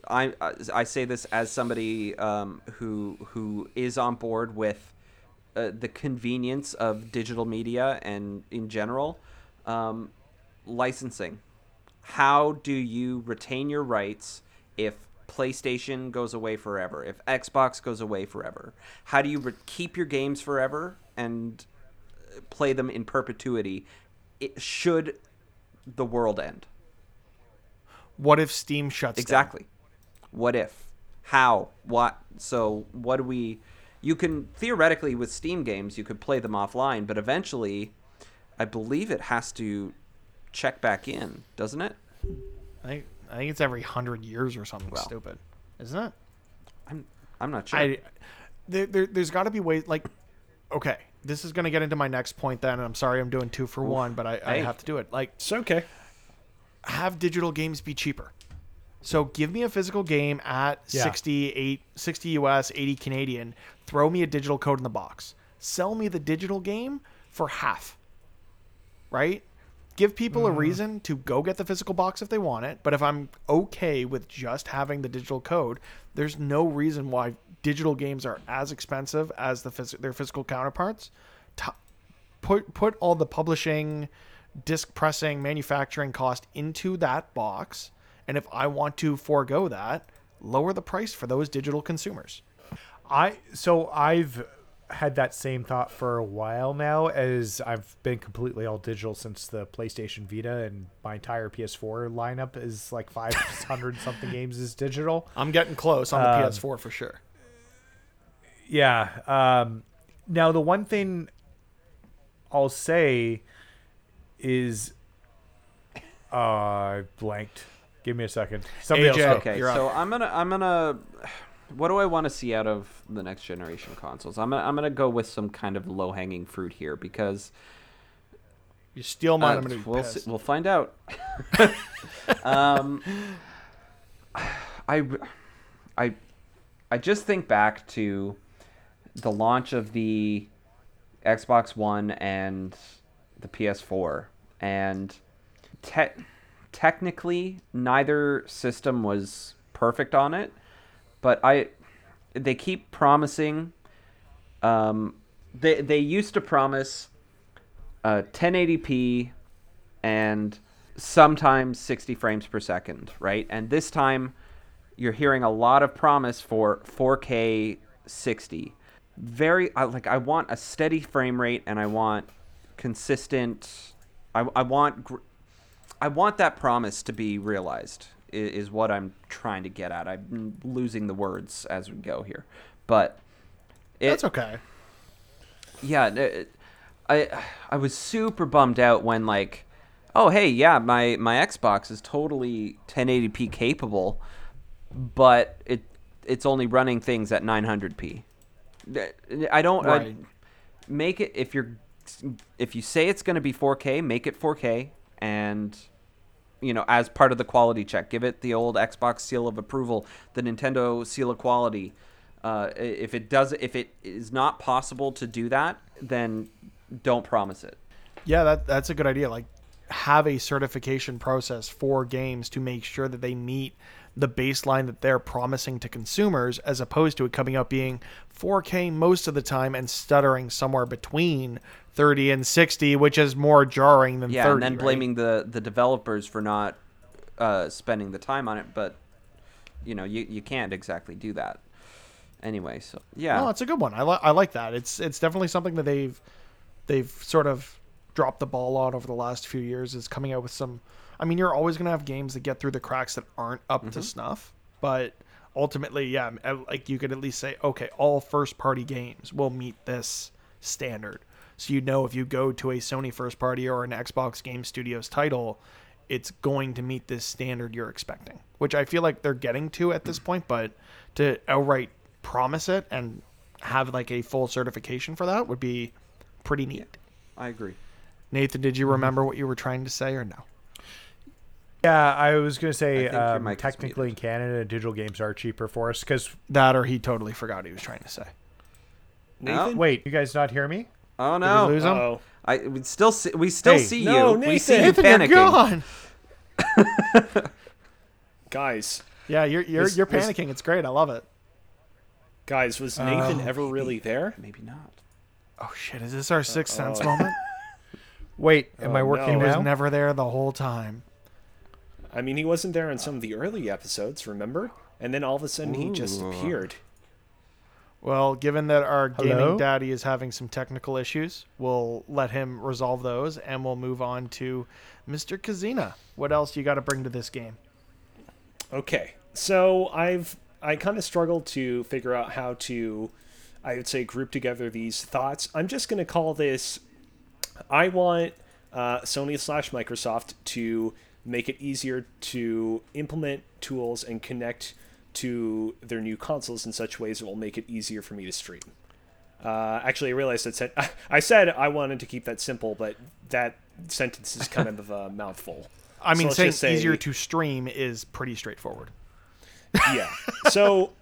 I I say this as somebody um, who who is on board with uh, the convenience of digital media and in general, um, licensing. How do you retain your rights if PlayStation goes away forever? If Xbox goes away forever? How do you re- keep your games forever and uh, play them in perpetuity? It, should the world end? what if Steam shuts down? Exactly. What if? How? What? So, what do we. You can theoretically, with Steam games, you could play them offline, but eventually, I believe it has to check back in, doesn't it? I think I think it's every hundred years or something Well. stupid, isn't it? I'm, I'm not sure. I there, there there's got to be ways like okay, this is gonna get into my next point. Then and I'm sorry I'm doing two for one, but I, I Hey. have to do it. Like It's okay. have digital games be cheaper. So give me a physical game at Yeah. 68 60 US, 80 Canadian. Throw me a digital code in the box. Sell me the digital game for half. Right? Give people a mm-hmm. reason to go get the physical box if they want it, but if I'm okay with just having the digital code, there's no reason why digital games are as expensive as the phys- their physical counterparts. T- put put all the publishing, disc pressing, manufacturing cost into that box, and if I want to forego that, lower the price for those digital consumers. I so I've had that same thought for a while now as I've been completely all digital since the PlayStation Vita and my entire PS4 lineup is like 500 something games is digital. I'm getting close on the Um, PS4 for sure. Yeah. Um, now the one thing I'll say is, uh, I blanked. Give me a second. Somebody AJ. else. Okay, You're up. so I'm gonna I'm gonna. What do I want to see out of the next generation consoles? I'm gonna I'm gonna go with some kind of low hanging fruit here because You steal mine, Uh, I'm gonna we'll see, we'll find out. um, I, I, I just think back to the launch of the Xbox One and the PS4, and te- technically neither system was perfect on it, but I, they keep promising. Um, they they used to promise uh, 1080p and sometimes 60 frames per second, right? And this time you're hearing a lot of promise for 4K 60. Very I, like I want a steady frame rate and I want consistent I, I want gr- I want that promise to be realized i- is what I'm trying to get at. I'm losing the words as we go here. But it, That's okay. yeah, it- I I was super bummed out when like, oh hey, yeah, my my Xbox is totally 1080p capable, but it it's only running things at 900p. I don't I- Right. make it if you're if you say it's going to be 4K, make it 4K and you know, as part of the quality check, give it the old Xbox seal of approval, the Nintendo seal of quality. Uh, if it does, if it is not possible to do that, then don't promise it. Yeah, that that's a good idea. Like have a certification process for games to make sure that they meet the baseline that they're promising to consumers as opposed to it coming out being 4K most of the time and stuttering somewhere between 30 and 60, which is more jarring than Yeah, 30. and then right? blaming the the developers for not uh, spending the time on it, but you know, you you can't exactly do that. Anyway, so yeah. No, it's a good one. I, li- I like that. It's it's definitely something that they've they've sort of dropped the ball on over the last few years. Is coming out with some. I mean, you're always gonna have games that get through the cracks that aren't up Mm-hmm. to snuff, but ultimately, yeah, like you could at least say, okay, all first party games will meet this standard. So you know if you go to a Sony first party or an Xbox Game Studios title, it's going to meet this standard you're expecting, which I feel like they're getting to at this point. But to outright promise it and have like a full certification for that would be pretty neat. I agree. Nathan, did you Mm-hmm. remember what you were trying to say or no? Yeah, I was gonna say um, technically in Canada, digital games are cheaper for us. Because That or he totally forgot he was trying to say. Nathan? wait, you guys not hear me? Oh Did no. we lose him? I we still see, we still Hey. see No, you. We see you Nathan. Nathan, you're panicking. gone. guys, Yeah, you're you're Was- you're was- panicking. It's great. I love it. guys, was Nathan Oh. ever really there? Maybe not. Oh shit! Is this our sixth sense oh. moment? Wait, am Oh, I working He was never there the whole time. I mean, he wasn't there in some of the early episodes, remember? And then all of a sudden, he just appeared. Well, given that our gaming daddy is having some technical issues, we'll let him resolve those, and we'll move on to Mr. Kazina. What else you got to bring to this game? Okay, so I've I kind of struggled to figure out how to, I would say, group together these thoughts. I'm just going to call this. I want uh, Sony slash Microsoft to make it easier to implement tools and connect to their new consoles in such ways that will make it easier for me to stream. Uh, actually, I realized that said I said I wanted to keep that simple, but that sentence is kind of a mouthful. I mean, let's saying say- easier to stream is pretty straightforward. yeah. So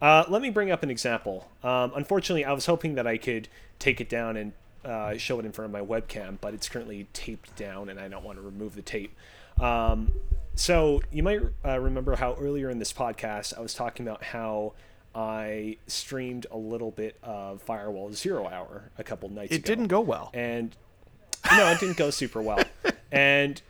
uh, let me bring up an example. Um, unfortunately, I was hoping that I could take it down and uh, show it in front of my webcam, but it's currently taped down, and I don't want to remove the tape. Um, so you might uh, remember how earlier in this podcast I was talking about how I streamed a little bit of Firewall Zero Hour a couple nights It ago didn't go well. and no, it didn't go super well. And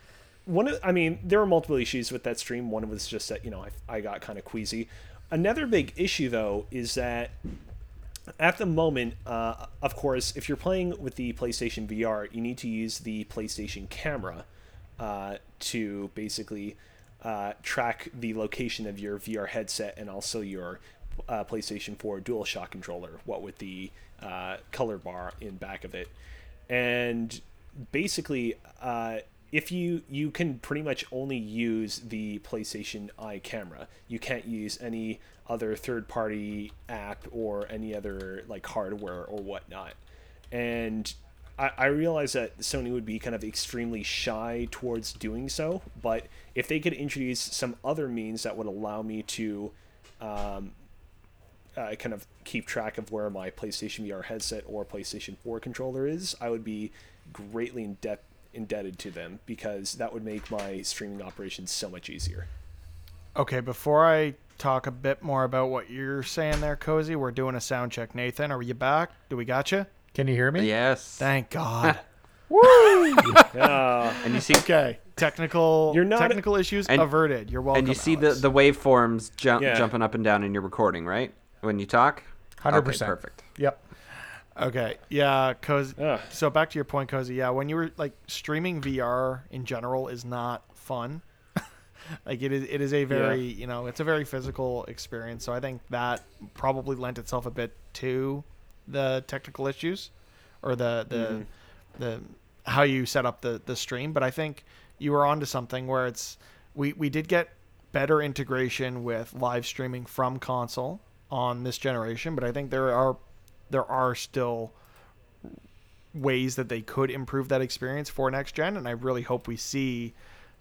one of, I mean, there were multiple issues with that stream. One was just that you know I, I got kind of queasy. Another big issue though is that at the moment, uh, of course, if you're playing with the PlayStation VR, you need to use the PlayStation camera uh, to basically uh, track the location of your VR headset and also your uh, PlayStation 4 DualShock controller, what with the uh, color bar in back of it. And basically, uh, if you you can pretty much only use the PlayStation Eye camera. You can't use any other third party app or any other like hardware or whatnot. And I, I realize that Sony would be kind of extremely shy towards doing so, but if they could introduce some other means that would allow me to um, uh, kind of keep track of where my PlayStation VR headset or PlayStation 4 controller is, I would be greatly in debt indebted to them because that would make my streaming operations so much easier. Okay, before I talk a bit more about what you're saying there, Cozy, we're doing a sound check. Nathan, are you back? Do we got you? Can you hear me? Yes. Thank God. Uh, and you see okay, technical You're not- technical issues And- averted. You're welcome. and you see the Alex. the waveforms jump Yeah. jumping up and down in your recording, right? When you talk? Hundred Okay, percent. perfect. Yep. Okay, yeah, cause Ugh. so back to your point, Cozy. Yeah, when you were like streaming VR in general is not fun. like it is, it is a very you know it's a very physical experience. So I think that probably lent itself a bit to the technical issues or the the the how you set up the the stream. But I think you were onto something where it's we we did get better integration with live streaming from console on this generation, but I think there are there are still ways that they could improve that experience for next gen and I really hope we see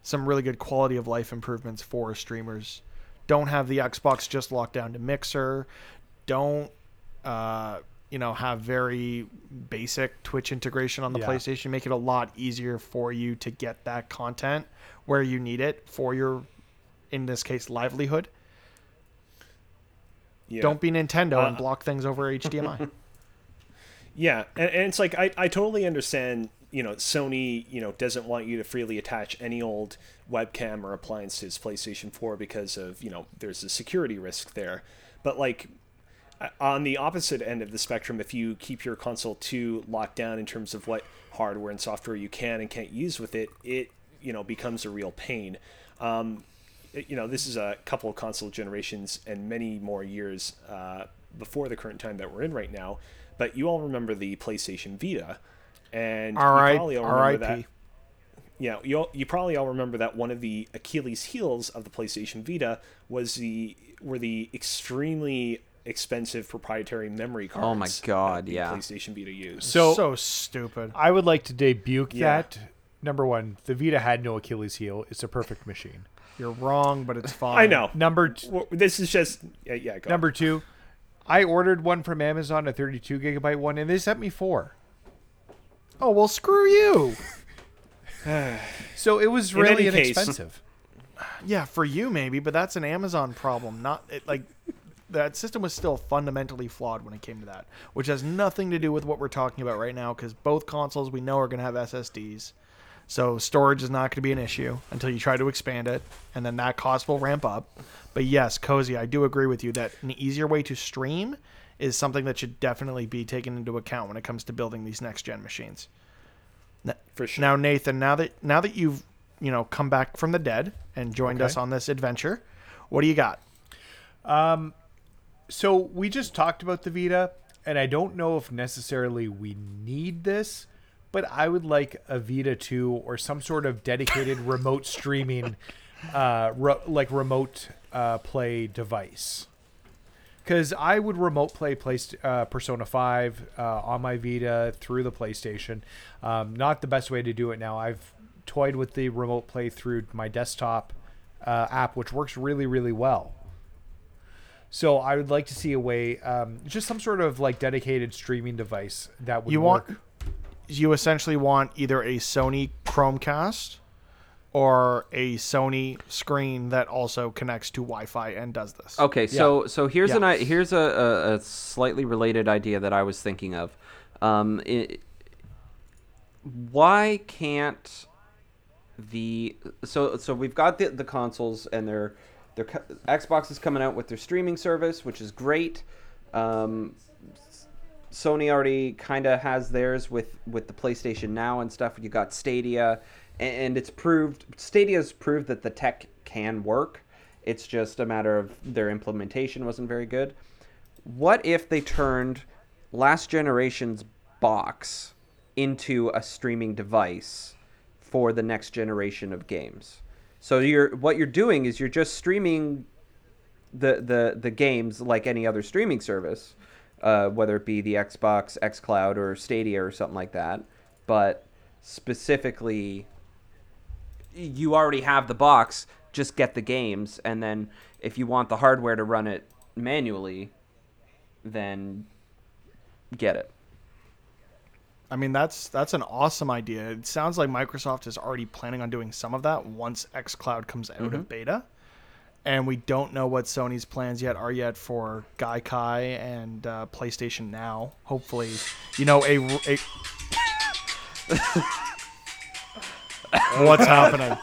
some really good quality of life improvements for streamers. Don't have the Xbox just locked down to Mixer. Don't uh, you know have very basic Twitch integration on the Yeah. PlayStation. Make it a lot easier for you to get that content where you need it for your in this case, livelihood. Yeah. Don't be Nintendo and Uh, block things over HDMI. Yeah, and, and it's like I, I totally understand. You know, Sony you know doesn't want you to freely attach any old webcam or appliance to its PlayStation 4 because of you know there's a security risk there. But like on the opposite end of the spectrum, if you keep your console too locked down in terms of what hardware and software you can and can't use with it, it you know becomes a real pain. Um, you know, this is a couple of console generations and many more years uh, before the current time that we're in right now. But you all remember the PlayStation Vita, and you probably all remember that. Yeah, you all, you probably all remember that one of the Achilles heels of the PlayStation Vita was the were the extremely expensive proprietary memory cards. Oh my God, that the yeah. PlayStation Vita used. So- so stupid. I would like to debut Yeah. that. Number one, the Vita had no Achilles heel. It's a perfect machine. You're wrong, but it's fine. I know. Number t- Well, This is just yeah, yeah go on. number two, I ordered one from Amazon, a 32 gigabyte one, and they sent me four. Oh well, screw you. So it was In really any case- inexpensive. Yeah, for you maybe, but that's an Amazon problem. Not it, like that system was still fundamentally flawed when it came to that, which has nothing to do with what we're talking about right now. Because both consoles we know are going to have SSDs, so storage is not going to be an issue until you try to expand it, and then that cost will ramp up. But yes, cozy, I do agree with you that an easier way to stream is something that should definitely be taken into account when it comes to building these next gen machines. for sure. Now, Nathan, now that now that you've you know come back from the dead and joined Okay. us on this adventure, what do you got? Um, So we just talked about the Vita, and I don't know if necessarily we need this, but I would like a Vita 2 or some sort of dedicated remote streaming, uh, ro- like remote uh, play device. Because I would remote play Playst- uh, Persona 5 uh, on my Vita through the PlayStation. Um, not the best way to do it now. I've toyed with the remote play through my desktop uh, app, which works really, really well. So I would like to see a way, um, just some sort of like dedicated streaming device that would You work. want you essentially want either a Sony Chromecast or a Sony screen that also connects to Wi-Fi and does this. Okay, so so here's Yeah. an here's a, a, a slightly related idea that I was thinking of. Um, i why can't the so so we've got the, the consoles and their their Xbox is coming out with their streaming service, which is great. Um, Sony already kind of has theirs with with the PlayStation Now and stuff. You got Stadia, a- and it's proved Stadia's proved that the tech can work. It's just a matter of their implementation wasn't very good. What if they turned last generation's box into a streaming device for the next generation of games? So you're what you're doing is you're just streaming the the the games like any other streaming service, uh, whether it be the Xbox, XCloud, or Stadia or something like that. But specifically, you already have the box. Just get the games, and then if you want the hardware to run it manually, then get it. I mean that's that's an awesome idea. It sounds like Microsoft is already planning on doing some of that once XCloud comes out Mm-hmm. of beta. And we don't know what Sony's plans yet are yet for Gaikai and uh, PlayStation Now. Hopefully, you know a, a what's happening.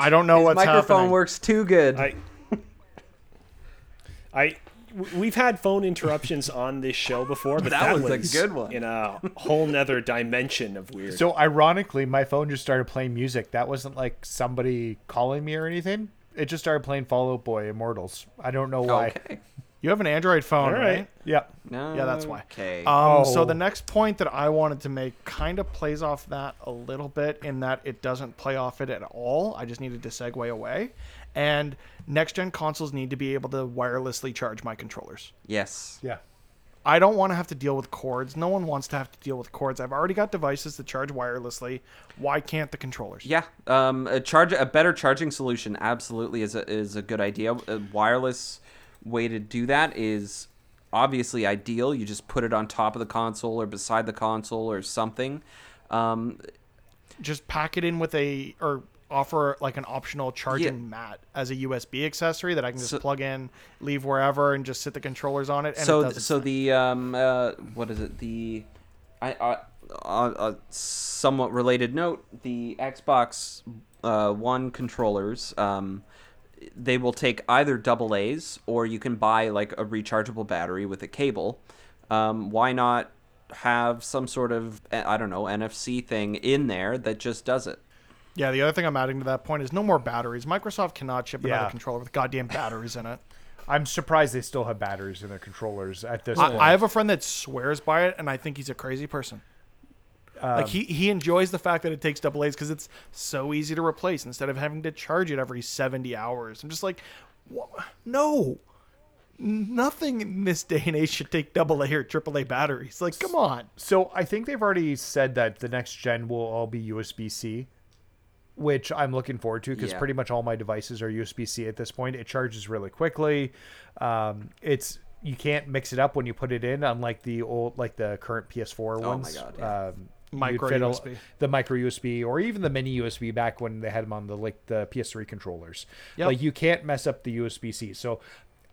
I don't know what's microphone happening. Microphone works too good. I, I, w- we've had phone interruptions on this show before, but That that, was a good one. in a whole nother dimension of weird. So ironically, my phone just started playing music. That wasn't like somebody calling me or anything. It just started playing Fall Out Boy Immortals. I don't know why. okay. You have an Android phone, All right? right. Yeah. Yeah, that's why. Okay. Um, So Oh. the next point that I wanted to make kind of plays off that a little bit in that it doesn't play off it at all. I just needed to segue away. And next gen consoles need to be able to wirelessly charge my controllers. yes. Yeah. I don't want to have to deal with cords. No one wants to have to deal with cords. I've already got devices that charge wirelessly. Why can't the controllers? Yeah, um, a charge a better charging solution absolutely is a, is a good idea. A wireless way to do that is obviously ideal. You just put it on top of the console or beside the console or something. Um, Just pack it in with a or offer like an optional charging Yeah. mat as a USB accessory that I can just So- plug in, leave wherever, and just sit the controllers on it. And so it so the um uh what is it the I uh, uh somewhat related note the Xbox uh One controllers um they will take either double A's or you can buy like a rechargeable battery with a cable. Um, why not have some sort of eh, I don't know NFC thing in there that just does it? Yeah, the other thing I'm adding to that point is no more batteries. Microsoft cannot ship another Yeah. controller with goddamn batteries in it. I'm surprised they still have batteries in their controllers at this I, point. I have a friend that swears by it, and I think he's a crazy person. like um, he, he enjoys the fact that it takes double A's because it's so easy to replace instead of having to charge it every 70 hours. I'm just like, wha- no, nothing in this day and age should take double A or triple A batteries. Like, come on. So I think they've already said that the next gen will all be USB C, which I'm looking forward to because Yeah. pretty much all my devices are USB C at this point. It charges really quickly. Um, it's you can't mix it up when you put it in, unlike the old like the current PS4 Oh my ones. God, yeah. Um, Micro fit a- USB. the micro USB, or even the mini USB back when they had them on the like the PS3 controllers. Yep. Like you can't mess up the USB C. So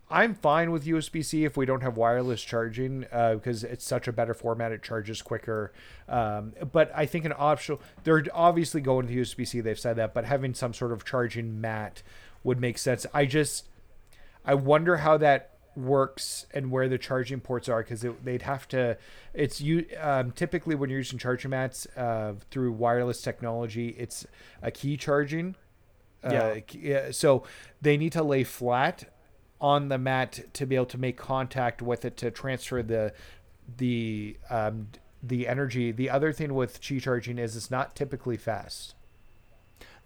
I'm fine with USB C if we don't have wireless charging uh, because it's such a better format. It charges quicker. Um, but I think an optional, they're obviously going to USB C. They've said that, but having some sort of charging mat would make sense. I just, I wonder how that works and where the charging ports are because they'd have to. It's you um, typically when you're using charging mats uh, through wireless technology, it's a Qi charging. Yeah. Uh, yeah. So they need to lay flat on the mat to be able to make contact with it to transfer the the um, the energy. The other thing with Qi charging is it's not typically fast.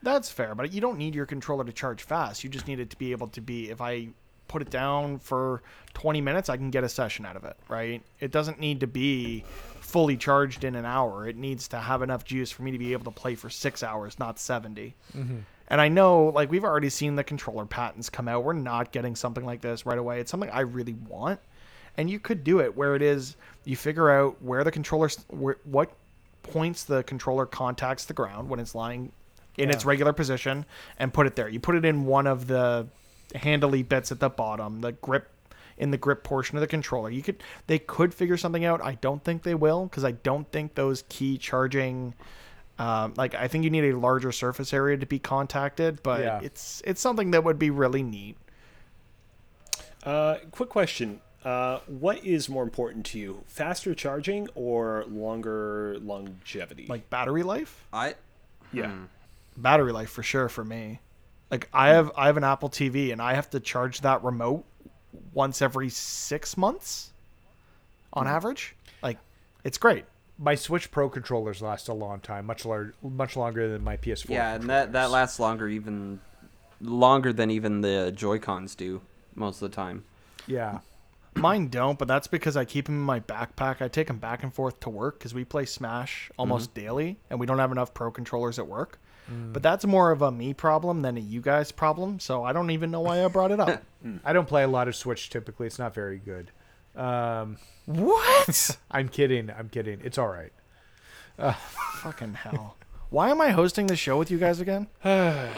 That's fair, but you don't need your controller to charge fast. You just need it to be able to be, if I put it down for 20 minutes, I can get a session out of it, right? It doesn't need to be fully charged in an hour. It needs to have enough juice for me to be able to play for six hours, not 70. And I know, like, we've already seen the controller patents come out. We're not getting something like this right away. It's something I really want. And you could do it where it is you figure out where the controller, where, what points the controller contacts the ground when it's lying in its regular position and put it there. You put it in one of the handily bits at the bottom, the grip in the grip portion of the controller. You could they could figure something out. I don't think they will because I don't think those Qi charging um, like I think you need a larger surface area to be contacted, but Yeah. it's it's something that would be really neat. Uh, quick question. Uh, what is more important to you, faster charging or longer longevity? Like battery life? I yeah. Battery life for sure for me. Like I have I have an Apple TV and I have to charge that remote once every 6 months on average. Like it's great. My Switch Pro controllers last a long time, much lar- much longer than my PS4. yeah, and that that lasts longer even longer than even the Joy Cons do most of the time. Yeah. Mine don't, but that's because I keep them in my backpack. I take them back and forth to work because we play Smash almost mm-hmm. daily, and we don't have enough pro controllers at work. Mm. But that's more of a me problem than a you guys problem. So I don't even know why I brought it up. Hmm. I don't play a lot of Switch typically. It's not very good. Um, what? I'm kidding. I'm kidding. It's all right. Uh, Fucking hell! Why am I hosting the show with you guys again? All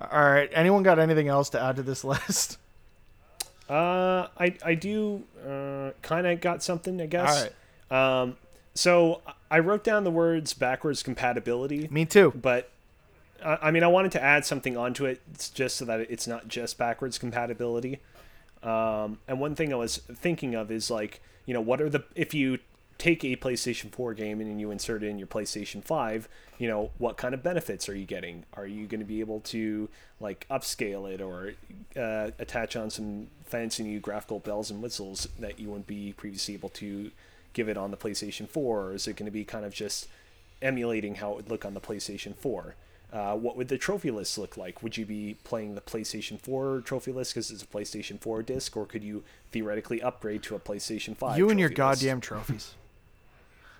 right. Anyone got anything else to add to this list? Uh, I I do uh, kind of got something, I guess. All Um, so I wrote down the words backwards compatibility, Me too. but I, I mean I wanted to add something onto it it's just so that it's not just backwards compatibility. Um, and one thing I was thinking of is like you know what are the if you take a PlayStation 4 game and you insert it in your PlayStation 5, you know, what kind of benefits are you getting? Are you going to be able to like upscale it or uh, attach on some fancy new graphical bells and whistles that you wouldn't be previously able to give it on the PlayStation 4? Or is it going to be kind of just emulating how it would look on the PlayStation 4? Uh, what would the trophy list look like? Would you be playing the PlayStation 4 trophy list because it's a PlayStation 4 disc, or could you theoretically upgrade to a PlayStation 5? You and your list? goddamn trophies.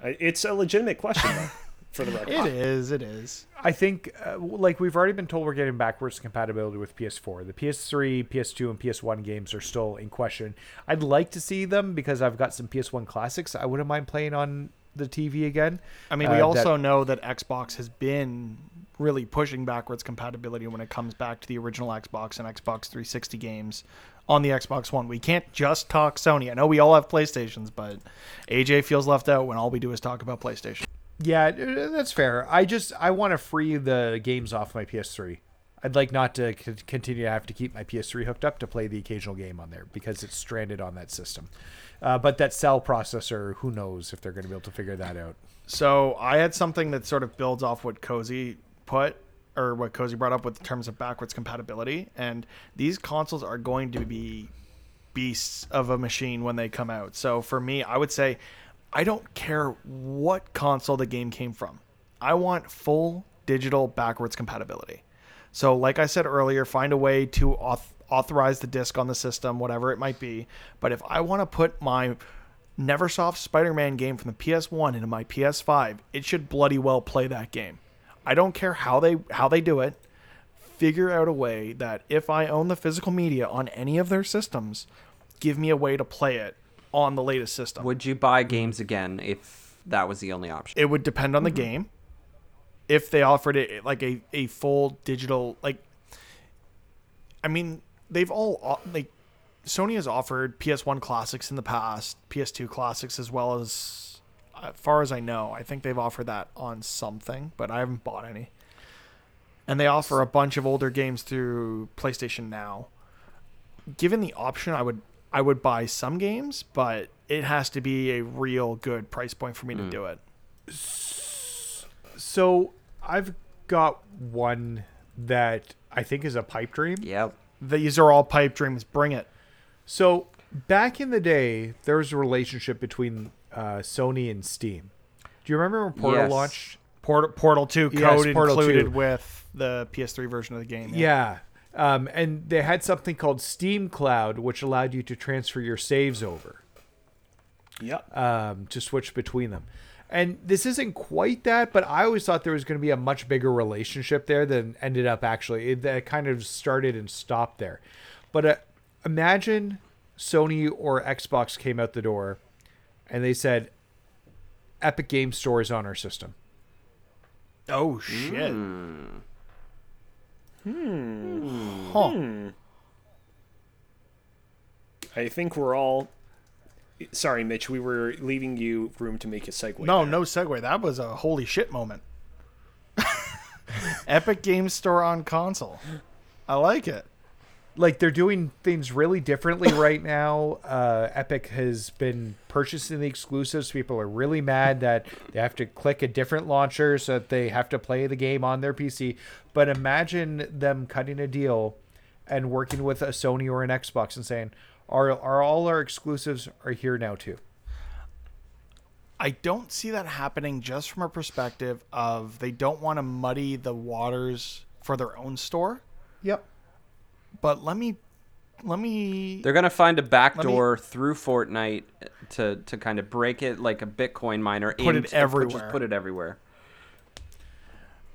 It's a legitimate question, though, for the record. It is. It is. I think, uh, like we've already been told, we're getting backwards compatibility with PS4. The PS3, PS2, and PS1 games are still in question. I'd like to see them because I've got some PS1 classics. I wouldn't mind playing on the TV again. I mean, we Uh, also that- know that Xbox has been really pushing backwards compatibility when it comes back to the original Xbox and Xbox 360 games on the Xbox One. We can't just talk Sony. I know we all have PlayStations, but AJ feels left out when all we do is talk about PlayStation. Yeah, uh, that's fair. I just I want to free the games off my PS3. I'd like not to c- continue to have to keep my PS3 hooked up to play the occasional game on there because it's stranded on that system. Uh, but that cell processor, who knows if they're going to be able to figure that out. So I had something that sort of builds off what Cozy put or what Cozy brought up with terms of backwards compatibility. And these consoles are going to be beasts of a machine when they come out. So for me, I would say I don't care what console the game came from. I want full digital backwards compatibility. So like I said earlier, find a way to auth- authorize the disc on the system, whatever it might be. But if I want to put my Neversoft Spider-Man game from the PS1 into my PS5, it should bloody well play that game. I don't care how they how they do it. Figure out a way that if I own the physical media on any of their systems, give me a way to play it on the latest system. Would you buy games again if that was the only option? it would depend on the mm-hmm. game. If they offered it like a, a full digital like I mean, they've all uh, like Sony has offered PS1 classics in the past, PS2 classics as well as as far as I know, I think they've offered that on something, but I haven't bought any. And they offer a bunch of older games through PlayStation Now. Given the option, I would I would buy some games, but it has to be a real good price point for me to hmm. do it. So I've got one that I think is a pipe dream. Yep. These are all pipe dreams. Bring it. So back in the day, there was a relationship between uh, Sony and Steam. Do you remember when Portal Yes. launched? Portal, Portal 2 Yes, code Portal included 2. with the PS3 version of the game. Yeah. Um, and they had something called Steam Cloud, which allowed you to transfer your saves over Yep. um, to switch between them. And this isn't quite that, but I always thought there was going to be a much bigger relationship there than ended up actually. It, that kind of started and stopped there. But uh, imagine Sony or Xbox came out the door and they said, Epic Game Store is on our system. Oh shit. Hmm. Huh. I think we're all. Sorry, Mitch. We were leaving you room to make a segue. No, there. no segue. That was a holy shit moment. Epic Game Store on console. I like it. Like they're doing things really differently right now. Uh, Epic has been purchasing the exclusives. People are really mad that they have to click a different launcher so that they have to play the game on their PC. But imagine them cutting a deal and working with a Sony or an Xbox and saying, "Are are all our exclusives are here now too?" I don't see that happening just from a perspective of they don't want to muddy the waters for their own store. Yep. But let me let me They're gonna find a me- backdoor through Fortnite to to kind of break it like a Bitcoin miner. Put it and- everywhere. Just put it everywhere.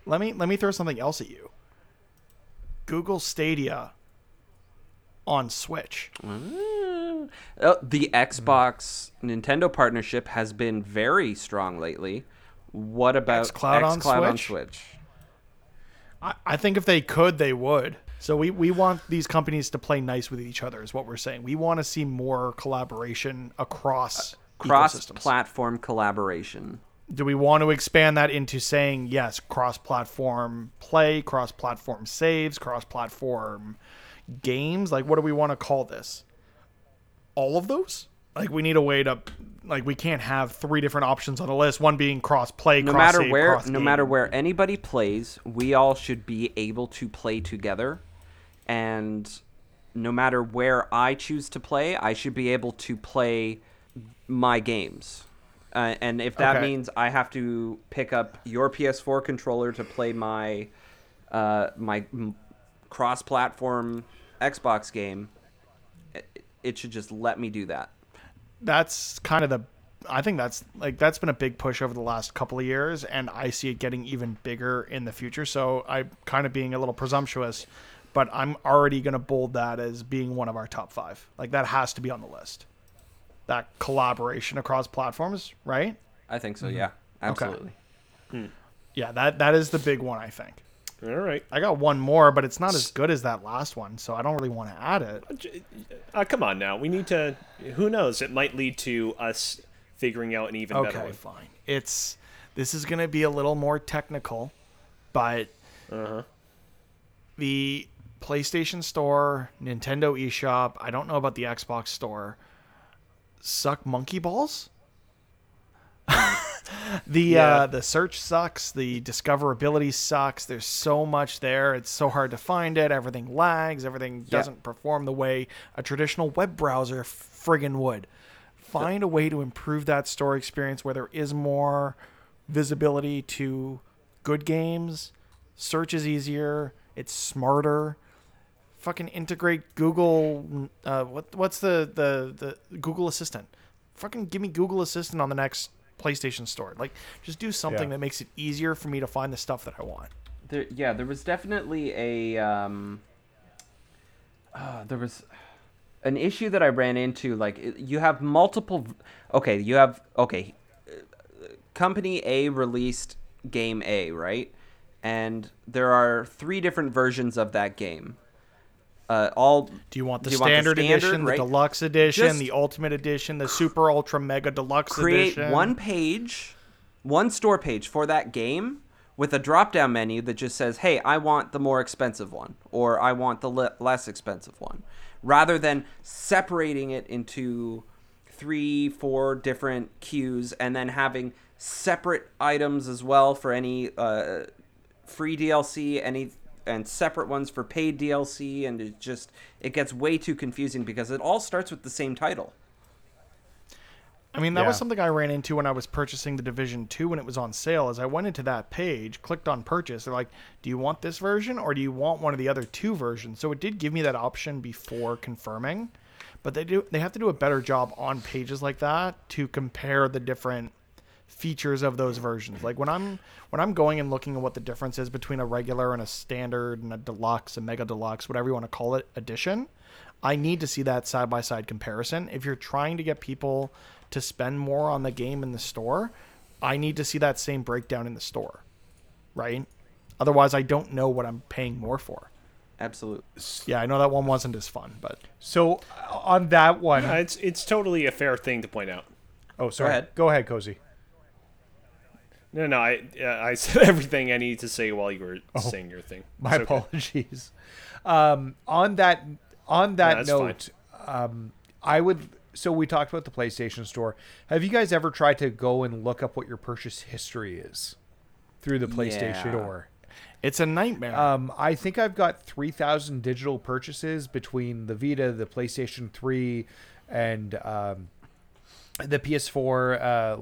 let me let me throw something else at you. Google Stadia on Switch. Uh, the Xbox Nintendo partnership has been very strong lately. What about xCloud on xCloud on Switch? Switch? I, I think if they could, they would. So we, we want these companies to play nice with each other, is what we're saying. We want to see more collaboration across uh, ecosystems. Cross-platform collaboration. Do we want to expand that into saying yes, cross-platform play, cross-platform saves, cross-platform games? Like, what do we want to call this? All of those? Like, we need a way to like we can't have three different options on the list. One being cross-play, No cross matter where, no matter where anybody plays, we all should be able to play together, and no matter where I choose to play, I should be able to play my games. Uh, and if that Okay. means I have to pick up your PS4 controller to play my uh, my cross-platform Xbox game, it, it should just let me do that. that's kind of the I think that's like that's been a big push over the last couple of years and I see it getting even bigger in the future. So I'm kind of being a little presumptuous, but I'm already going to bold that as being one of our top 5. Like that has to be on the list. That collaboration across platforms, right? I think so. Yeah, absolutely. Yeah, that that is the big one I think. All right. I got one more, but it's not as good as that last one, so I don't really want to add it. Uh, come on now. We need to. Who knows? It might lead to us figuring out an even better Okay, one. fine. It's this is going to be a little more technical, but Uh-huh. the PlayStation Store, Nintendo eShop, I don't know about the Xbox Store, suck monkey balls. the Yeah. uh, the search sucks. The discoverability sucks. There's so much there. It's so hard to find it. Everything lags. Everything doesn't perform the way a traditional web browser friggin' would. Find a way to improve that store experience where there is more visibility to good games. Search is easier. It's smarter. Fucking integrate Google. Uh, what what's the the the Google Assistant? Fucking give me Google Assistant on the next PlayStation Store. Like, just do something Yeah. that makes it easier for me to find the stuff that I want. There, yeah, there was definitely a um, uh, there was an issue that I ran into. Like you have multiple. Okay, you have okay. uh, Company A released game A, right? And there are three different versions of that game. Uh, all Do you want the you want the standard, standard, edition, right? the deluxe edition, Just the ultimate edition, the super ultra mega deluxe create edition? one page, one store page for that game with a drop down menu that just says, hey, I want the more expensive one or I want the le- less expensive one, rather than separating it into three, four different queues and then having separate items as well for any uh, free DLC, any and separate ones for paid DLC, and it just it gets way too confusing because it all starts with the same title. I mean, that was something I ran into when I was purchasing the Division 2 when it was on sale. As I went into that page, clicked on purchase, they're like, "Do you want this version or do you want one of the other two versions?" So it did give me that option before confirming, but they do they have to do a better job on pages like that to compare the different features of those versions. Like when I'm when I'm going and looking at what the difference is between a regular and a standard and a deluxe, a mega deluxe, whatever you want to call it, edition, I need to see that side by side comparison. If you're trying to get people to spend more on the game in the store, I need to see that same breakdown in the store. Right? Otherwise, I don't know what I'm paying more for. Absolutely. Yeah, I know that one wasn't as fun, but So uh, on that one, Uh, It's it's totally a fair thing to point out. oh sorry, ahead. go ahead, cozy. No, no, I uh, I said everything I needed to say while you were saying your thing. My okay. apologies. Um, on that on that that's note, um, I would. So we talked about the PlayStation Store. Have you guys ever tried to go and look up what your purchase history is through the PlayStation Yeah. Store? it's a nightmare. Um, I think I've got three thousand digital purchases between the Vita, the PlayStation Three, and um, the PS4. Uh,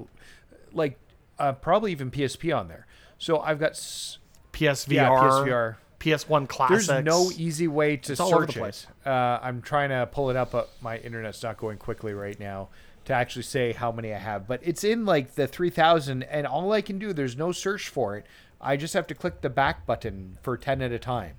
like uh, probably even PSP on there. So I've got s- PSVR, yeah, PSVR. PS1 classics. There's no easy way to It's all over search it. Uh, I'm trying to pull it up, but my internet's not going quickly right now to actually say how many I have. But it's in like the 3,000, and all I can do, there's no search for it. I just have to click the back button for 10 at a time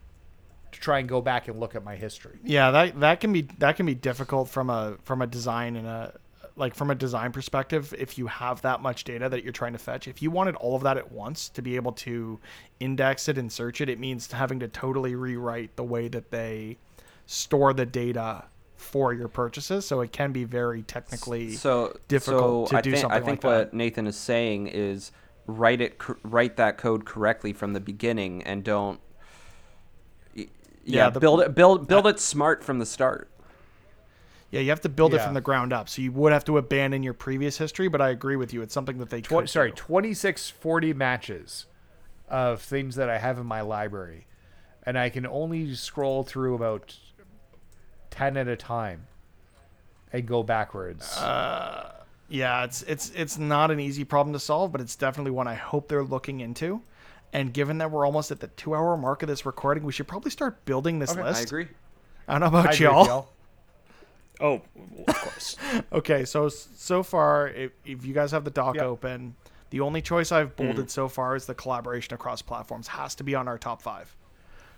to try and go back and look at my history. Yeah, that that can be that can be difficult from a from a design and a like from a design perspective if you have that much data that you're trying to fetch. If you wanted all of that at once to be able to index it and search it, it means having to totally rewrite the way that they store the data for your purchases. So it can be very technically so difficult so to I do think, something I think like what that. Nathan is saying is write it write that code correctly from the beginning and don't yeah, Yeah, the- build it build build it smart from the start. Yeah, you have to build it from the ground up. So you would have to abandon your previous history, but I agree with you. It's something that they Tw- could sorry, do. 2640 matches of things that I have in my library. And I can only scroll through about 10 at a time and go backwards. Uh, yeah, it's it's it's not an easy problem to solve, but it's definitely one I hope they're looking into. And given that we're almost at the two hour mark of this recording, we should probably start building this list. I agree. I don't know I about agree y'all. Y'all. Oh, of course. Okay, so so far, if, if you guys have the doc Yep. open, the only choice I've bolded so far is the collaboration across platforms has to be on our top five.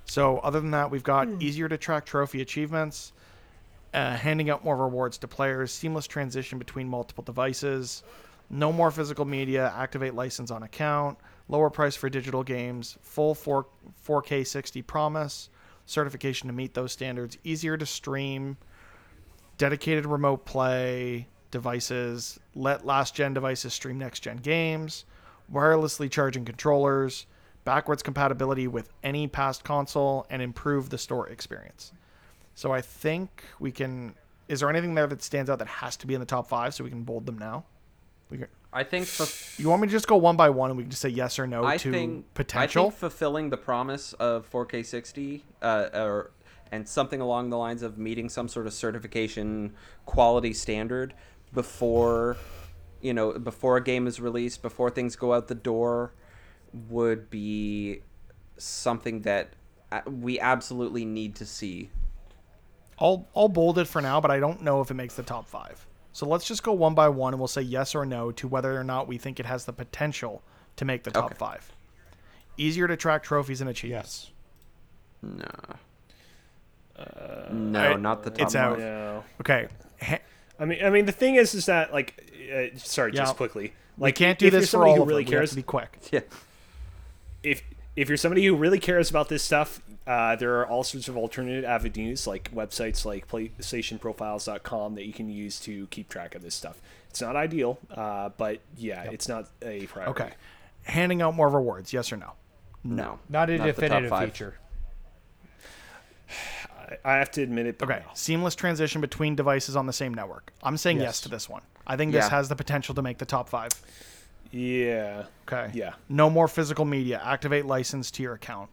So other than that, we've got easier to track trophy achievements, uh, handing out more rewards to players, seamless transition between multiple devices, No more physical media. Activate license on account. Lower price for digital games. Full 4, 4K 60 promise. Certification to meet those standards. Easier to stream. Dedicated remote play devices. Let last gen devices stream next gen games. Wirelessly charging controllers. Backwards compatibility with any past console and improve the store experience. So I think we can. Is there anything there that stands out that has to be in the top five so we can bold them now? We can, I think fu- you want me to just go one by one and we can just say yes or no I to think potential? I think fulfilling the promise of 4K 60, uh, or and something along the lines of meeting some sort of certification quality standard before, you know, before a game is released, before things go out the door, would be something that uh, we absolutely need to see. I'll I'll bold it for now, but I don't know if it makes the top five. So let's just go one by one and we'll say yes or no to whether or not we think it has the potential to make the top Okay. five. Easier to track trophies and achievements. Yes. No. No, I- not the top it's out. No. Okay. I mean, I mean, the thing is, is that like, uh, sorry, Yeah. just quickly, we like, can't do if you're this for somebody all who of really them. We have cares, to be quick. Yeah. if if you're somebody who really cares about this stuff, uh, there are all sorts of alternative avenues like websites like PlayStationProfiles.com that you can use to keep track of this stuff. It's not ideal, uh, but yeah, it's not a priority. Okay. Handing out more rewards, yes or no? No. Not a the top definitive feature. I, I have to admit it. Okay. no. Seamless transition between devices on the same network. I'm saying yes, Yes. to this one. I think this Yeah. has the potential to make the top five. Yeah. Okay. Yeah. No more physical media. Activate license to your account.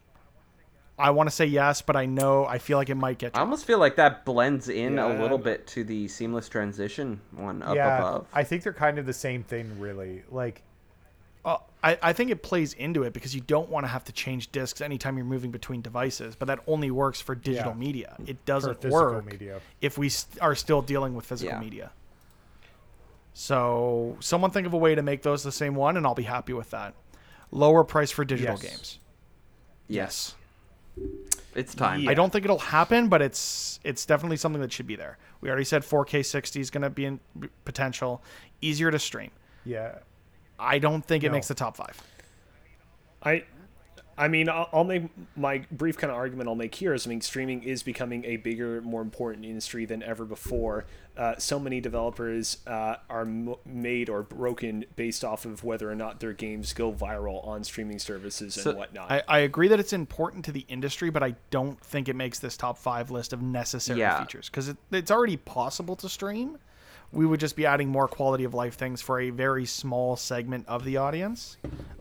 I want to say yes, but I know I feel like it might get. I almost feel like that blends in a little bit to the seamless transition one up yeah, above. I think they're kind of the same thing, really. Like, Uh, I, I think it plays into it because you don't want to have to change discs anytime you're moving between devices, but that only works for digital Yeah. media. It doesn't physical work media. if we st- are still dealing with physical Yeah. media. So, someone think of a way to make those the same one, and I'll be happy with that. Lower price for digital Yes. games. yes. It's time. Yeah. I don't think it'll happen, but it's it's definitely something that should be there. We already said 4K 60 is going to be in potential, easier to stream. Yeah. I don't think it makes the top five. I, I mean, I'll, I'll make my brief kind of argument. I'll make here is, I mean, streaming is becoming a bigger, more important industry than ever before. Uh, so many developers uh, are m- made or broken based off of whether or not their games go viral on streaming services and whatnot. I, I agree that it's important to the industry, but I don't think it makes this top five list of necessary Yeah. features because it, it's already possible to stream. We would just be adding more quality of life things for a very small segment of the audience.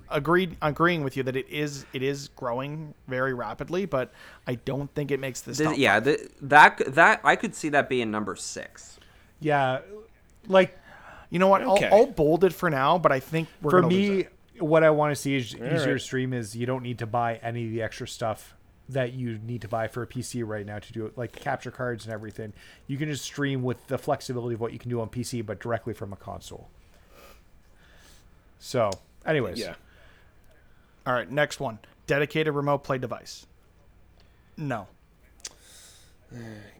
Agreed, agreeing with you that it is it is growing very rapidly, but I don't think it makes this. Th- top yeah, five. th- that that I could see that being number six. Yeah. Like, you know what? Okay. I'll, I'll bold it for now, but I think we're for gonna lose me, it. what I want to see is easier right. stream is you don't need to buy any of the extra stuff that you need to buy for a PC right now to do it, like capture cards and everything. You can just stream with the flexibility of what you can do on PC, but directly from a console. So, anyways, yeah. All right, next one. Dedicated remote play device. No.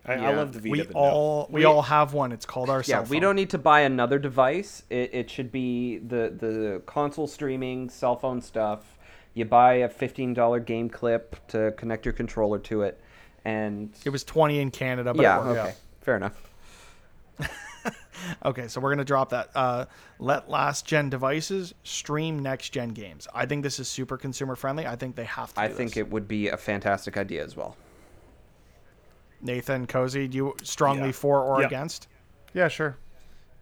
I, I love the Vita, we but no. all we, We- all have one. It's called our Yeah, cell we don't need to buy another device. It, it should be the the console streaming, cell phone stuff. You buy a fifteen dollar game clip to connect your controller to it, and It was 20 in Canada, but yeah, it worked. okay, fair enough. Okay, so we're gonna drop that. Uh, let last gen devices stream next gen games. I think this is super consumer friendly. I think they have to. I think this. it would be a fantastic idea as well. Nathan Cozy, do you strongly Yeah. for or Yeah. against? yeah, sure.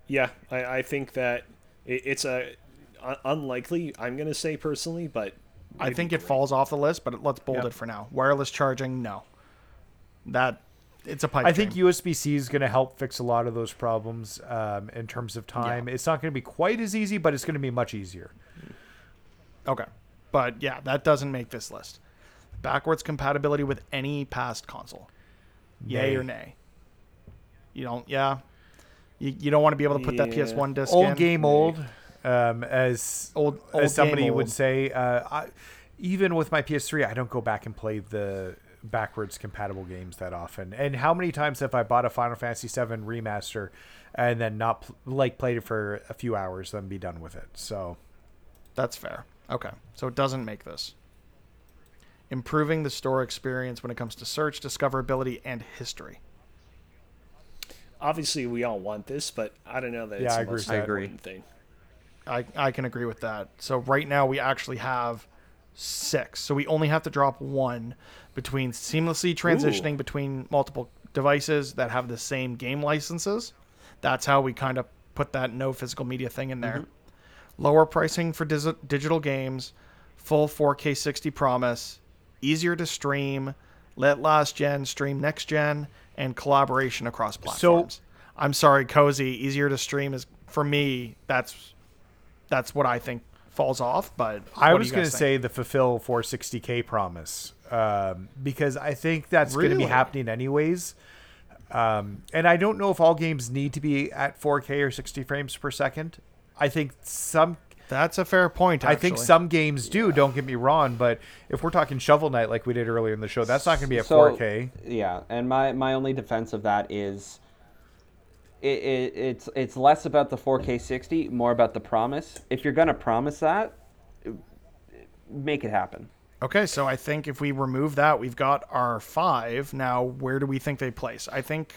Yeah, I, I think that it, it's a un- unlikely. I'm gonna say personally, but I think it falls off the list, but let's bold Yep. it for now. Wireless charging, no. That it's a pipe. I think dream. USB C is going to help fix a lot of those problems um, in terms of time. It's not going to be quite as easy, but it's going to be much easier. Okay. But yeah, that doesn't make this list. Backwards compatibility with any past console. Yay or nay? You don't yeah. You, you don't want to be able to put that PS1 disc Old in? game old, um, as Old, old as somebody game would say. Uh, I, even with my PS3, I don't go back and play the backwards compatible games that often. And how many times have I bought a Final Fantasy VII remaster and then not pl- like played it for a few hours, then be done with it. So That's fair. Okay. So it doesn't make this. Improving the store experience when it comes to search, discoverability, and history. Obviously, we all want this, but I don't know that Yeah, it's I the agree most with. I agree. important thing. I, I can agree with that. So right now we actually have six. So we only have to drop one between seamlessly transitioning between multiple devices that have the same game licenses. That's how we kind of put that no physical media thing in there. Mm-hmm. Lower pricing for dis- digital games, full 4K 60 promise, easier to stream, let last gen stream next gen, and collaboration across platforms. So, I'm sorry, cozy. Easier to stream is for me. That's that's what I think falls off. But I was going to say the fulfill 460k promise um, because I think that's going to be happening anyways. Um, and I don't know if all games need to be at 4K or 60 frames per second. I think some. that's a fair point. I think some games do. Don't get me wrong, but if we're talking Shovel Knight like we did earlier in the show, that's not going to be at So, 4K. Yeah, and my, my only defense of that is it, it, it's it's less about the 4K 60, more about the promise. If you're gonna promise that, make it happen. Okay, so I think if we remove that, we've got our five. Now, where do we think they place? I think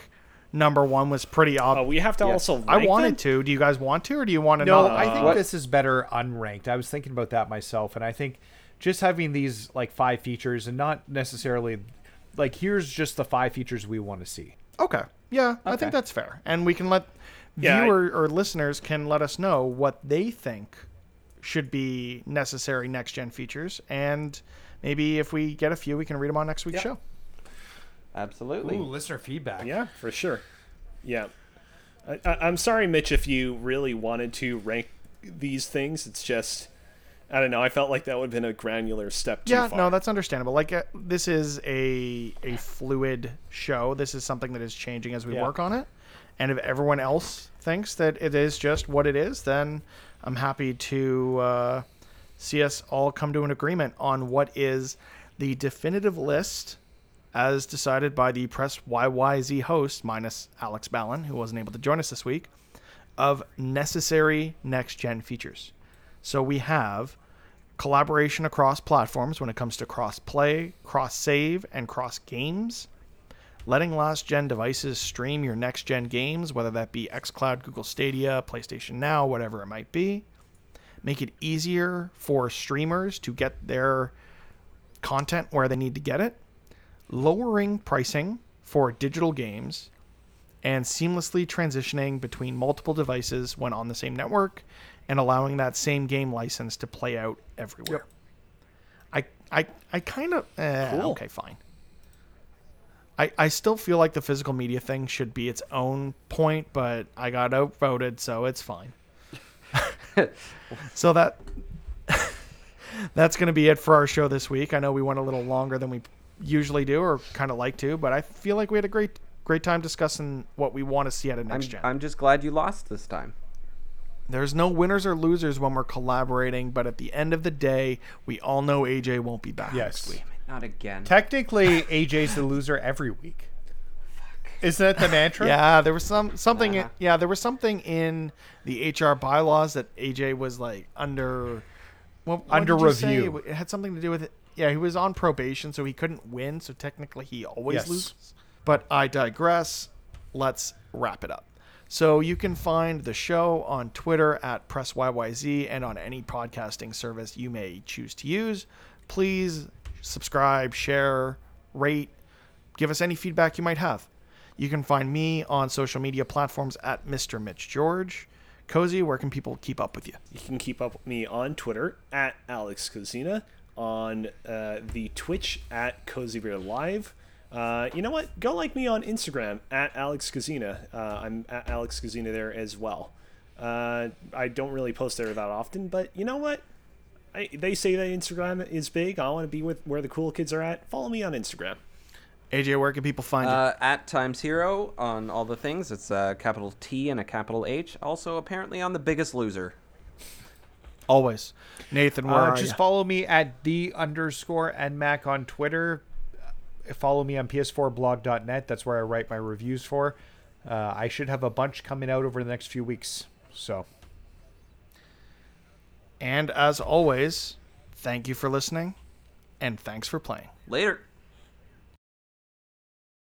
number one was pretty Oh, obvious. we have to Yeah. also. I wanted them? to. Do you guys want to, or do you want to No, not? I think What- this is better unranked. I was thinking about that myself, and I think just having these like five features and not necessarily like here's just the five features we want to see. Okay. Yeah, I think that's fair. And we can let Yeah, I- viewer or listeners can let us know what they think should be necessary next gen features and maybe if we get a few we can read them on next week's Yeah. show. Absolutely. listener feedback. Yeah, for sure. Yeah. I, I, I'm sorry, Mitch, if you really wanted to rank these things. It's just, I don't know. I felt like that would have been a granular step too yeah, far. no, that's understandable. Like uh, this is a a fluid show. This is something that is changing as we Yeah. work on it. And if everyone else thinks that it is just what it is, then I'm happy to uh, see us all come to an agreement on what is the definitive list as decided by the Press YYZ host, minus Alex Ballin, who wasn't able to join us this week, of necessary next gen features. So we have collaboration across platforms when it comes to cross play, cross save, and cross games. Letting last gen devices stream your next gen games, whether that be xCloud, Google Stadia, PlayStation Now, whatever it might be. Make it easier for streamers to get their content where they need to get it. Lowering pricing for digital games and seamlessly transitioning between multiple devices when on the same network and allowing that same game license to play out everywhere. I I I kind of eh, Cool. okay, fine. I, I still feel like the physical media thing should be its own point, but I got outvoted, so it's fine. so that that's going to be it for our show this week. I know we went a little longer than we usually do, or kind of like to, but I feel like we had a great great time discussing what we want to see out of I'm, next gen. I'm just glad you lost this time. There's no winners or losers when we're collaborating, but at the end of the day, we all know AJ won't be back Yes. next week. Not again. Technically, AJ's the loser every week. Isn't that the mantra? Yeah, there was some something. Uh-huh. Yeah, there was something in the HR bylaws that AJ was like under. What, what Under did you say? review. It had something to do with it. Yeah, he was on probation, so he couldn't win. So technically, he always Yes. loses. But I digress. Let's wrap it up. So you can find the show on Twitter at PressYYZ and on any podcasting service you may choose to use. Please subscribe, share, rate, give us any feedback you might have. You can find me on social media platforms at Mr. Mitch George. Cozy, where can people keep up with you? You can keep up with me on Twitter at Alex Cozina, on uh, the Twitch at Cozy Bear Live. Uh, you know what? Go like me on Instagram at Alex Kazina. Uh, I'm at Alex Kazina there as well. Uh, I don't really post there that often, but you know what? I, they say that Instagram is big. I want to be with where the cool kids are at. Follow me on Instagram. AJ, where can people find you? Uh, at Times Hero on all the things. It's a capital T and a capital H. Also, apparently on The Biggest Loser. Always. Nathan, where Uh, are just you? follow me at the underscore nmac on Twitter. Follow me on PS4blog.net. That's where I write my reviews for. uh, I should have a bunch coming out over the next few weeks. So And as always, thank you for listening and thanks for playing. Later.